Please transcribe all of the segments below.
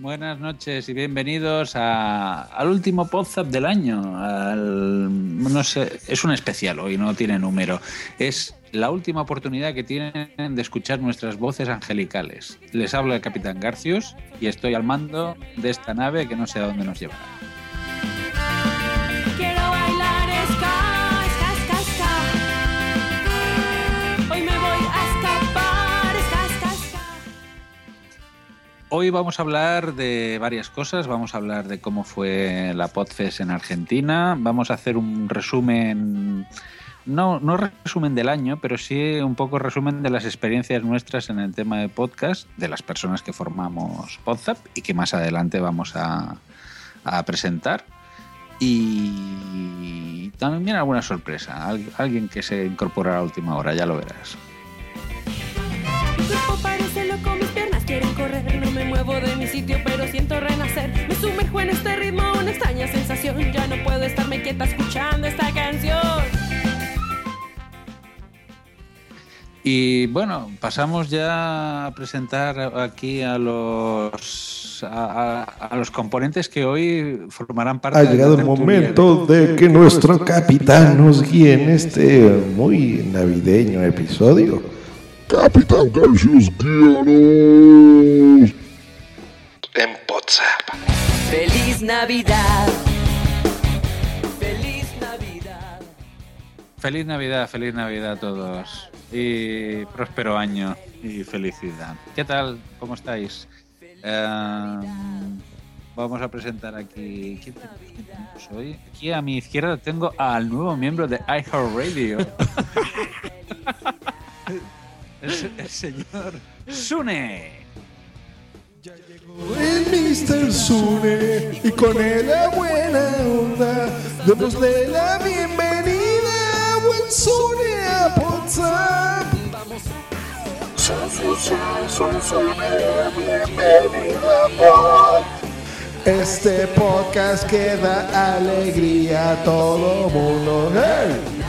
buenas, noches y bienvenidos a- al último WhatsApp del año. al- no sé, es un especial hoy, no tiene número. Es la última oportunidad que tienen de escuchar nuestras voces angelicales. Les habla el Capitán Garcius y estoy al mando de esta nave que no sé a dónde nos llevará. Hoy vamos a hablar de varias cosas. Vamos a hablar de cómo fue la Podfest en Argentina. Vamos a hacer un resumen, no, no resumen del año, pero sí un poco resumen de las experiencias nuestras en el tema de podcast, de las personas que formamos Podzap y que más adelante vamos a, presentar. Y también alguna sorpresa, Al- alguien que se incorpora a última hora, ya lo verás. Sumerjo en este ritmo, una extraña sensación. Ya no puedo estarme quieta escuchando esta canción. Y bueno, pasamos ya a presentar aquí a los a, a- a los componentes que hoy formarán parte Ha de la llegado el momento de que nuestro capitán nos guíe en este muy navideño episodio. Capitán Garcius, guíanos. En WhatsApp. Feliz Navidad. Feliz Navidad. Feliz Navidad, feliz Navidad a todos. Y próspero año y felicidad. ¿Qué tal? ¿Cómo estáis? Eh, vamos a presentar aquí. ¿Quién tenemos, hoy? Aquí a mi izquierda tengo al nuevo miembro de iHeartRadio. el, el señor Sune. El Mr. Sune y con él la buena onda. Démosle la bienvenida, buen Sune a WhatsApp. Este podcast que da alegría a todo mundo. ¡Hey!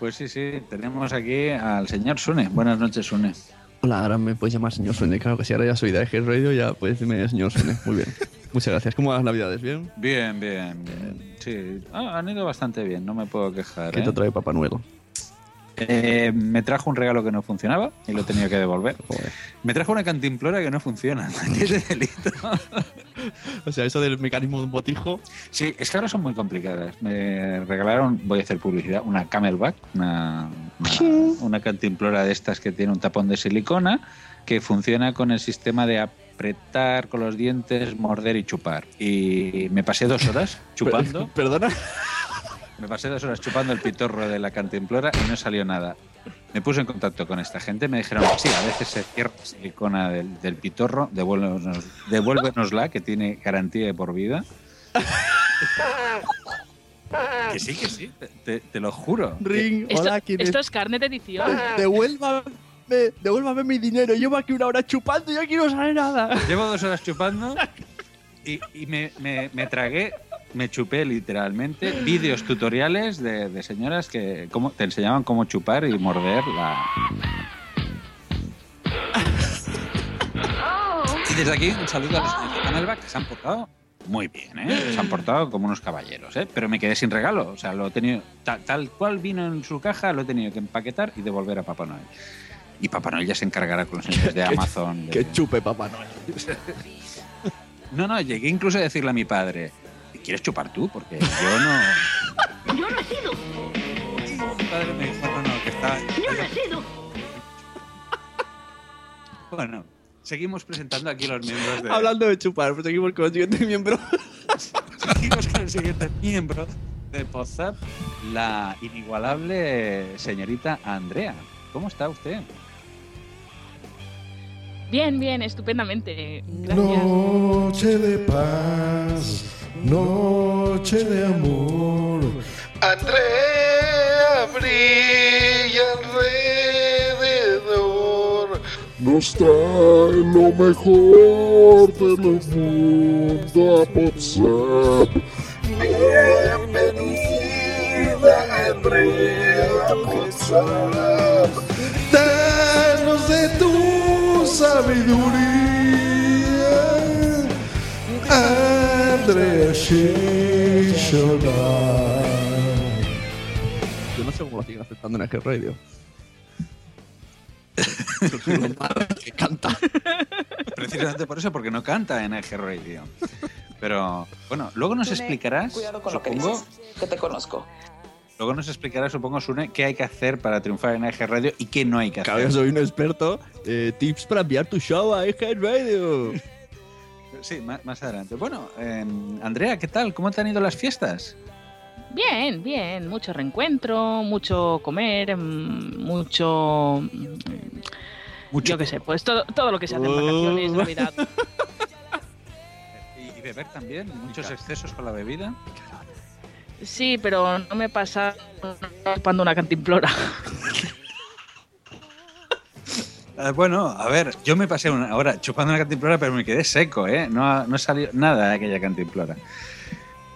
Pues sí, sí, tenemos aquí al señor Sune. Buenas noches, Sune. Hola, ahora me puedes llamar señor Suene. Claro que sí, ahora ya soy de Eje Radio, ya puedes decirme señor Suene. Muy bien. Muchas gracias. ¿Cómo van las navidades? ¿Bien? Bien, bien, bien. Sí, Ah, han ido bastante bien, no me puedo quejar. ¿Qué ¿eh? te trae Papá Noel? Eh, me trajo un regalo que no funcionaba y lo he tenido que devolver. Joder. Me trajo una cantimplora que no funciona. ¿Qué delito? O sea, eso del mecanismo de un botijo. Sí, es que ahora son muy complicadas. Me regalaron, voy a hacer publicidad, una Camelback, una, una, una cantimplora de estas que tiene un tapón de silicona que funciona con el sistema de apretar con los dientes, morder y chupar. Y me pasé dos horas chupando. ¿Perdona? Me pasé dos horas chupando el pitorro de la cantimplora y no salió nada. Me puse en contacto con esta gente, me dijeron, sí, a veces se cierra la silicona del, del pitorro, devuélvenos, devuélvenosla, que tiene garantía de por vida. que sí, que sí, te, te- lo juro. Ring, Esto, hola, ¿quién esto es? es carnet de edición. Devuélvame, devuélvame mi dinero. Llevo aquí una hora chupando y aquí no sale nada. Llevo dos horas chupando y, y me, me- me tragué, me chupé literalmente vídeos tutoriales de, de señoras que cómo, te enseñaban cómo chupar y morder la... Y desde aquí un saludo a los señores de Camelback que se han portado muy bien, ¿eh? Se han portado como unos caballeros, ¿eh? Pero me quedé sin regalo. O sea, lo he tenido. Tal, tal cual vino en su caja, lo he tenido que empaquetar y devolver a Papá Noel. Y Papá Noel ya se encargará con los señores de Amazon. de- Que chupe Papá Noel. No, no, llegué incluso a decirle a mi padre, ¿quieres chupar tú? Porque yo no... Yo no he sido, Mi padre me dijo, no, no, que está... yo no he sido. Bueno, seguimos presentando aquí los miembros de... Hablando de chupar, pues seguimos con el siguiente miembro. Seguimos con el siguiente miembro de WhatsApp, la inigualable señorita Andrea. ¿Cómo está usted? Bien, bien, estupendamente. Gracias. Noche de paz, noche de amor. Andrea brilla alrededor. Nos trae lo mejor del mundo a WhatsApp. Bienvenida, Andrea, a WhatsApp. Danos de tu sabiduría. Yo no sé cómo lo siguen aceptando en el Radio. Lo malo es que canta. Precisamente por eso, porque no canta en Eje Radio. Pero bueno, luego nos explicarás, Cuidado con lo que supongo, dices, que te conozco. luego nos explicarás, supongo, Sune, qué hay que hacer para triunfar en Eje Radio y qué no hay que Claro, hacer. soy un experto. Eh, tips para enviar tu show a Eje Radio. Sí, más, más adelante. Bueno, eh, Andrea, ¿qué tal? ¿Cómo te han ido las fiestas? Bien, bien. Mucho reencuentro, mucho comer, mm, mucho. mm, Mucho Yo qué sé, pues todo, todo lo que se hace en vacaciones, Oh. Navidad. Y, beber también, muchos excesos con la bebida. Sí, pero no me pasa chupando una cantimplora. Eh, bueno, a ver, yo me pasé una hora chupando una cantimplora, pero me quedé seco, ¿eh? No, no salió nada de aquella cantimplora.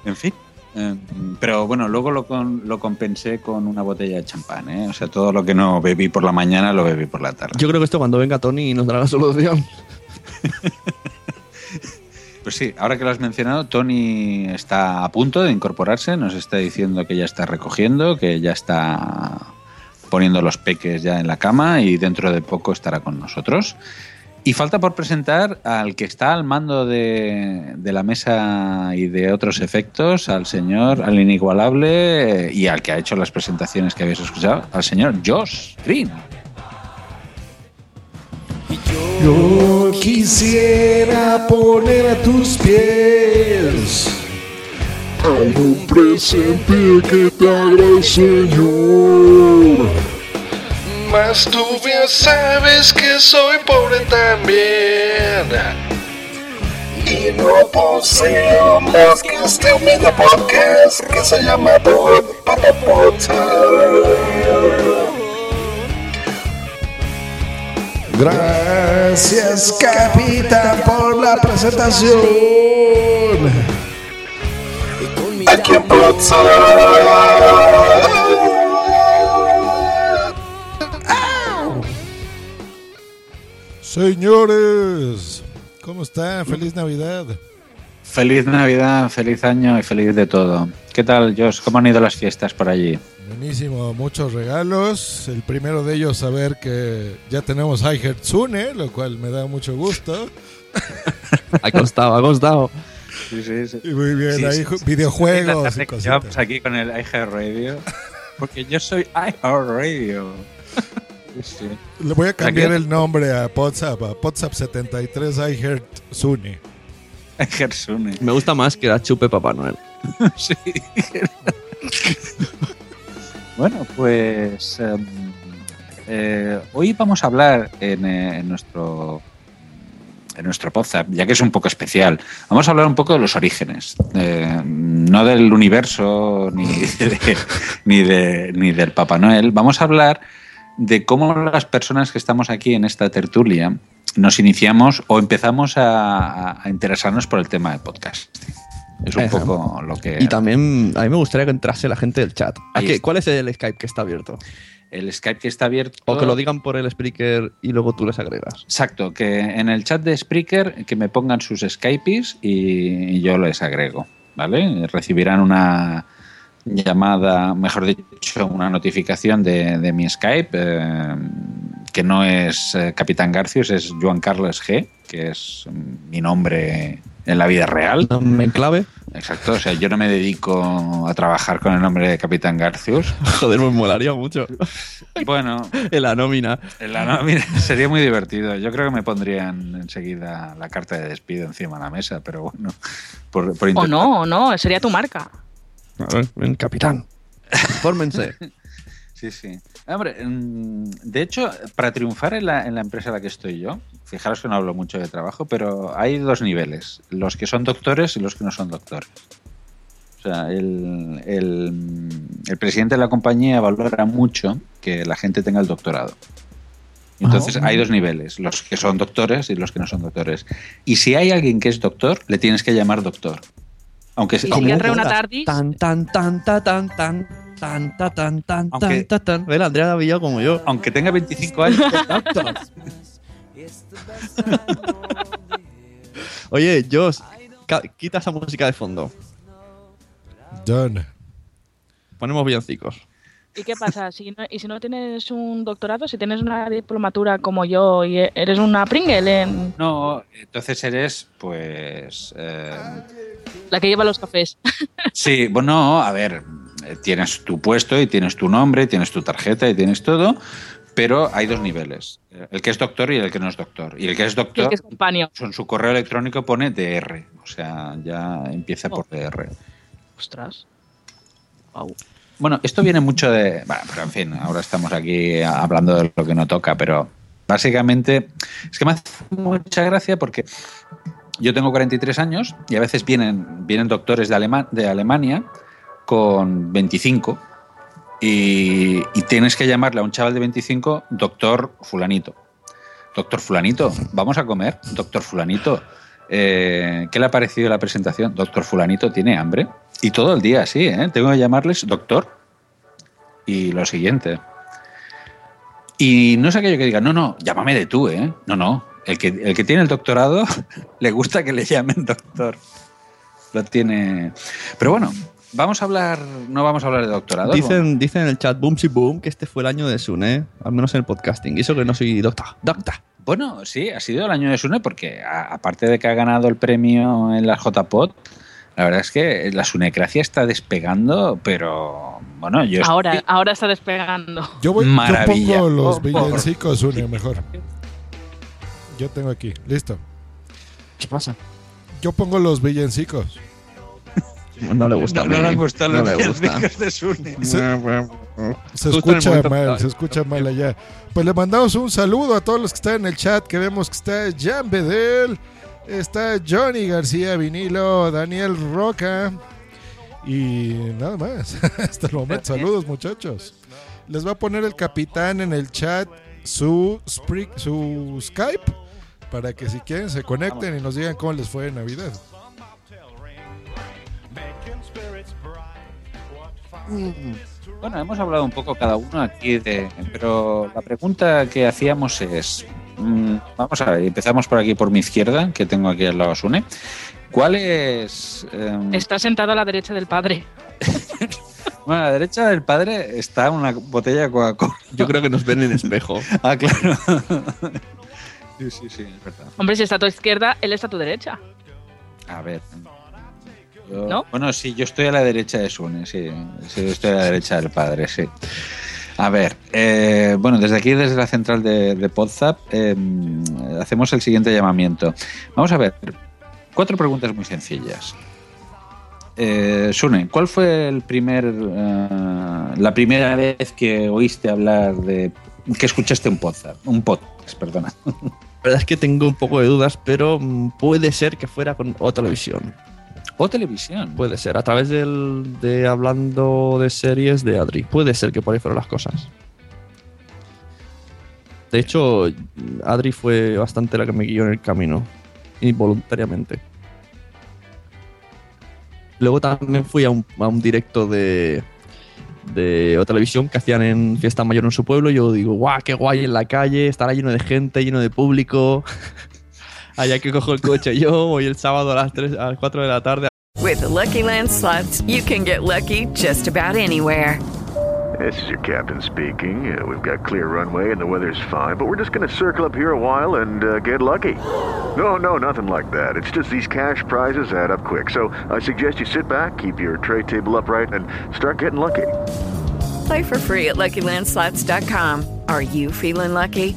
En fin. eh, pero bueno, luego lo, con- lo compensé con una botella de champán, ¿eh? O sea, todo lo que no bebí por la mañana lo bebí por la tarde. Yo creo que esto cuando venga Tony nos dará la solución. Pues sí, ahora que lo has mencionado, Tony está a punto de incorporarse, nos está diciendo que ya está recogiendo, que ya está poniendo los peques ya en la cama y dentro de poco estará con nosotros. Y falta por presentar al que está al mando de, de la mesa y de otros efectos, al señor, al inigualable y al que ha hecho las presentaciones que habéis escuchado, al señor Josh Green. Yo quisiera poner a tus pies Hay un presente que te haga el Señor. Mas tú bien sabes que soy pobre también. Y no poseo más que este humilde podcast que se llama Pod Papa Gracias, capitán, por la presentación. Aquí en Señores, ¿cómo están? Feliz Navidad. Feliz Navidad, feliz año y feliz de todo. ¿Qué tal, Josh? ¿Cómo han ido las fiestas por allí? Buenísimo, muchos regalos. El primero de ellos, saber que ya tenemos iHeartSune, lo cual me da mucho gusto. Ha costado, ha costado. Sí, sí, sí. Y muy bien, Sí, ahí sí, ju- sí. videojuegos y llevamos aquí con el iHeartRadio. Porque yo soy iHeartRadio. Sí. Le voy a cambiar Aquí- el nombre a WhatsApp, a WhatsApp73 iHeartSune. iHeartSune. Me gusta más que la chupe Papá Noel. Sí. bueno, pues em, eh, hoy vamos a hablar en, eh, en nuestro en nuestro podcast, ya que es un poco especial. Vamos a hablar un poco de los orígenes, eh, no del universo ni, de- ni, de- ni del Papá Noel. Vamos a hablar de cómo las personas que estamos aquí en esta tertulia nos iniciamos o empezamos a, a interesarnos por el tema del podcast. Es un poco lo que... Y también a mí me gustaría que entrase la gente del chat. ¿A Ahí qué? ¿Cuál es el Skype que está abierto? El Skype que está abierto. O que lo digan por el Spreaker y luego tú les agregas. Exacto, que en el chat de Spreaker que me pongan sus Skypes y, y yo les agrego, ¿vale? Recibirán una llamada, mejor dicho, una notificación de, de mi Skype, eh, que no es eh, Capitán Garcius, es Joan Carlos G, que es mm, mi nombre en la vida real. En clave. Exacto, o sea, yo no me dedico a trabajar con el nombre de Capitán Garcius. Joder, me molaría mucho. Bueno, En la nómina. en la nómina sería muy divertido. Yo creo que me pondrían enseguida la carta de despido encima de la mesa, pero bueno, por, por O no, o no, sería tu marca. A ver, ven, capitán. Fórmense. Sí, sí. Hombre, mm, de hecho, para triunfar en la, en la empresa en la que estoy yo, fijaros que no hablo mucho de trabajo, pero hay dos niveles, los que son doctores y los que no son doctores. O sea, el, el- el presidente de la compañía valora mucho que la gente tenga el doctorado. Entonces hay dos niveles, los que son doctores y los que no son doctores. Y si hay alguien que es doctor, le tienes que llamar doctor. Aunque se- Y si una tardis. Tan, tan, tan, ta, tan, tan, tan, ta, tan, tan, Aunque- tan, ta, tan. Ven, Andrea Davillado como yo. aunque tenga 25 años, Oye, Josh, quita esa música de fondo. Done. Ponemos villancicos. ¿Y qué pasa? Si no- ¿Y si no tienes un doctorado, si tienes una diplomatura como yo y eres una Pringle en no, entonces eres, pues... eh, la que lleva los cafés? Sí, bueno, a ver, tienes tu puesto y tienes tu nombre, tienes tu tarjeta y tienes todo, pero hay dos niveles, eh, el que es doctor y el que no es doctor. Y el que es doctor, que es en su correo electrónico pone DR, o sea, ya empieza por DR. Ostras. Guau. Bueno, esto viene mucho de... Bueno, pero en fin, ahora estamos aquí hablando de lo que no toca, pero básicamente es que me hace mucha gracia porque yo tengo 43 años y a veces vienen, vienen doctores de, Alema- de Alemania con 25 y, tienes que llamarle a un chaval de 25 doctor fulanito. Doctor fulanito, vamos a comer. Doctor fulanito, eh, ¿qué le ha parecido la presentación? Doctor fulanito, ¿tiene hambre? Y todo el día así, ¿eh? Tengo que llamarles doctor. Y lo siguiente. Y no es aquello que diga, no, no, llámame de tú, ¿eh? No, no. El que, el que tiene el doctorado le gusta que le llamen doctor. Lo tiene. Pero bueno, vamos a hablar. No vamos a hablar de doctorado. Dicen, dicen en el chat, boom, si boom, que este fue el año de Sune, al menos en el podcasting. Y eso que no soy doctor. Doctor. Bueno, sí, ha sido el año de Sune porque a- aparte de que ha ganado el premio en la JPOT, la verdad es que la sunecracia está despegando, pero bueno, yo Ahora, estoy- ahora está despegando. Yo, voy, yo Maravilla. pongo los villancicos, Une, mejor. Yo tengo aquí, listo. ¿Qué pasa? Yo pongo los villancicos. No le gusta. no, no a le gustado No los le gusta. villancicos de Sune. Se, escucha mal, se escucha mal allá. Pues le mandamos un saludo a todos los que están en el chat, que vemos que está Jan Bedel, está Johnny García Vinilo, Daniel Roca y nada más. Hasta el momento, saludos muchachos. Les va a poner el capitán en el chat su, su Skype para que si quieren se conecten y nos digan cómo les fue en Navidad. Bueno, hemos hablado un poco cada uno aquí de. Pero la pregunta que hacíamos es. mm, vamos a ver, empezamos por aquí por mi izquierda, que tengo aquí al lado a Sune. ¿Cuál es. em, Está sentado a la derecha del padre. Bueno, a la derecha del padre está una botella de Coca-Cola. Yo creo que nos ven en espejo. Ah, claro. Sí, sí, sí, es verdad. Hombre, si está a tu izquierda, él está a tu derecha. A ver. Yo- ¿No? Bueno, sí, yo estoy a la derecha de Sune, sí. Sí, estoy a la derecha del padre, sí. A ver, eh, bueno, desde aquí, desde la central de, de Podzap, eh, hacemos el siguiente llamamiento. Vamos a ver, cuatro preguntas muy sencillas. Eh, Sune, ¿cuál fue el primer, eh, la primera vez que oíste hablar de, que escuchaste un Podzap, un podcast, perdona? La verdad es que tengo un poco de dudas, pero puede ser que fuera con o televisión. O televisión. Puede ser, a través del, de hablando de series de Adri. Puede ser que por ahí fueron las cosas. De hecho, Adri fue bastante la que me guió en el camino, involuntariamente. Luego también fui a un, a un directo de, de televisión que hacían en fiesta mayor en su pueblo. Yo digo, guau, qué guay en la calle, estará lleno de gente, lleno de público. Allá que cojo el coche yo, voy el sábado a las, 3, a las 4 de la tarde. With the Lucky Land slots, you can get lucky just about anywhere. This is your captain speaking. Uh, we've got clear runway and the weather's fine, but we're just going to circle up here a while and uh, get lucky. No, no, nothing like that. It's just these cash prizes add up quick. So I suggest you sit back, keep your tray table upright, and start getting lucky. Play for free at LuckyLandSlots.com. Are you feeling lucky?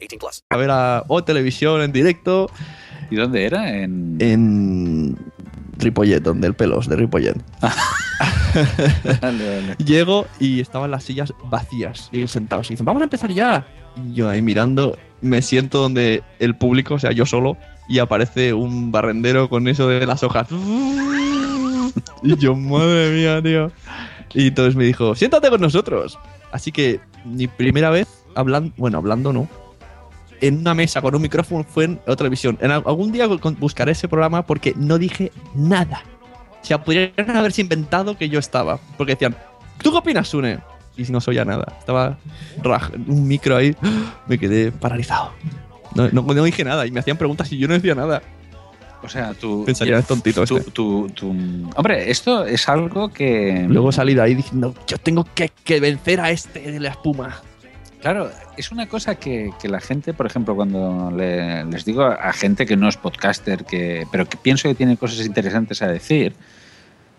18 plus. A ver a, o televisión en directo. ¿Y dónde era? En... En Ripollet, donde el pelos de Ripollet. Vale, vale. Llego y estaban las sillas vacías y sentados. Y dicen, vamos a empezar ya. Y yo ahí mirando, me siento donde el público, o sea, yo solo, y aparece un barrendero con eso de las hojas. Y yo, madre mía, tío. Y entonces me dijo, siéntate con nosotros. Así que mi primera vez hablando, bueno, hablando no, en una mesa con un micrófono fue en otra televisión. En al- algún día buscaré ese programa porque no dije nada. O sea, podrían haberse inventado que yo estaba. Porque decían, ¿tú qué opinas, Sune? Y no soy nada. Estaba raj- un micro ahí. Me quedé paralizado. No, no, no dije nada y me hacían preguntas y yo no decía nada. O sea, tú... Pensaría, es tontito tú, este. tú- tú- Hombre, esto es algo que... Luego salí de ahí diciendo, yo tengo que, que vencer a este de la espuma. Claro, es una cosa que, que la gente, por ejemplo, cuando le- les digo a gente que no es podcaster, que, pero que pienso que tiene cosas interesantes a decir,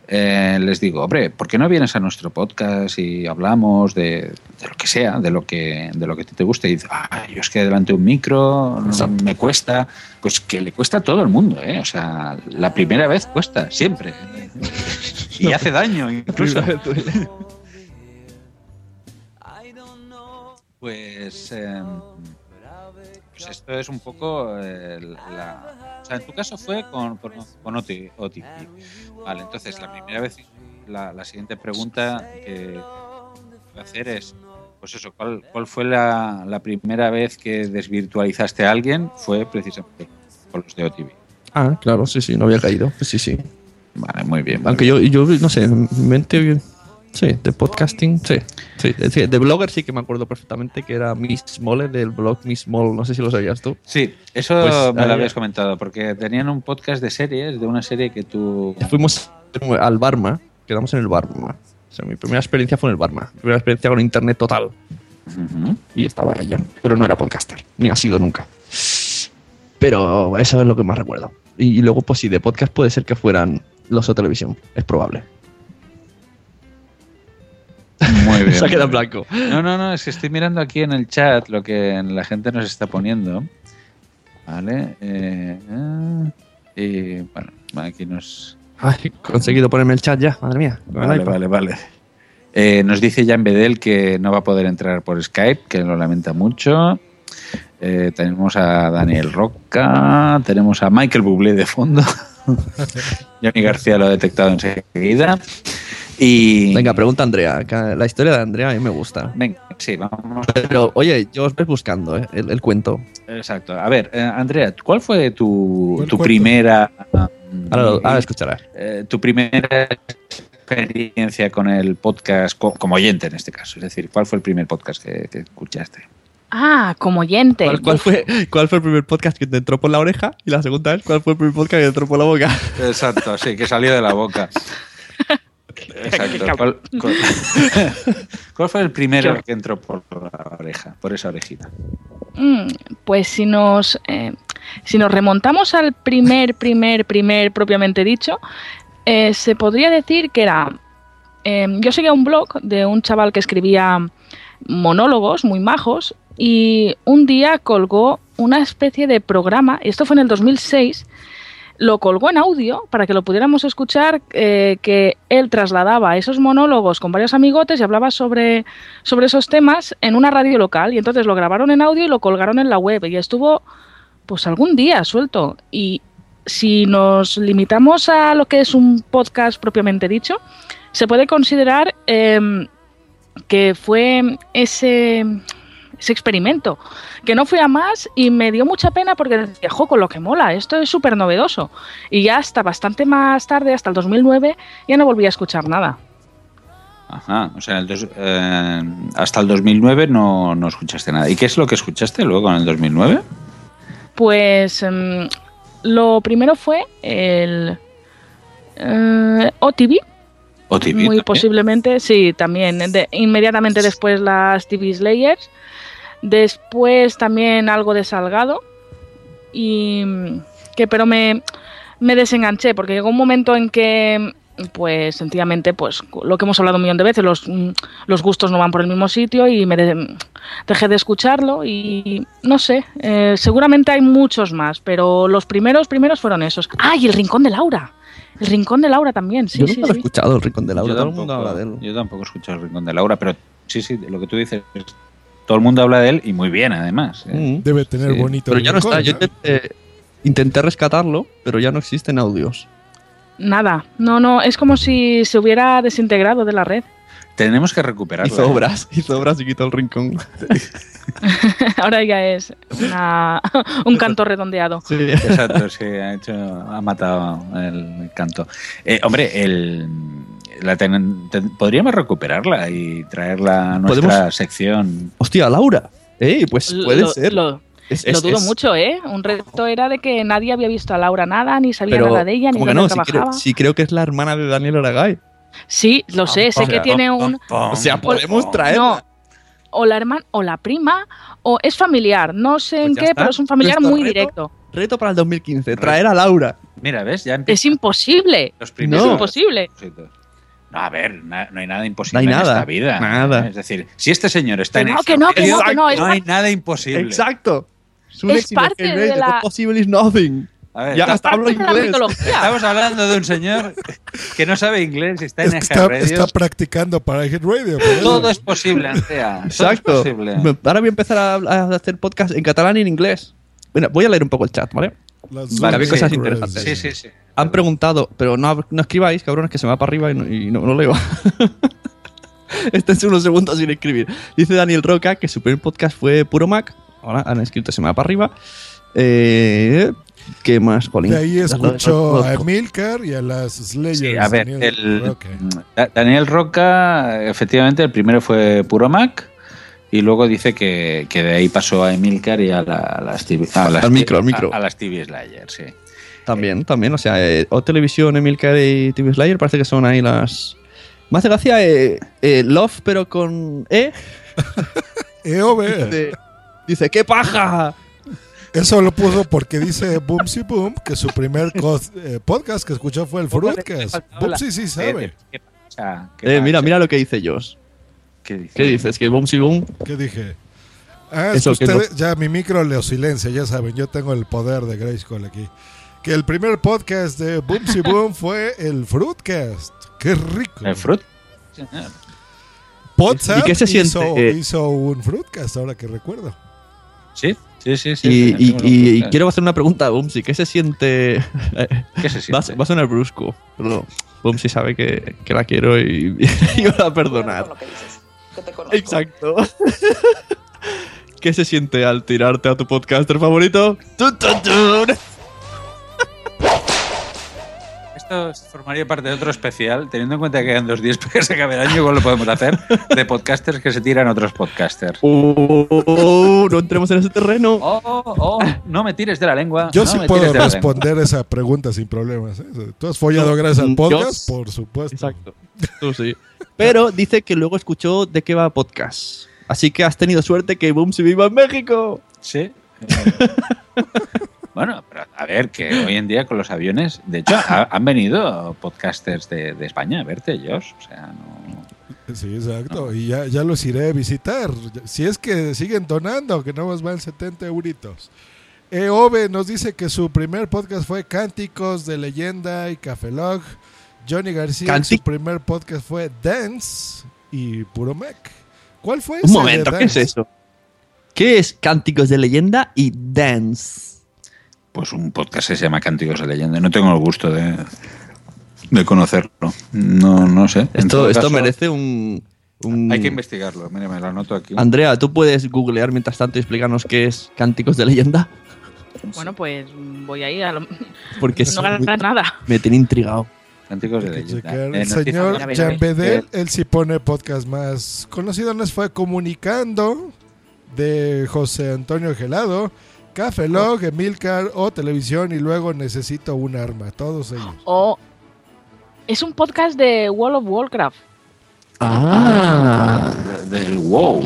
eh, les digo, hombre, ¿por qué no vienes a nuestro podcast y hablamos de, de lo que sea, de lo que, de lo que te guste? Y dices, ah, yo es que delante de un micro me cuesta. Pues que le cuesta a todo el mundo, ¿eh? O sea, la primera vez cuesta, siempre. Y hace daño, incluso. Pues, eh, pues esto es un poco eh, la... O sea, en tu caso fue con, con, con OTP. Vale, entonces la primera vez, la, la siguiente pregunta que voy a hacer es, pues eso, ¿cuál, cuál fue la, la primera vez que desvirtualizaste a alguien? Fue precisamente con los de OTV. Ah, claro, sí, sí, no había caído. Sí, sí. Vale, muy bien. muy Aunque yo, yo, no sé, en mi mente. Sí, de podcasting, sí. sí. sí, De blogger sí que me acuerdo perfectamente que era Miss Mole del blog Miss Mole. No sé si lo sabías tú. Sí, eso Pues, me lo ahí- habías comentado, porque tenían un podcast de series, de una serie que tú... Fuimos al Barma, quedamos en el Barma. O sea, mi primera experiencia fue en el Barma. Mi primera experiencia con internet total. Y estaba allá. Pero no era podcaster, ni ha sido nunca. Pero eso es lo que más recuerdo. Y, y luego, pues sí, de podcast puede ser que fueran los o televisión. Es probable. Muy bien. Se ha quedado blanco. No, no, no, es que estoy mirando aquí en el chat lo que la gente nos está poniendo. Vale. eh, ah, y bueno, aquí nos. Ay, he conseguido ponerme el chat ya, madre mía. Vale, vale, vale. Eh, nos dice Jan Bedel que no va a poder entrar por Skype, que lo lamenta mucho. Eh, tenemos a Daniel Roca, tenemos a Michael Bublé de fondo. Johnny García lo ha detectado enseguida. Y. Venga, pregunta a Andrea. que La historia de Andrea a mí me gusta. Venga, sí, vamos. Pero, oye, yo os ves buscando ¿eh? el, el cuento. Exacto. A ver, eh, Andrea, ¿cuál fue tu, ¿Cuál tu primera. Ahora, lo- ahora escucharás. eh, tu primera experiencia con el podcast, co- como oyente en este caso? Es decir, ¿cuál fue el primer podcast que, que escuchaste? Ah, como oyente. ¿Cuál, cuál fue, ¿Cuál fue el primer podcast que te entró por la oreja? Y la segunda es, ¿cuál fue el primer podcast que te entró por la boca? Exacto, sí, que salió de la boca. Exacto. ¿Cuál, cuál- cuál fue el primero que entró por la oreja, por esa orejita? Mm, Pues si nos, eh, si nos remontamos al primer, primer, primer propiamente dicho, eh, se podría decir que era... eh, yo seguía un blog de un chaval que escribía monólogos muy majos y un día colgó una especie de programa, esto fue en el 2006, lo colgó en audio para que lo pudiéramos escuchar, eh, que él trasladaba esos monólogos con varios amigotes y hablaba sobre, sobre esos temas en una radio local. Y entonces lo grabaron en audio y lo colgaron en la web. Y estuvo, pues algún día suelto. Y si nos limitamos a lo que es un podcast propiamente dicho, se puede considerar em, que fue ese, ese experimento, que no fui a más y me dio mucha pena porque decía, jo, con lo que mola, esto es súper novedoso. Y ya hasta bastante más tarde, hasta el 2009, ya no volví a escuchar nada. Ajá, o sea, el dos- eh, hasta el 2009 no, no escuchaste nada. ¿Y qué es lo que escuchaste luego en el 2009? Pues em, lo primero fue el eh, OTV, muy también? posiblemente, sí, también. de- inmediatamente después las TV Slayers. Después también algo de Salgado. Y mm, que pero me, me desenganché porque llegó un momento en que pues sencillamente pues lo que hemos hablado un millón de veces los, mm, los gustos no van por el mismo sitio y me de- dejé de escucharlo y no sé eh, seguramente hay muchos más pero los primeros primeros fueron esos ah y el rincón de Laura el rincón de Laura también sí Yo sí, nunca lo he sí. escuchado, el Rincón de Laura. Yo Todo el mundo tampoco- habla de él. Yo tampoco he escuchado el Rincón de Laura, pero sí, sí, lo que tú dices, todo el mundo habla de él y muy bien además. ¿eh? Mm. Debe tener Sí, bonito. Pero ya no está. Yo intenté, intenté rescatarlo, pero ya no existen audios. Nada, no, no, es como si se hubiera desintegrado de la red. Tenemos que recuperarlo. Hizo ¿eh? obras, hizo obras y quitó el rincón. Ahora ya es una- un canto redondeado. Sí. Exacto, sí, ha, hecho, ha matado el canto. Eh, hombre, el, la ten- ten- podríamos recuperarla y traerla a nuestra ¿Podemos? sección. Hostia, Laura. Eh, pues puede Lo- ser. Lo, Es- lo es- dudo es- mucho, ¿eh? Un reto era de que nadie había visto a Laura nada, ni sabía Pero, nada de ella, ni ¿cómo que dónde no? Si trabajaba. creo, si creo que es la hermana de Daniel Aragay. Sí, lo sé, sé O que sea, tiene un... O sea, podemos No, traerla. o la hermana, o la prima, o es familiar, no sé Pues en qué, está. pero es un familiar Nuestro muy reto- directo. Reto para el 2015, traer a Laura. Mira, ¿ves? Ya Es imposible, los es primeros No. imposible. No, a ver, na- no hay nada imposible No hay en nada, esta vida. nada. ¿eh? Es decir, si este señor está Que en no, el que no, que no, que no, es hay nada imposible. Exacto. Es, un Es éxito, parte de la- possible is nothing. A ver, Ya está- hasta hablo inglés. estamos hablando de un señor que no sabe inglés y está Es en está, Radio. está practicando para Hit Radio. Todo es posible, Andrea. Todo Exacto. es posible. Ahora voy a empezar a, a hacer podcast en catalán y en inglés. Bueno, voy a leer un poco el chat, ¿vale? Las Vale, había cosas interesantes. Sí, sí, sí. Han preguntado, pero no, no escribáis, cabrones, que se me va para arriba y no, y no- no leo. Esténse unos segundos sin escribir. Dice Daniel Roca que su primer podcast fue Puro Mac. Ahora han escrito se me va para arriba. Eh, ¿Qué más, Colin? De ahí escuchó a Emilcar y a las Slayers. Sí, a ver, Daniel el, Daniel Roca, efectivamente, el primero fue Puro Mac y luego dice que, que de ahí pasó a Emilcar y a, la- a las TV, a las, Al micro, al micro. A, a las TV Slayer, sí. También, también. O sea, eh, O Televisión, Emilcar y TV Slayer parece que son ahí las... Me hace gracia eh, eh, Love, pero con E. EOB. Dice, dice, ¡qué paja! Eso lo puso porque dice Boomsy Boom que su primer eh, podcast que escuchó fue el Fruitcast. Boomsy sí sabe. ¿Qué pasa? ¿Qué Eh, mira, mira lo que dice Josh. ¿Qué dice? ¿Qué dices? Que Boom Si Boom. ¿Qué dije? Ah, es Eso que que ustedes, ya mi micro le silencia, ya saben, yo tengo el poder de Grayskull aquí. Que el primer podcast de Boomsy Boom fue el Fruitcast. ¡Qué rico! ¿El fruit? ¿Y qué se hizo, siente, eh? hizo un Fruitcast, ahora que recuerdo. Sí, sí, sí. sí, Y, y- y podcast. quiero hacer una pregunta a Bumsy. ¿Qué se siente? ¿Qué se Va, a- siente? va a sonar brusco, pero Bumsy sabe que, que la quiero y, y me va a perdonar. Exacto. ¿Qué se siente al tirarte a tu podcaster favorito? ¡Tun, Esto formaría parte de otro especial, teniendo en cuenta que quedan dos días para que se acabe el año, igual lo podemos hacer, de podcasters que se tiran a otros podcasters. Oh, oh, no entremos en ese terreno. Oh, oh, no me tires de la lengua. Yo no sí puedo responder esa pregunta sin problemas. ¿eh? ¿Tú has follado Yo- gracias al yo- podcast? Por supuesto. Exacto. Tú sí. Pero dice que luego escuchó de qué va podcast. Así que has tenido suerte que Bumsy viva en México. Sí. Bueno, pero a ver, que hoy en día con los aviones, de hecho, ha- han venido podcasters de, de España a verte, Josh. O sea, no. Sí, exacto. Y ya, ya los iré a visitar. Si es que siguen donando, que no más van 70 euritos. Ove nos dice que su primer podcast fue Cánticos de Leyenda y Café Log. Johnny García, Canti- su primer podcast fue Dance y Puro Mec. ¿Cuál fue Un ese momento, ¿qué es eso? ¿Qué es Cánticos de Leyenda y Dance? Pues un podcast que se llama Cánticos de Leyenda. No tengo el gusto de, de conocerlo. No, no sé. Esto, esto caso, merece un, un- Hay que investigarlo. Mira, me lo anoto aquí. Andrea, ¿tú puedes googlear mientras tanto y explicarnos qué es Cánticos de Leyenda? Bueno, pues voy ahí a lo... Porque no ganas nada. me tiene intrigado. Cánticos de Leyenda. Eh, El señor A a ver. Bedel, él sí pone podcast más conocido, nos fue Comunicando de José Antonio Gelado, Café Log, Emilcar o Televisión y luego Necesito un arma, todos ellos. O es un podcast de World of Warcraft. Ah, Del wow.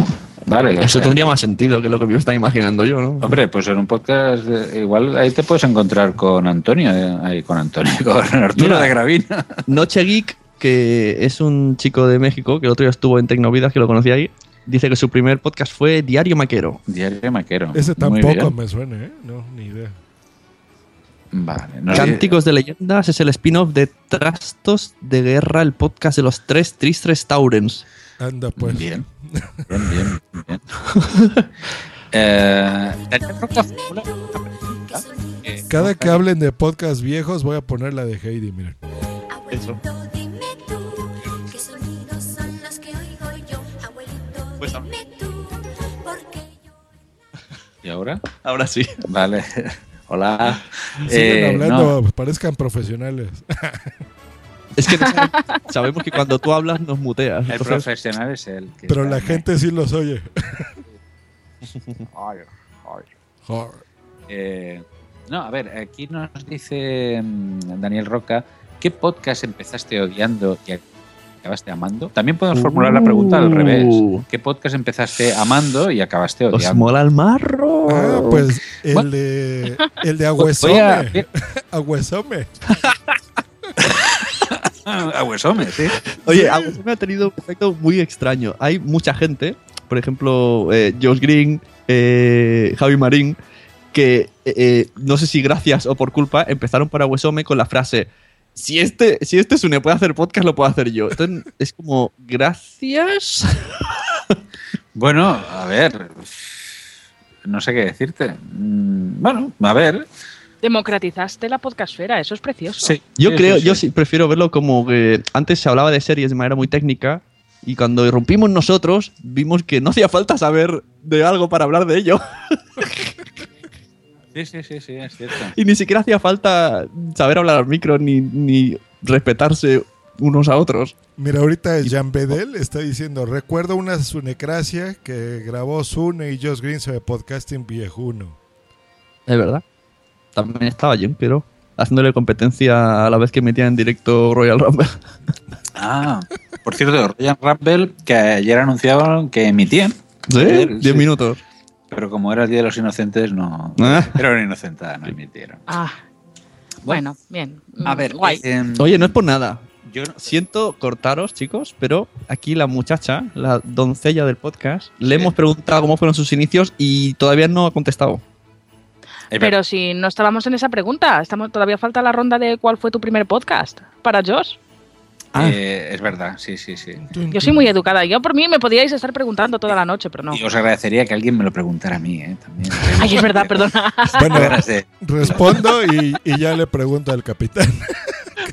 Vale. eso tendría más sentido que lo que me estaba imaginando yo, ¿no? Hombre, pues en un podcast, de- igual ahí te puedes encontrar con Antonio, eh, ahí con Antonio, con Arturo Mira. de Gravina. Noche Geek, que es un chico de México, que el otro día estuvo en Tecnovidas, que lo conocí ahí, dice que su primer podcast fue Diario Maquero. Diario Maquero. Ese tampoco me suena, ¿eh? No, ni idea. Vale. no- Cánticos de Leyendas es el spin-off de Trastos de Guerra, el podcast de los tres tristes Taurens. Anda pues. Bien. Bien, bien, bien. eh, Cada que hablen de podcast viejos voy a poner la de Heidi, miren. Eso. Pues. ¿Y ahora? Ahora sí. Vale. Hola. Siguen Eh, hablando, no, parezcan profesionales. Es que no sabemos que cuando tú hablas nos muteas. el entonces- profesional es él. que Pero la en- gente sí los oye. Joder. Eh, no, a ver, aquí nos dice mm, Daniel Roca, ¿qué podcast empezaste odiando y acabaste amando? También podemos formular la pregunta al revés. Uh. ¿Qué podcast empezaste amando y acabaste ¿Os odiando? mola el marro? Ah, pues el Bueno. de el de Voy a- Agüesome. Agüesome. Sí. Oye, me ha tenido un efecto muy extraño. Hay mucha gente, por ejemplo, eh, Josh Green, eh, Javi Marín, que eh, eh, no sé si gracias o por culpa empezaron para Huesome con la frase si este, si este Sune puede hacer podcast, lo puedo hacer yo. Entonces es como, gracias. Bueno, a ver, no sé qué decirte. Mm, Bueno, a ver. Democratizaste la podcastfera, eso es precioso. Yo Sí, creo, sí, yo sí. sí prefiero verlo como que antes se hablaba de series de manera muy técnica y cuando irrumpimos nosotros vimos que no hacía falta saber de algo para hablar de ello Sí, sí, sí, sí, es cierto. y ni siquiera hacía falta saber hablar al micro ni, ni respetarse unos a otros. Mira, ahorita Jan Bedel está diciendo, recuerdo una sunecracia que grabó Sune y Josh Green sobre podcasting viejuno. Es verdad. También estaba Jim, pero haciéndole competencia a la vez que metía en directo Royal Rumble. Ah, por cierto, Ryan Rumble, que ayer anunciaban que emitían. ¿Sí? Ayer, 10 sí. minutos. Pero como era el Día de los Inocentes, no. Ah. Era una inocentada, no emitieron. Ah, bueno, bien. A Mm, ver, guay. eh, Oye, no es por nada. yo no- Siento cortaros, chicos, pero aquí la muchacha, la doncella del podcast, le hemos preguntado cómo fueron sus inicios y todavía no ha contestado. Pero si no estábamos en esa pregunta, estamos, todavía falta la ronda de cuál fue tu primer podcast para Josh. Ah. eh, es verdad, sí, sí, sí. Yo soy muy educada. Yo por mí me podíais estar preguntando toda la noche, pero no. Y os agradecería que alguien me lo preguntara a mí, ¿eh? También. Ay, es verdad, perdona. Bueno, respondo y, y ya le pregunto al capitán.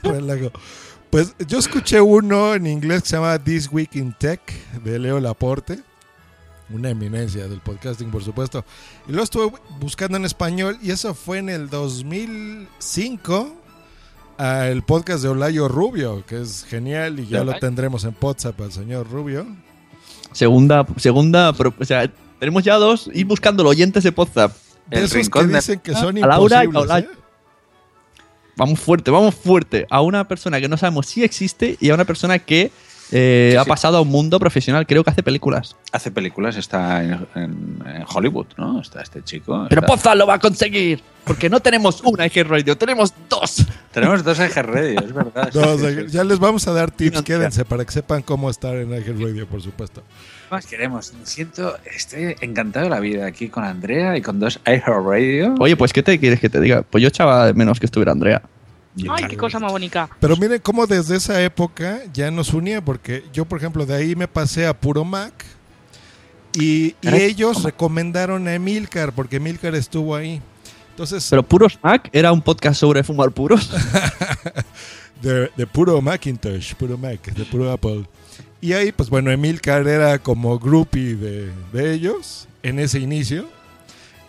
Pues yo escuché uno en inglés que se llama This Week in Tech de Leo Laporte, una eminencia del podcasting, por supuesto. Y lo estuve buscando en español y eso fue en el 2005 a el podcast de Olayo Rubio, que es genial y ya ¿De lo tendremos en WhatsApp al señor Rubio. Segunda, segunda, o sea, tenemos ya dos y buscando los oyentes de WhatsApp. De El esos que dicen que son A Laura y a. ¿eh? Vamos fuerte, vamos fuerte. A una persona que no sabemos si existe y a una persona que eh, Sí, ha sí. pasado a un mundo profesional. Creo que hace películas. Hace películas, está en, en- en Hollywood, ¿no? Está este chico. Pero está- Poza lo va a conseguir. Porque no tenemos una IG Radio, tenemos dos. Tenemos dos Eje Radio, es verdad. sí. ya les vamos a dar tips, quédense para que sepan cómo estar en Ángel Radio, por supuesto. ¿Qué más queremos? Me siento, estoy encantado de la vida aquí con Andrea y con dos iHeart Radio. Oye, pues, ¿qué te quieres que te diga? Pues yo echaba de menos que estuviera Andrea. Ay, qué cosa más bonita. Pero miren cómo desde esa época ya nos unía, porque yo, por ejemplo, de ahí me pasé a Puro Mac y, y ellos ¿cómo? recomendaron a Emilcar, porque Emilcar estuvo ahí. Entonces, Pero Puros Mac era un podcast sobre fumar puros. de, de puro Macintosh, puro Mac, de puro Apple. Y ahí, pues bueno, Emilcar era como groupie de, de ellos en ese inicio.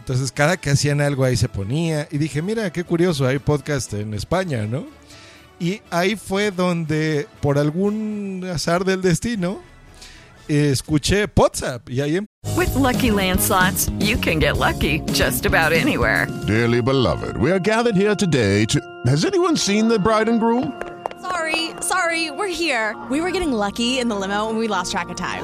Entonces, cada que hacían algo ahí se ponía. Y dije, mira, qué curioso, hay podcast en España, ¿no? Y ahí fue donde, por algún azar del destino, escuché WhatsApp. Y ahí em- With Lucky Land slots, you can get lucky just about anywhere. Dearly beloved, we are gathered here today to. Has anyone seen the bride and groom? Sorry, sorry, we're here. We were getting lucky in the limo and we lost track of time.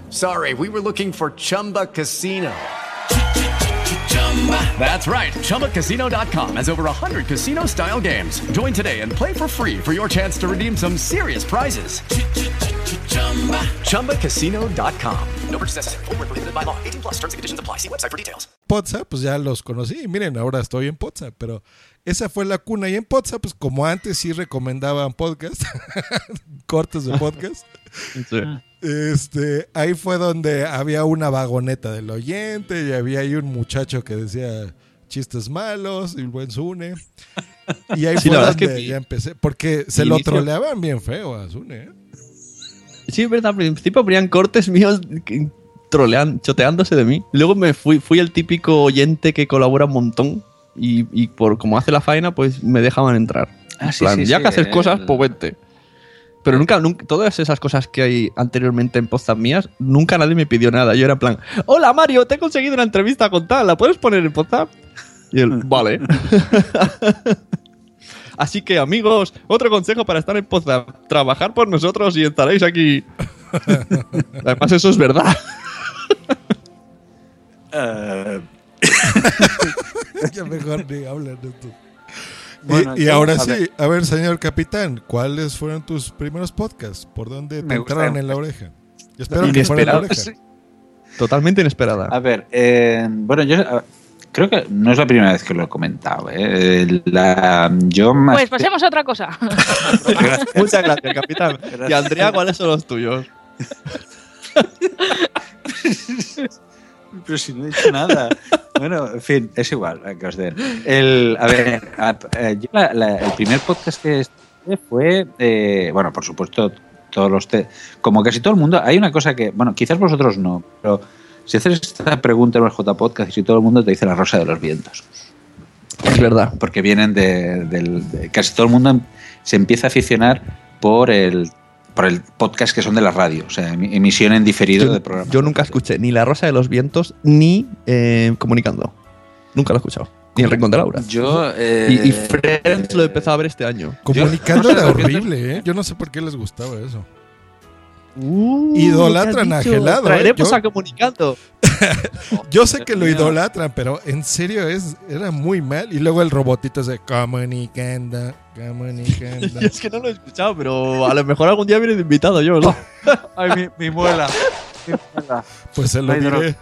sorry, we were looking for Chumba Casino. That's right. ChumbaCasino.com has over 100 casino style games. Join today and play for free for your chance to redeem some serious prizes. ChumbaCasino.com. No purchase necessary. Void where prohibited by law. 18 plus terms and conditions apply. See website for details. WhatsApp, pues ya los conocí. Miren, ahora estoy en WhatsApp, pero esa fue la cuna. Y en WhatsApp, pues como antes sí recomendaban podcast, cortes de podcast. Este, ahí fue donde había una vagoneta del oyente y había ahí un muchacho que decía chistes malos y el buen Zune. Y ahí Sí, fue es donde que ya empecé, porque se lo inicio- troleaban bien feo a Zune. ¿eh? Sí, es verdad, al principio habrían cortes míos que- trolean, choteándose de mí. Luego me fui, fui el típico oyente que colabora un montón y, y por como hace la faena, pues me dejaban entrar. Ah, En sí, plan, sí, ya sí, que haces el- cosas, pues vente. Pero nunca, nunca, todas esas cosas que hay anteriormente en postas mías, nunca nadie me pidió nada. Yo era en plan, hola Mario, te he conseguido una entrevista con tal, ¿la puedes poner en WhatsApp? Y él, vale. Así que amigos, otro consejo para estar en WhatsApp, trabajar por nosotros y estaréis aquí. Además eso es verdad. Eh, ya mejor ni hablan de esto. Y- Bueno, y, yo- ahora sí, ver. a ver, señor capitán, ¿cuáles fueron tus primeros podcasts? ¿Por dónde te entraron en la oreja? Yo espero que fuera en la Inesperado. oreja. Totalmente inesperada. A ver, eh, bueno, yo creo que no es la primera vez que lo he comentado. ¿eh? La, yo más Pues pasemos a otra cosa. Muchas gracias, capitán. Y Andrea, ¿cuáles son los tuyos? Pero si no he dicho nada. bueno, en fin, es igual que os den. El, a ver, a- eh, yo la- la- el primer podcast que estuve fue, eh, bueno, por supuesto, todos los te- como casi todo el mundo, hay una cosa que, bueno, quizás vosotros no, pero si haces esta pregunta en el J Podcast y si todo el mundo te dice la rosa de los vientos. Es verdad. Porque vienen de, casi todo el mundo se empieza a aficionar por el por el podcast que son de la radio, o sea, emi- emisión en diferido de programas. yo nunca escuché ni La Rosa de los Vientos ni eh, Comunicando. Nunca lo he escuchado. Ni El Rincón de Laura. Yo. eh, Y, y Friends lo he empezado a ver este año. Comunicando Yo- era horrible, ¿eh? Yo no sé por qué les gustaba eso. Uh, Idolatran ¿qué a? Gelado, ¿eh? Traeremos Yo- a Comunicando. Yo sé que lo idolatran, pero en serio es, era muy mal. Y luego el robotito es de comunicando, comunicando. Es que no lo he escuchado, pero a lo mejor algún día viene de invitado yo, ¿no? Ay, mi, mi muela. Mi muela. Pues se lo diré.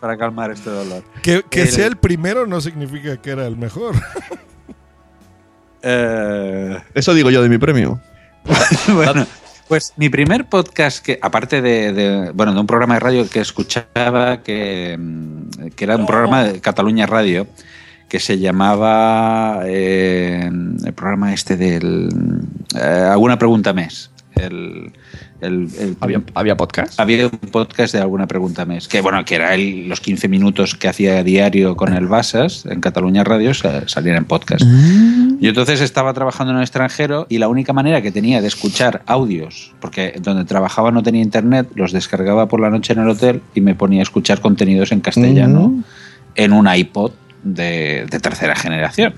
para calmar este dolor. Que, que El- sea el primero no significa que era el mejor. Eh, Eso digo yo de mi premio. bueno, pues mi primer podcast que, aparte de, bueno, de un programa de radio que escuchaba, que, mm, que era un programa de Cataluña Radio, que se llamaba eh, el programa este del eh, Alguna pregunta mes. El, el- el- ¿Había, ¿Había podcast? había un podcast de alguna pregunta mes, que bueno, que era el- los 15 minutos que hacía a diario con el Basas en Cataluña Radio, sa- salían en podcast. Yo entonces estaba trabajando en el extranjero y la única manera que tenía de escuchar audios, porque donde trabajaba no tenía internet, los descargaba por la noche en el hotel y me ponía a escuchar contenidos en castellano Mm. en un iPod de, de tercera generación.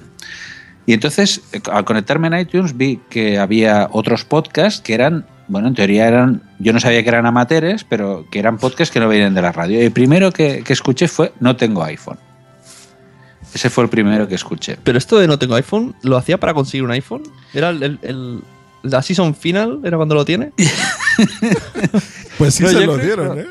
Y entonces, al conectarme en iTunes, vi que había otros podcasts que eran, bueno, en teoría eran, yo no sabía que eran amateurs, pero que eran podcasts que no venían de la radio. Y el primero que, que escuché fue No tengo iPhone. Ese fue el primero que escuché. Pero esto de no tengo iPhone, ¿lo hacía para conseguir un iPhone? ¿Era el, el- el- la season final? ¿Era cuando lo tiene? Pues sí No, se lo dieron, que- ¿eh?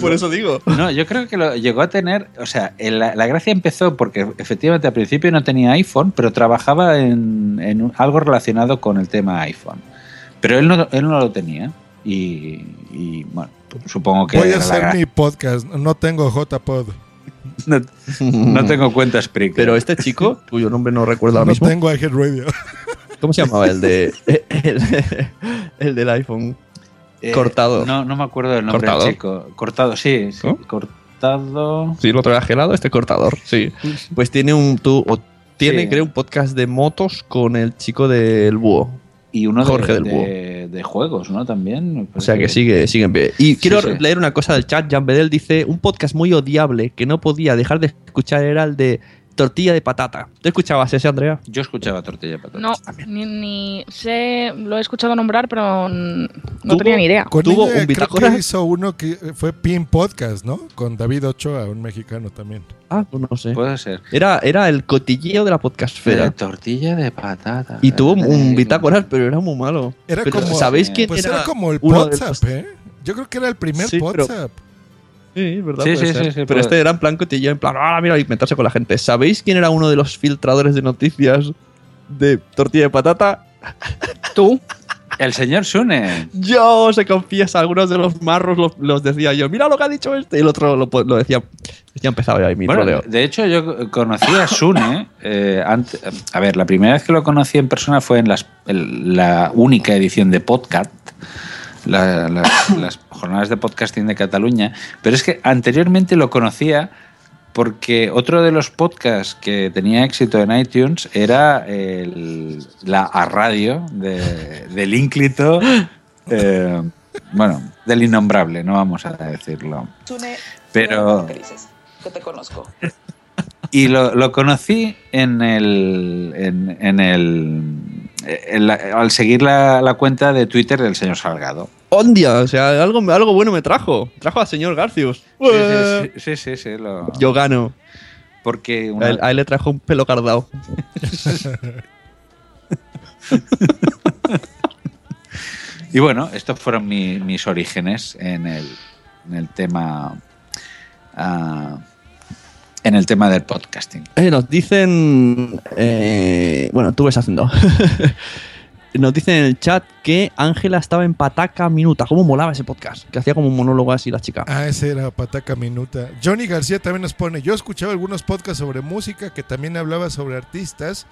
Por eso digo. No, yo creo que lo llegó a tener, o sea, la, la gracia empezó porque efectivamente al principio no tenía iPhone, pero trabajaba en, en un- algo relacionado con el tema iPhone. Pero él no, él no lo tenía y, y, bueno, supongo que... Voy a hacer mi podcast. No tengo JPod. no, no tengo cuenta Spreaker. Pero este chico, cuyo nombre no recuerdo ahora No mismo, tengo iHead Radio. ¿cómo se llamaba el de el, el del iPhone? Eh, cortado. No, no me acuerdo del nombre ¿Cortado? del chico. Cortado, sí. sí. Cortado... Sí, el otro era gelado, este cortador, sí. Pues tiene un tú o tiene Sí. creo un podcast de motos con el chico del búho. Y uno de- Jorge del de, Búho. de juegos, ¿no? También. O sea que sigue, sigue en pie. Y quiero sí. leer una cosa del chat. Jan Bedel dice: Un podcast muy odiable que no podía dejar de escuchar era el de Tortilla de Patata. ¿Tú escuchabas ese, Andrea? Yo escuchaba tortilla de patata. No, ni, ni sé, lo he escuchado nombrar, pero no Tuvo- tenía ni idea. Con Tuvo ella un creo bitácora. que hizo uno que fue Pin Podcast, ¿no? Con David Ochoa, un mexicano también. Ah, pues no sé. Puede ser. Era, era el cotilleo de la De podcastfera. tortilla de patata. Y tuvo un bitácoras, pero era muy malo. Era Pero, como- ¿Sabéis quién Pues era? era como el de WhatsApp, ¿eh? Yo creo que era el primer WhatsApp. Sí, ¿verdad? Sí, Puede sí, sí, sí, Pero puede- este era en plan cotilleo, en plan, ah, mira, y meterse con la gente. ¿Sabéis quién era uno de los filtradores de noticias de tortilla de patata? Tú. El señor Sune. Yo se confiesa, algunos de los marros los, los decía yo, mira lo que ha dicho este, y el otro lo, decía, ya empezaba ahí mi Bueno, troleo. de hecho, yo conocí a Sune. eh, a ver, la primera vez que lo conocí en persona fue en las- el- la única edición de podcast. La- las, las jornadas de podcasting de Cataluña, pero es que anteriormente lo conocía porque otro de los podcasts que tenía éxito en iTunes era el- la A Radio de, del ínclito, eh, bueno, del innombrable, no vamos a decirlo. Pero que te conozco. y lo, lo conocí en el, en, en el la- al seguir la, la cuenta de Twitter del señor Salgado. ¡Ondia! O sea, algo, algo bueno me trajo. Trajo al señor Garcius. Sí, sí, sí, sí, sí, lo- Yo gano. porque A una- él, a él le trajo un pelo cardado. Y bueno, estos fueron mi- mis orígenes en el, en el tema ah, en el tema del podcasting. Eh, nos dicen. eh, bueno, tú ves haciendo. nos dicen en el chat que Ángela estaba en Pataca Minuta. ¿Cómo molaba ese podcast? Que hacía como un monólogo así la chica. Ah, ese era Pataca Minuta. Johnny García también nos pone, yo escuchaba algunos podcasts sobre música que también hablaba sobre artistas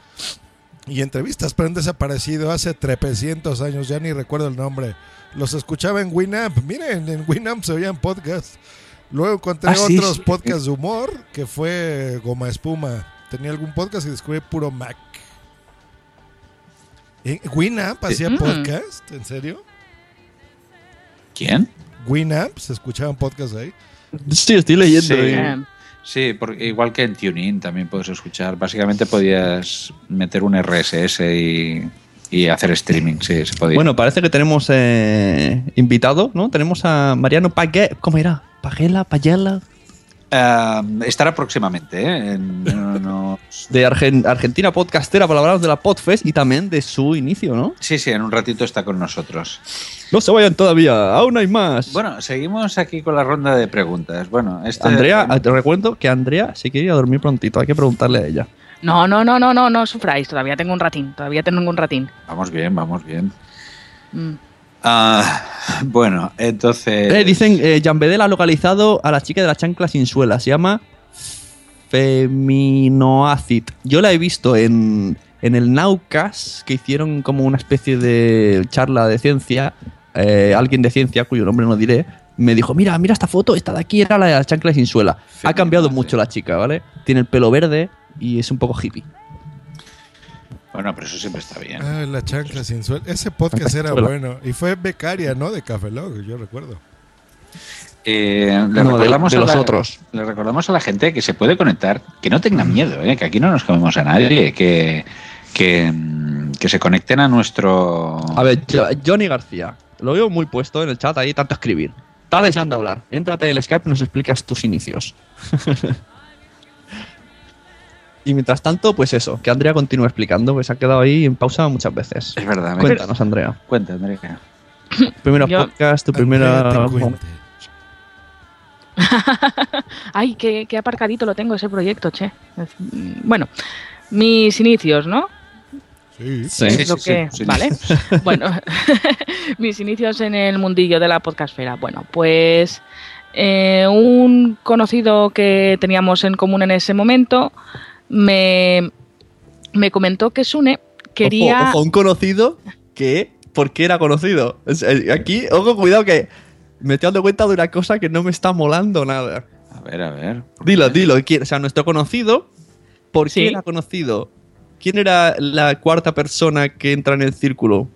y entrevistas, pero han desaparecido hace trepecientos años, ya ni recuerdo el nombre. Los escuchaba en Winamp. Miren, en Winamp se oían podcasts. Luego encontré Ah, otros sí. podcasts de humor, que fue Goma Espuma. Tenía algún podcast y descubrí puro Mac. ¿En Winamp hacía Mm. podcast? ¿En serio? ¿Quién? Winamp, ¿se escuchaban podcasts ahí? Sí, estoy leyendo. Sí. y- Sí, porque igual que en TuneIn también puedes escuchar. Básicamente podías meter un RSS y, y hacer streaming, sí, se podía. Bueno, parece que tenemos eh, invitado, ¿no? Tenemos a Mariano Pague. ¿Cómo era? Pagela, Payela. Ah, estará próximamente, ¿eh? En- De Argen- Argentina Podcastera para hablar de la Podfest y también de su inicio, ¿no? Sí, sí, en un ratito está con nosotros. No se vayan todavía, aún hay más. Bueno, seguimos aquí con la ronda de preguntas. Bueno, este, Andrea, te recuerdo que Andrea se quiere ir a dormir prontito, hay que preguntarle a ella. No, no, no, no, no, no sufráis. Todavía tengo un ratín. Todavía tengo un ratín. Vamos bien, vamos bien. Mm. Ah, bueno, entonces. Eh, dicen, eh, Jan Bedel ha localizado a la chica de la chancla sin suela. Se llama Feminoacid. Yo la he visto en, en el Naucas, que hicieron como una especie de charla de ciencia eh, alguien de ciencia, cuyo nombre no diré, me dijo, mira, mira esta foto, esta de aquí era la de las chanclas sin suela. Ha cambiado mucho la chica, ¿vale? Tiene el pelo verde y es un poco hippie. Bueno, pero eso siempre está bien. Ah, la chancla sin suelo. Ese podcast era bueno. Y fue becaria, ¿no? De Café Log, yo recuerdo. Eh, le, No, de- recordamos de a los la- otros. le recordamos a la gente que se puede conectar, que no tengan miedo, ¿eh? que aquí no nos comemos a nadie, que, que, mm, que se conecten a nuestro... A ver, Jo- Johnny García, lo veo muy puesto en el chat ahí, tanto escribir. Está deseando hablar. Éntrate en el Skype y nos explicas tus inicios. y mientras tanto, pues eso, que Andrea continúe explicando, pues ha quedado ahí en pausa muchas veces. Es verdad. me- Cuéntanos, Andrea. Cuenta, Andrea. Tu primera Yo- podcast, tu primera... Ay, qué, qué aparcadito lo tengo ese proyecto, che. Mm, Bueno, mis inicios, ¿no? Sí. Sí. Es lo sí, que, sí, sí. vale. bueno, mis inicios en el mundillo de la podcastfera. Bueno, pues eh, un conocido que teníamos en común en ese momento me, me comentó que Sune quería... Ojo, ojo, un conocido que... ¿Por qué era conocido? Eh, Aquí, ojo, cuidado que me estoy dando cuenta de una cosa que no me está molando nada. A ver, a ver. Dilo, dilo. ¿quién- O sea, nuestro conocido, ¿por Sí. qué era conocido? ¿Quién era la cuarta persona que entra en el círculo?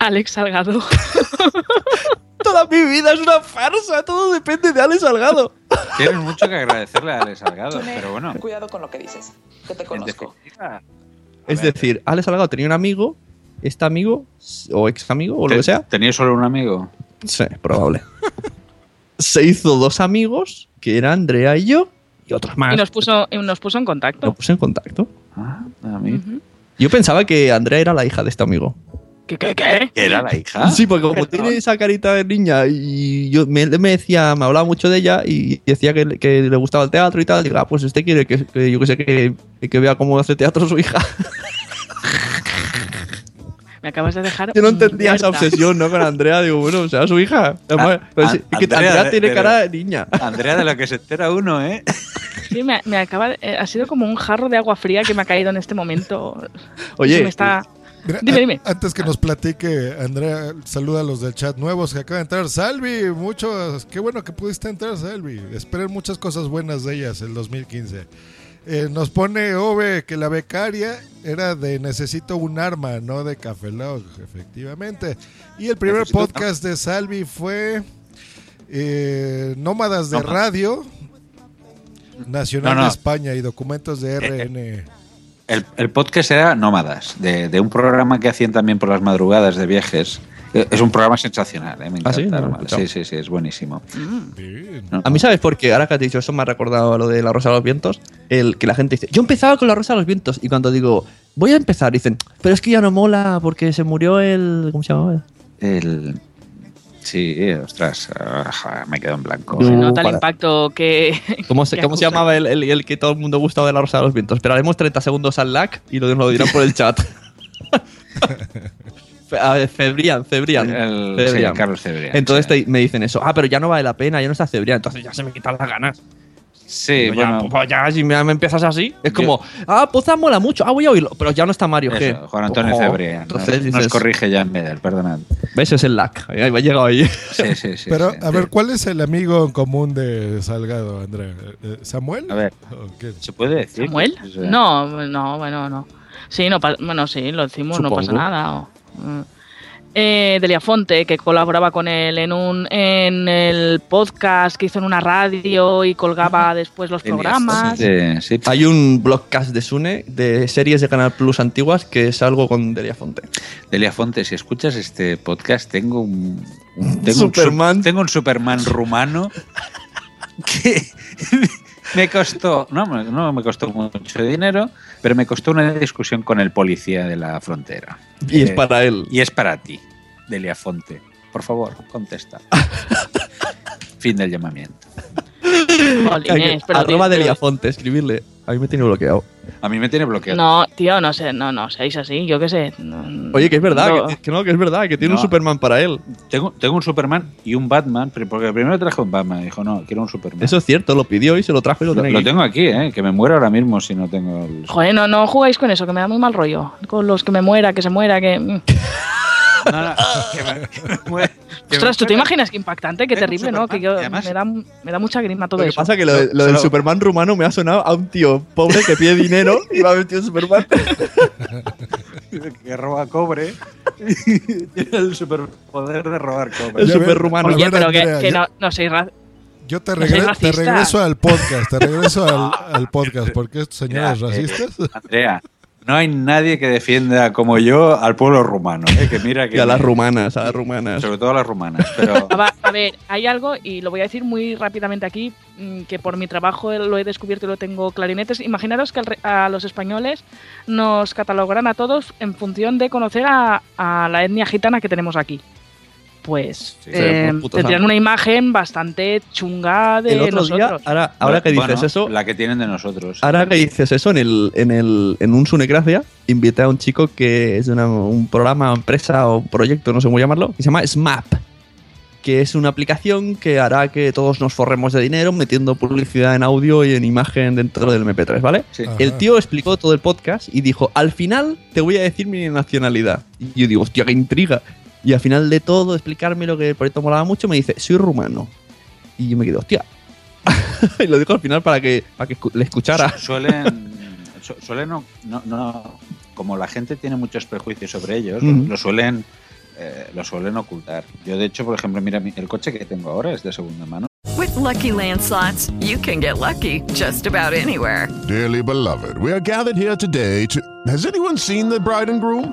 Alex Salgado. Toda mi vida es una farsa, todo depende de Alex Salgado. Tienes mucho que agradecerle a Alex Salgado, pero bueno. Cuidado con lo que dices. Que te conozco. Es decir, Alex Salgado tenía un amigo, este amigo, o ex amigo, o lo ¿te- que sea. ¿Tenías solo un amigo? Sí, probable. Se hizo dos amigos, que eran Andrea y yo, y otros más. Y nos puso, y nos puso en Lo contacto. puse en contacto. Ah, a mí. Yo pensaba que Andrea era la hija de este amigo. ¿Qué, qué, qué? ¿Era la hija? Sí, porque como Perdón. tiene esa carita de niña y yo me, él me decía, me hablaba mucho de ella y decía que, que le gustaba el teatro y tal, digo, ah, pues usted quiere que, que yo que sé que, que vea cómo hace teatro su hija. Me acabas de dejar. Yo no entendía esa muerta. obsesión, ¿no? Con Andrea, digo, bueno, o sea, su hija. Además, es que Andrea, Andrea de- tiene de- cara de niña. Andrea, de lo que se entera uno, ¿eh? Sí, me, me acaba de- eh, ha sido como un jarro de agua fría que me ha caído en este momento. Oye, me está. Mira, Dime, a- dime. Antes que nos platique, Andrea, saluda a los del chat nuevos que acaban de entrar. Salvi, muchos. Qué bueno que pudiste entrar, Salvi. Esperen muchas cosas buenas de ellas el 2015. Eh, nos pone Ove que la becaria era de Necesito un arma, no de Café Log, efectivamente. Y el primer Necesito podcast de Salvi fue eh, Nómadas de Nómadas. Radio, Nacional No, no. de España y documentos de RN. El, el podcast era Nómadas, de, de un programa que hacían también por las madrugadas de viajes. Eh, Es un programa sensacional, ¿eh? me ¿Ah, sí? encanta. No escuchado. sí, sí, sí, es buenísimo. No, A mí, ¿sabes por qué? Ahora que has dicho eso, me ha recordado lo de la Rosa de los Vientos. El que la gente dice, yo empezaba con la Rosa de los Vientos. Y cuando digo, voy a empezar, dicen, pero es que ya no mola porque se murió el. ¿Cómo se llamaba? El... Sí, eh, ostras, ah, me quedo en blanco. No. Se nota el impacto que. ¿Cómo se, que cómo se llamaba el, el- el que todo el mundo gustaba de la Rosa de los Vientos? Esperaremos 30 segundos al lag y lo, nos lo dirán por el chat. A ver, Cebrián, Cebrián. El- Cebrián. sí, Carlos Cebrián. Entonces sí. te- me dicen eso. Ah, pero ya no vale la pena, ya no está Cebrián. Entonces ya se me quitan las ganas. Sí, Pues ya, bueno, pues ya, si me, me empiezas así, es Yo- como, ah, Poza mola mucho, ah, voy a oírlo, pero ya no está Mario, ¿qué? eso, Juan Antonio. Cebrián. Entonces nos, dices, nos corrige ya en Medel, perdonad. ¿ves? Es el lag, ha llegado ahí. Sí, sí, sí. Pero, sí. a ver, ¿cuál es el amigo en común de Salgado, Andrea? Eh, ¿Samuel? A ver, ¿O qué? ¿se puede decir? ¿Samuel? O sea, No, no, bueno, no. Sí, no bueno, sí, lo decimos, no pasa Supongo. nada. o- mm. Eh, Delia Fonte, que colaboraba con él en un en el podcast que hizo en una radio y colgaba después los programas. sí, sí. Hay un blogcast de Sune de series de Canal Plus antiguas que es algo con Delia Fonte. Delia Fonte, si escuchas este podcast, tengo un, un- tengo Superman. Un, tengo un Superman rumano que me costó, no, me- no me costó mucho dinero, pero me costó una discusión con el policía de la frontera. Y es para él. Y es para ti, Delia Fonte. Por favor, contesta. fin del llamamiento. Jolines, Arroba Delia Fonte, escribirle. A mí me tiene bloqueado. A mí me tiene bloqueado. No, tío, no sé, no, no seáis así, yo qué sé. no- Oye, que es verdad, no. que, que no, que es verdad, que tiene No. un Superman para él. Tengo, tengo un Superman y un Batman, pero porque primero traje un Batman. Dijo, no, quiero un Superman. Eso es cierto, lo pidió y se lo trajo y lo, lo, tiene lo tengo aquí, ¿eh? que me muero ahora mismo si no tengo el... Joder, no, no jugáis con eso, que me da muy mal rollo. Con los que me muera, que se muera, que. No, no, que me- que me muero- que me Ostras, ¿tú te imaginas qué impactante, qué terrible, ¿no? Que yo, me, da, me da mucha grima todo Lo que eso. pasa es que lo, de- lo del Superman rumano me ha sonado a un tío pobre que pide dinero y va vestido de Superman. que roba cobre y tiene el superpoder de robar cobre. El super rumano. Oye, pero que, Andrea, que yo- no, no Yo te, regre- te regreso al podcast, te regreso al, al podcast, porque estos señores eh, racistas. Andrea, no hay nadie que defienda como yo al pueblo rumano. ¿eh? Que mira que Y a las rumanas, a las rumanas. Sobre todo a las rumanas. Pero A ver, hay algo, y lo voy a decir muy rápidamente aquí, mm, que por mi trabajo lo he descubierto y lo tengo clarinetes. Imaginaros que al re- a los españoles nos catalogarán a todos en función de conocer a, a la etnia gitana que tenemos aquí. Pues Sí, eh, tendrían una imagen bastante chunga de El otro nosotros. día, ahora, ahora que dices bueno, eso, La que tienen de nosotros. ahora que dices eso, en el, en el, en un Sunecracia, invité a un chico que es de una- un programa, empresa o proyecto, no sé cómo llamarlo, que se llama SMAP. Que es una aplicación que hará que todos nos forremos de dinero metiendo publicidad en audio y en imagen dentro del MP3, ¿vale? Sí. El tío explicó todo el podcast y dijo, al final te voy a decir mi nacionalidad. Y yo digo, hostia, qué intriga. Y al final de todo, explicarme lo que el proyecto molaba mucho, me dice, soy rumano. Y yo me quedo, hostia. y lo dijo al final para que, para que le escuchara. Su- Suelen, su- suelen no, no, no- como la gente tiene muchos prejuicios sobre ellos, lo- Ujú. lo suelen eh, lo suelen ocultar. Yo de hecho, por ejemplo, mira, mi- el coche que tengo ahora es de segunda mano. With Lucky Land slots, you can get lucky just about anywhere. Dearly beloved, we are gathered here today to. Has anyone seen the bride and groom?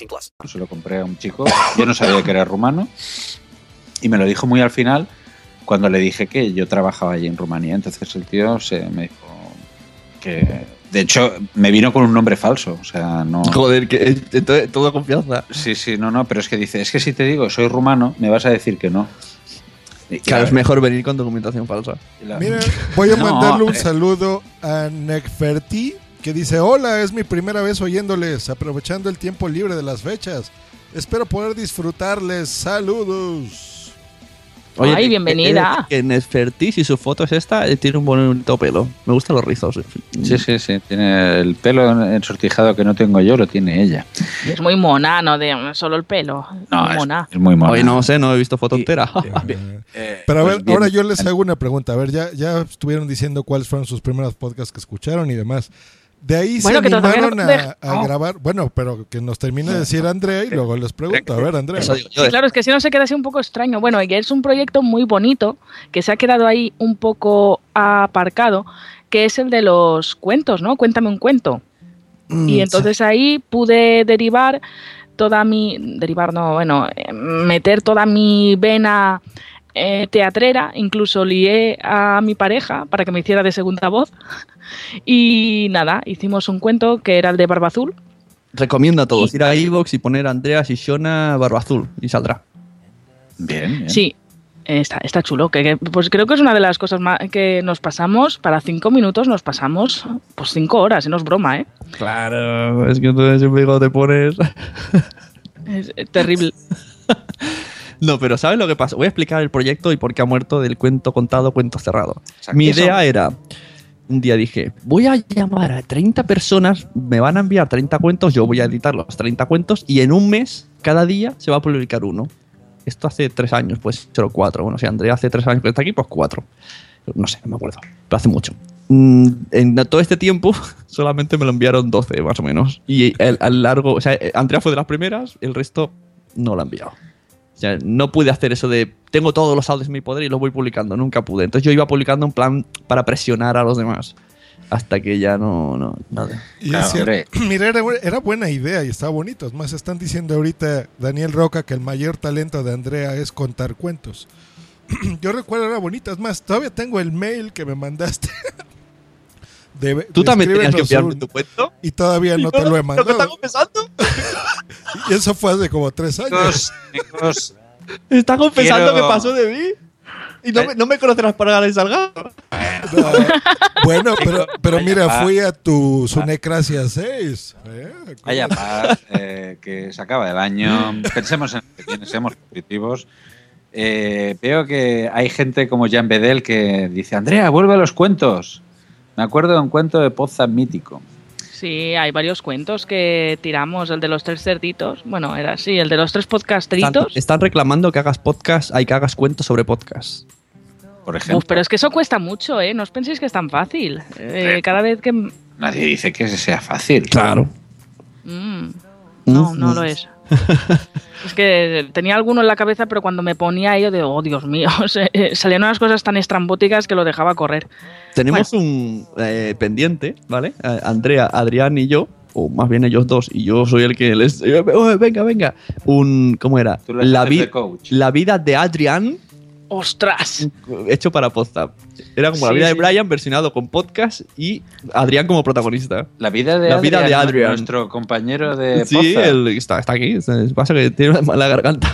plus. Se lo compré a un chico. Yo no sabía que era rumano. Y me lo dijo muy al final cuando le dije que yo trabajaba allí en Rumanía. Entonces el tío se me dijo que. De hecho, me vino con un nombre falso. O sea, no. Joder, que entonces, toda confianza. Sí, sí, no, no. Pero es que dice: Es que si te digo soy rumano, me vas a decir que no. Claro, es mejor venir con documentación falsa. la- Mira, voy a No, mandarle un eh. saludo a Necferti, que dice, hola, es mi primera vez oyéndoles, aprovechando el tiempo libre de las fechas. Espero poder disfrutarles. Saludos. Ay, que- bienvenida. Que Nefertis, si su foto es esta, eh, tiene un bonito pelo. Me gustan los rizos. Sí, sí, sí. Tiene el pelo ensortijado que no tengo yo, lo tiene ella. Es muy mona, no de solo el pelo. No, muy es, mona. es muy mona. Oye, no sé, no he visto foto entera. Eh, Pero a ver, ahora yo les hago una pregunta. A ver, ya, ya estuvieron diciendo cuáles fueron sus primeros podcasts que escucharon y demás. De ahí Bueno, se animaron no a, deja- a no. grabar. Bueno, pero que nos termine de decir Andrea y luego les pregunto. A ver, Andrea. Sí, claro, es que si no se queda así un poco extraño. Bueno, es un proyecto muy bonito que se ha quedado ahí un poco aparcado, que es el de los cuentos, ¿no? Cuéntame un cuento. Mm, Y entonces ahí pude derivar toda mi. Derivar, no, bueno, eh, meter toda mi vena eh, teatrera. Incluso lié a mi pareja para que me hiciera de segunda voz. Y nada, hicimos un cuento que era el de Barba Azul. Recomiendo a todos ir a iVoox y poner Andrea Shishona Barba Azul y saldrá. Bien, bien. Sí, está, está chulo. Que, que, pues creo que es una de las cosas más que nos pasamos. Para cinco minutos nos pasamos pues cinco horas, y no es broma, ¿eh? Claro, es que entonces siempre digo, te pones. Es eh, terrible. No, pero ¿sabes lo que pasa? Voy a explicar el proyecto y por qué ha muerto del cuento contado, cuento cerrado. Mi Eso. idea era, un día dije, voy a llamar a 30 personas, me van a enviar 30 cuentos, yo voy a editar los 30 cuentos y en un mes, cada día, se va a publicar uno. Esto hace tres años, pues solo cuatro. Bueno, si Andrea hace tres años que está aquí, pues cuatro. No sé, no me acuerdo, pero hace mucho. Mm, En todo este tiempo solamente me lo enviaron 12 más o menos. Y al largo, o sea, Andrea fue de las primeras, el resto no lo ha enviado. Sea, no pude hacer eso de tengo todos los audios en mi poder y los voy publicando. Nunca pude. Entonces yo iba publicando en plan para presionar a los demás. hasta que ya no, no nada. Y Claro, es cierto. hombre. Mira, era, era buena idea y estaba bonito. Es más, están diciendo ahorita Daniel Roca que el mayor talento de Andrea es contar cuentos. Yo recuerdo, era bonito. Es más, todavía tengo el mail que me mandaste. ¿Tú también tenías que enviarme un- tu cuento? Y todavía no ¿Y te lo he lo- lo que mandado. está Y eso fue hace como tres años. Chicos, Está confesando Quiero- que pasó de mí. Y no, me, no me conocerás para ganar el salgado. No, bueno, pero, pero mira, fui a tu Sunecracia 6. ¿eh? Vaya paz, eh, que se acaba el año. Pensemos en que seamos positivos. Eh, veo que hay gente como Jan Bedel que dice, Andrea, vuelve a los cuentos. Me acuerdo de un cuento de Poza mítico. Sí, hay varios cuentos que tiramos. El de los tres cerditos. Bueno, era así. El de los tres Están, podcastritos. están reclamando que hagas podcast, hay que hagas cuentos sobre podcast. Por ejemplo, Uf, pero es que eso cuesta mucho, ¿eh? No os penséis que es tan fácil. Eh, cada vez que... nadie dice que sea fácil. Claro. Mm, no, no lo es. Es que tenía alguno en la cabeza, pero cuando me ponía ello de, oh Dios mío, eh, salían unas cosas tan estrambóticas que lo dejaba correr. Tenemos un eh, pendiente, ¿vale? Eh, Andrea, Adrián y yo, o más bien ellos dos, y yo soy el que les. eh, oh, venga, venga. Un. ¿Cómo era? La, vi- la vida de Adrián ¡Ostras! hecho para Podzap. Era como la Sí, vida de. Brian versionado con podcast y Adrián como protagonista. La vida de La Adrián, vida de Adrián. nuestro compañero de Sí, él está, está aquí. Pasa que tiene una mala garganta.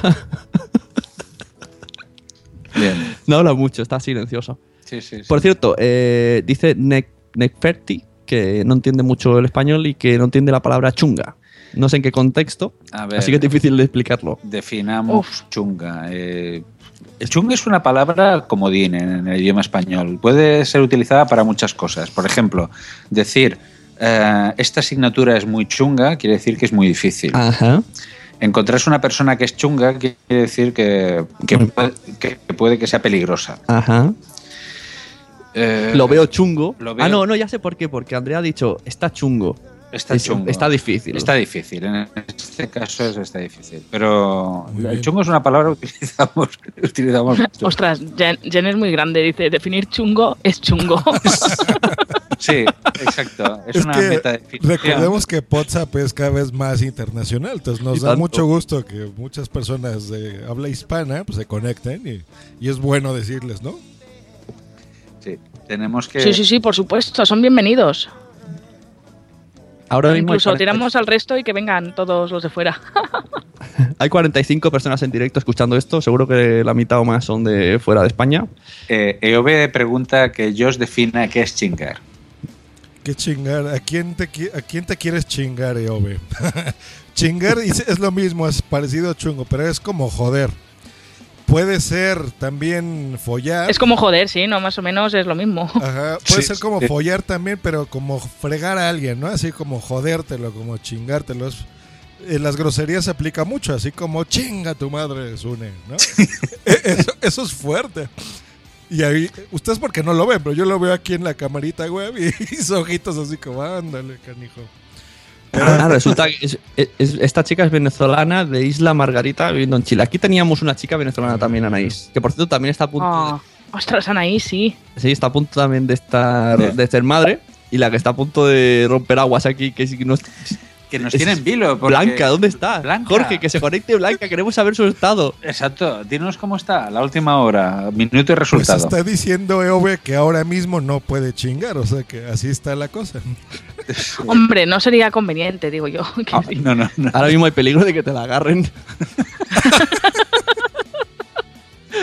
Bien. No habla mucho, está silencioso. Sí, sí, sí. Por cierto, eh, dice Nec- Necferti que no entiende mucho el español y que no entiende la palabra chunga. No sé en qué contexto, A ver. así que es difícil de explicarlo. Definamos chunga. Eh, chunga es una palabra comodín en el idioma español. Puede ser utilizada para muchas cosas. Por ejemplo, decir eh, esta asignatura es muy chunga quiere decir que es muy difícil. Ajá. Encontrarse una persona que es chunga quiere decir que, que puede, que puede que sea peligrosa. Ajá. Eh, Lo veo chungo. lo veo- Ah, no, no, ya sé por qué. Porque Andrea ha dicho, está chungo. Está Es- chungo. Está difícil. Está difícil. En este caso es, está difícil. Pero el chungo es una palabra que utilizamos. utilizamos mucho. Ostras, Jen, Jen es muy grande. Dice, definir chungo es chungo. Sí, exacto. Es, Es una metadefinición. recordemos que WhatsApp es cada vez más internacional, entonces nos Y da tanto. mucho gusto que muchas personas de habla hispana pues, se conecten y, y es bueno decirles, ¿no? Sí, tenemos que. sí, sí, sí, por supuesto. Son bienvenidos. Ahora mismo Incluso 40 tiramos al resto y que vengan todos los de fuera. hay 45 personas en directo escuchando esto. Seguro que la mitad o más son de fuera de España. Eh, EOB pregunta que Josh defina qué es chingar. ¿Qué chingar? ¿A quién te, a quién te quieres chingar, Eove? chingar es, es lo mismo, es parecido a chungo, pero es como joder. Puede ser también follar. Es como joder, sí, ¿no? Más o menos es lo mismo. Ajá, puede Sí, ser como sí. follar también, pero como fregar a alguien, ¿no? Así como jodértelo, como chingártelo. En las groserías se aplica mucho, así como chinga tu madre, Sune, ¿no? E- eso, eso es fuerte. Y ahí, ustedes porque no lo ven, pero yo lo veo aquí en la camarita web y hizo ojitos así como, ándale, canijo. Ah, resulta que es- es- esta chica es venezolana de Isla Margarita viviendo en Chile. Aquí teníamos una chica venezolana también, Anaís, que por cierto también está a punto, Ah, ostras, Anaí, sí. sí, está a punto también de estar De- de ser madre y la que está a punto de romper aguas aquí, que sí que no Que nos Es tienen vilo. porque- Blanca, ¿dónde está? Blanca. Jorge, que se conecte Blanca, queremos saber su estado. Exacto. Dinos cómo está. La última hora. Minuto y Pues resultado. está diciendo Eove que ahora mismo no puede chingar, o sea que así está la cosa. Hombre, no sería conveniente, digo yo. Ah, No, no, no. Ahora mismo hay peligro de que te la agarren.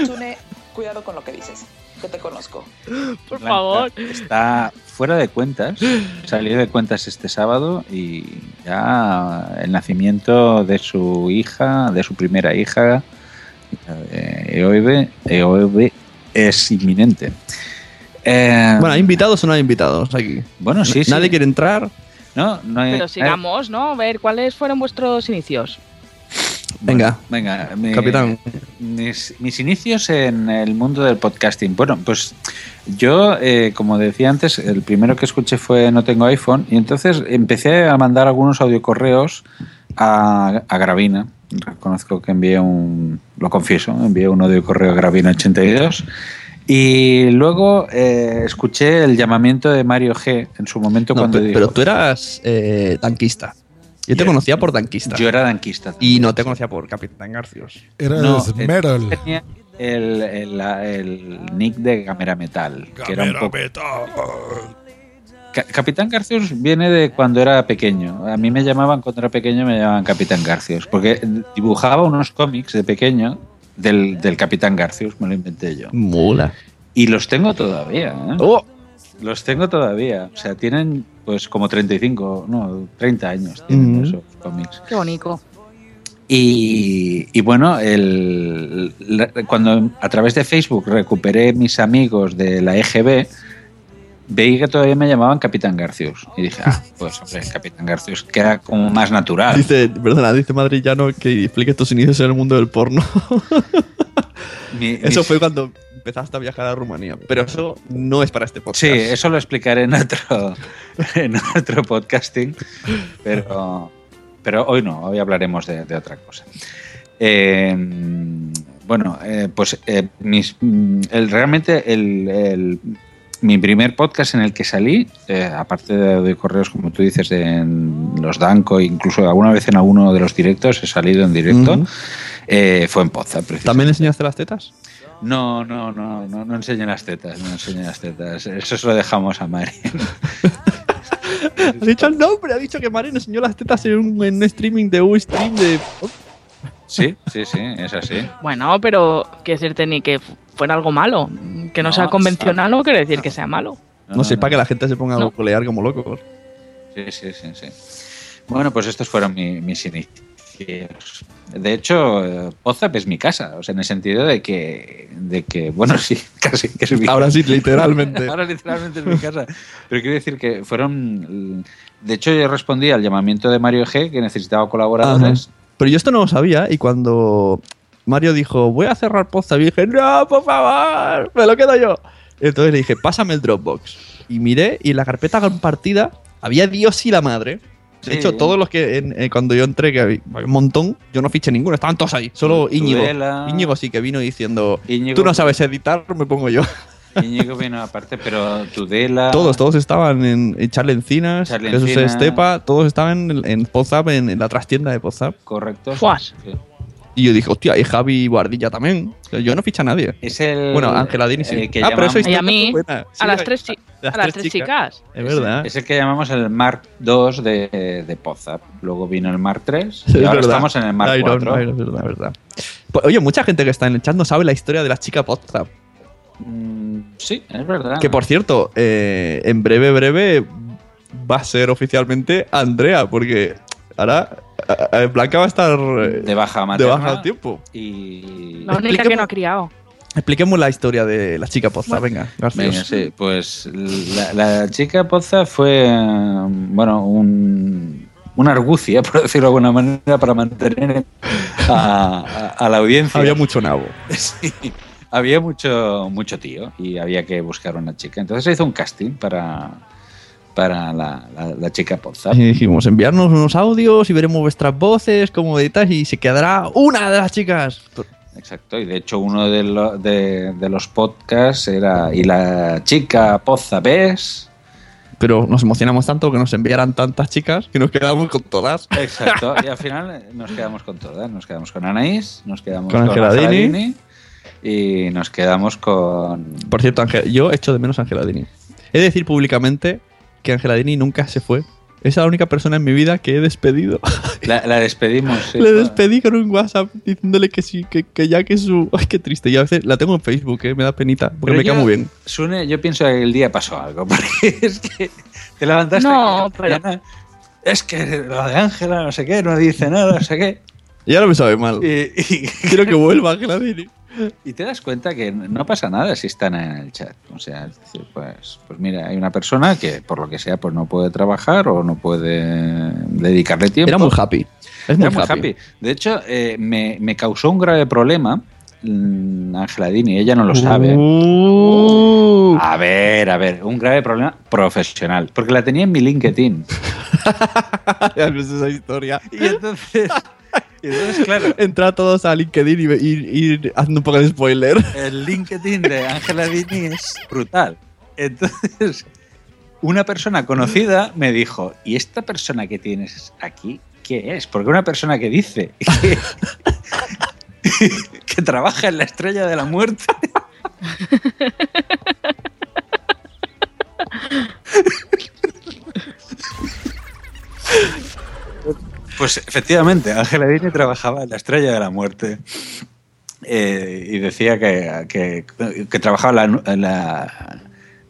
Sune, cuidado con lo que dices, que te conozco. Por Blanca favor. Está fuera de cuentas. Salió de cuentas este sábado y ya el nacimiento de su hija, de su primera hija, eh, Eoebe, Eoebe, es inminente. Eh, Bueno, ¿hay invitados o no hay invitados aquí? bueno, sí, sí. ¿Nadie quiere entrar? No, no hay- Pero sigamos, ¿no? A ver, ¿cuáles fueron vuestros inicios? Venga, Venga, mi- capitán. Mis, mis inicios en el mundo del podcasting. Bueno, pues yo, eh, como decía antes, el primero que escuché fue No tengo iPhone y entonces empecé a mandar algunos audiocorreos a, a Gravina. Reconozco que envié un, lo confieso, envié un audiocorreo a Gravina 82 Y luego eh, escuché el llamamiento de Mario G en su momento No, cuando pe- dijo, pero tú eras eh, tanquista. Yo te conocía por tanquista. yo era tanquista. Y no te conocía por Capitán Garcios. Eras No, metal. tenía el, el- el nick de Gamera Metal. que era un Gamera poco- Metal. Ca- Capitán Garcios viene de cuando era pequeño. A mí me llamaban cuando era pequeño, me llamaban Capitán Garcios. Porque dibujaba unos cómics de pequeño del, del Capitán Garcios, me lo inventé yo. Mola. Y los tengo todavía. ¿eh? Oh, Los tengo todavía. O sea, tienen pues como 35, no, 30 años tienen Ujú. esos cómics. Qué bonito. Y, y bueno, el, la- cuando a través de Facebook recuperé mis amigos de la EGB, veí que todavía me llamaban Capitán Garcius. Y dije, ah, pues hombre, Capitán Garcius queda como más natural. Dice, perdona, dice Madrillano que expliques tus inicios en el mundo del porno. Mi- Eso mis- fue cuando empezaste a viajar a Rumanía. Pero eso no es para este podcast. Sí, eso lo explicaré en otro, en otro podcasting, pero, pero hoy no, hoy hablaremos de, de otra cosa. Eh, bueno, eh, pues eh, mis- mm, el, realmente el, el- mi primer podcast en el que salí, aparte de, de correos, como tú dices, en los Danco, incluso alguna vez en alguno de los directos, he salido en directo, eh, fue en Poza. ¿También enseñaste las tetas? No, no, no, no, no las tetas, no enseño las tetas. Eso se lo dejamos a Mari. Ha dicho el nombre, ha dicho que Mario enseñó las tetas en un, en un streaming de Ustream de. Sí, sí, sí, es así. Bueno, pero quiere decirte ni que fu- fuera algo malo. Que no, No, sea convencional no quiere decir que sea malo. No, sé, para que la gente se ponga a No. googlear como locos. Sí, sí, sí, sí. Bueno, pues estos fueron mi- mis inicios. De hecho, eh, Pozap es mi casa, o sea, en el sentido de que, de que bueno, sí, casi que es mi Ahora sí, literalmente. Ahora literalmente es mi casa. Pero quiero decir que fueron... De hecho, yo respondí al llamamiento de Mario G, que necesitaba colaboradores. Ajá. Pero yo esto no lo sabía y cuando Mario dijo, voy a cerrar Poza, dije, no, por favor, me lo quedo yo. Entonces le dije, pásame el Dropbox. Y miré y en la carpeta compartida había Dios y la madre. De hecho, todos los que en- eh, cuando yo entré, que había un montón, yo no fiché ninguno, estaban todos ahí. Solo Íñigo. Tudela. Íñigo sí que vino diciendo, Íñigo- tú no sabes editar, me pongo yo. Íñigo vino aparte, pero Tudela... Todos, todos estaban en, en Charlie Encinas, Charlie Jesús Encinas. Estepa, todos estaban en, en Pozap, en, en la trastienda de Pozap. Correcto. Fuas. Sí. Y yo dije, hostia, y Javi Guardilla también. O sea, Yo no ficha a nadie. Es el... Bueno, Ángela Dini sí. que ah, pero eso Y a mí, buena. Sí, a las tres, chi- las a las tres tres chicas. chicas. Es verdad. Es el que llamamos el Mark II de, de Pozap. Luego vino el Mark III Es y ahora verdad. estamos en el Mark IV. Iron, es verdad, es verdad. Pues, oye, mucha gente que está en el chat no sabe la historia de las chicas Pozap. Mm, sí, es verdad. Que por cierto, eh, en breve, breve va a ser oficialmente Andrea, porque ahora Blanca va a estar eh, de baja de materna. baja al tiempo. Y... La única que no ha criado. Expliquemos la historia de la chica Pozap, venga, García. Venga, sí, pues la, la chica Poza fue, eh, bueno, un, una argucia, por decirlo de alguna manera, para mantener a, a- a la audiencia. Había mucho nabo. Sí, había mucho, mucho tío y había que buscar una chica. Entonces se hizo un casting para, para la, la- la chica Poza. Y dijimos, enviarnos unos audios y veremos vuestras voces, cómo editáis, y se quedará una de las chicas. Exacto, y de hecho uno de, lo- de- de los podcasts era ¿Y la chica Poza ves? Pero nos emocionamos tanto que nos enviaran tantas chicas que nos quedamos con todas. Exacto, y al final nos quedamos con todas. Nos quedamos con Anaís, nos quedamos Con con, Ángela Ángela Dini. Dini y nos quedamos con... Por cierto, Ángel- yo echo de menos a Angela Dini. He de decir públicamente que Angela Dini nunca se fue. Es la única persona en mi vida que he despedido. La, la despedimos. sí, Le despedí con un WhatsApp diciéndole que sí, que, que ya que su. Ay, qué triste. Y a veces la tengo en Facebook, ¿eh? me da penita, porque Pero me yo, muy bien. Sune, yo pienso que el día pasó algo, porque es que te levantaste No, mañana, es que lo de Ángela, no sé qué, no dice nada, no sé qué. Y ahora me sabe mal. Y, y- Quiero que vuelva Angela Dini. Y te das cuenta que no pasa nada si están en el chat. O sea, es decir, pues, pues mira, hay una persona que por lo que sea pues no puede trabajar o no puede dedicarle tiempo. Era muy happy. Es muy Era muy happy. happy. De hecho, eh, me, me causó un grave problema mm, Ángela Dini, ella no lo sabe. Uh. A ver, a ver, un grave problema profesional, porque la tenía en mi LinkedIn. Ya ves esa historia. Y entonces, entonces, claro, Entrar todos a LinkedIn y, ir haciendo un poco de spoiler. el LinkedIn de Ángela Dini es brutal. Entonces, una persona conocida me dijo, ¿y esta persona que tienes aquí qué es? Porque una persona que dice que, que trabaja en la estrella de la muerte. Pues efectivamente, Ángela Dini trabajaba en la estrella de la muerte. Eh, y decía que, que- que trabajaba en la, la-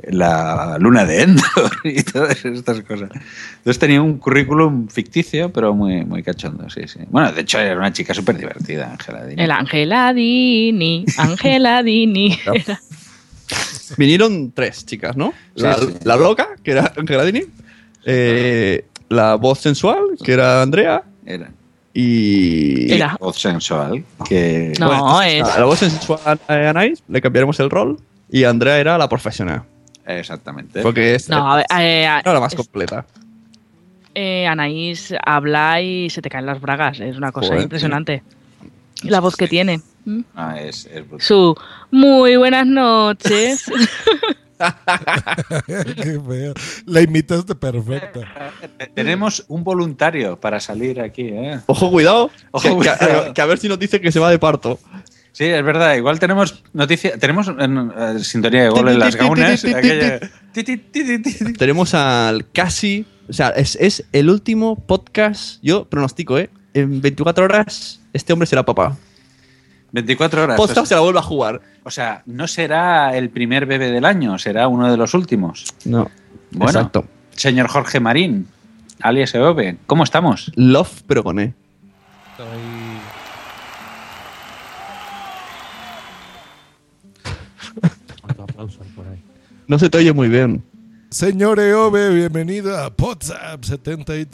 la luna de Endor y todas estas cosas. Entonces tenía un currículum ficticio, pero muy, muy cachondo, sí, sí. Bueno, de hecho era una chica súper divertida, Ángela Dini. El Angela Dini, Angela Dini. Era- Vinieron tres chicas, ¿no? La, Sí, sí. la loca, que era Angela Dini. eh, la voz sensual, que era Andrea. Era. Y. Era. Voz sensual. Que, No, bueno, es. A la voz sensual a Anais le cambiaremos el rol. Y Andrea era la profesional. exactamente. Porque es, No, a ver, eh, era la más es- completa. eh, Anaís habla y se te caen las bragas. Es una cosa Joder, impresionante. La voz que tiene. Ah, es, es brutal. Su muy buenas noches. Qué feo. La imitaste perfecta. Tenemos un voluntario para salir aquí, ¿eh? Ojo, cuidado. Ojo, que, que- cuidado. que a ver si nos dice que se va de parto. Sí, es verdad. Igual tenemos noticia, tenemos en, eh, sintonía de gol en las gaunas. aquella-. Tenemos al casi. O sea, es, es el último podcast. Yo pronostico, ¿eh? En 24 horas, este hombre será papá. 24 horas. Posta o se la vuelve a jugar. o sea, no será el primer bebé del año, será uno de los últimos. No. Bueno, Exacto. señor Jorge Marín, alias Eove, ¿cómo estamos? Love, pero con E. No se te oye muy bien. Señor Eove, bienvenido a WhatsApp 73.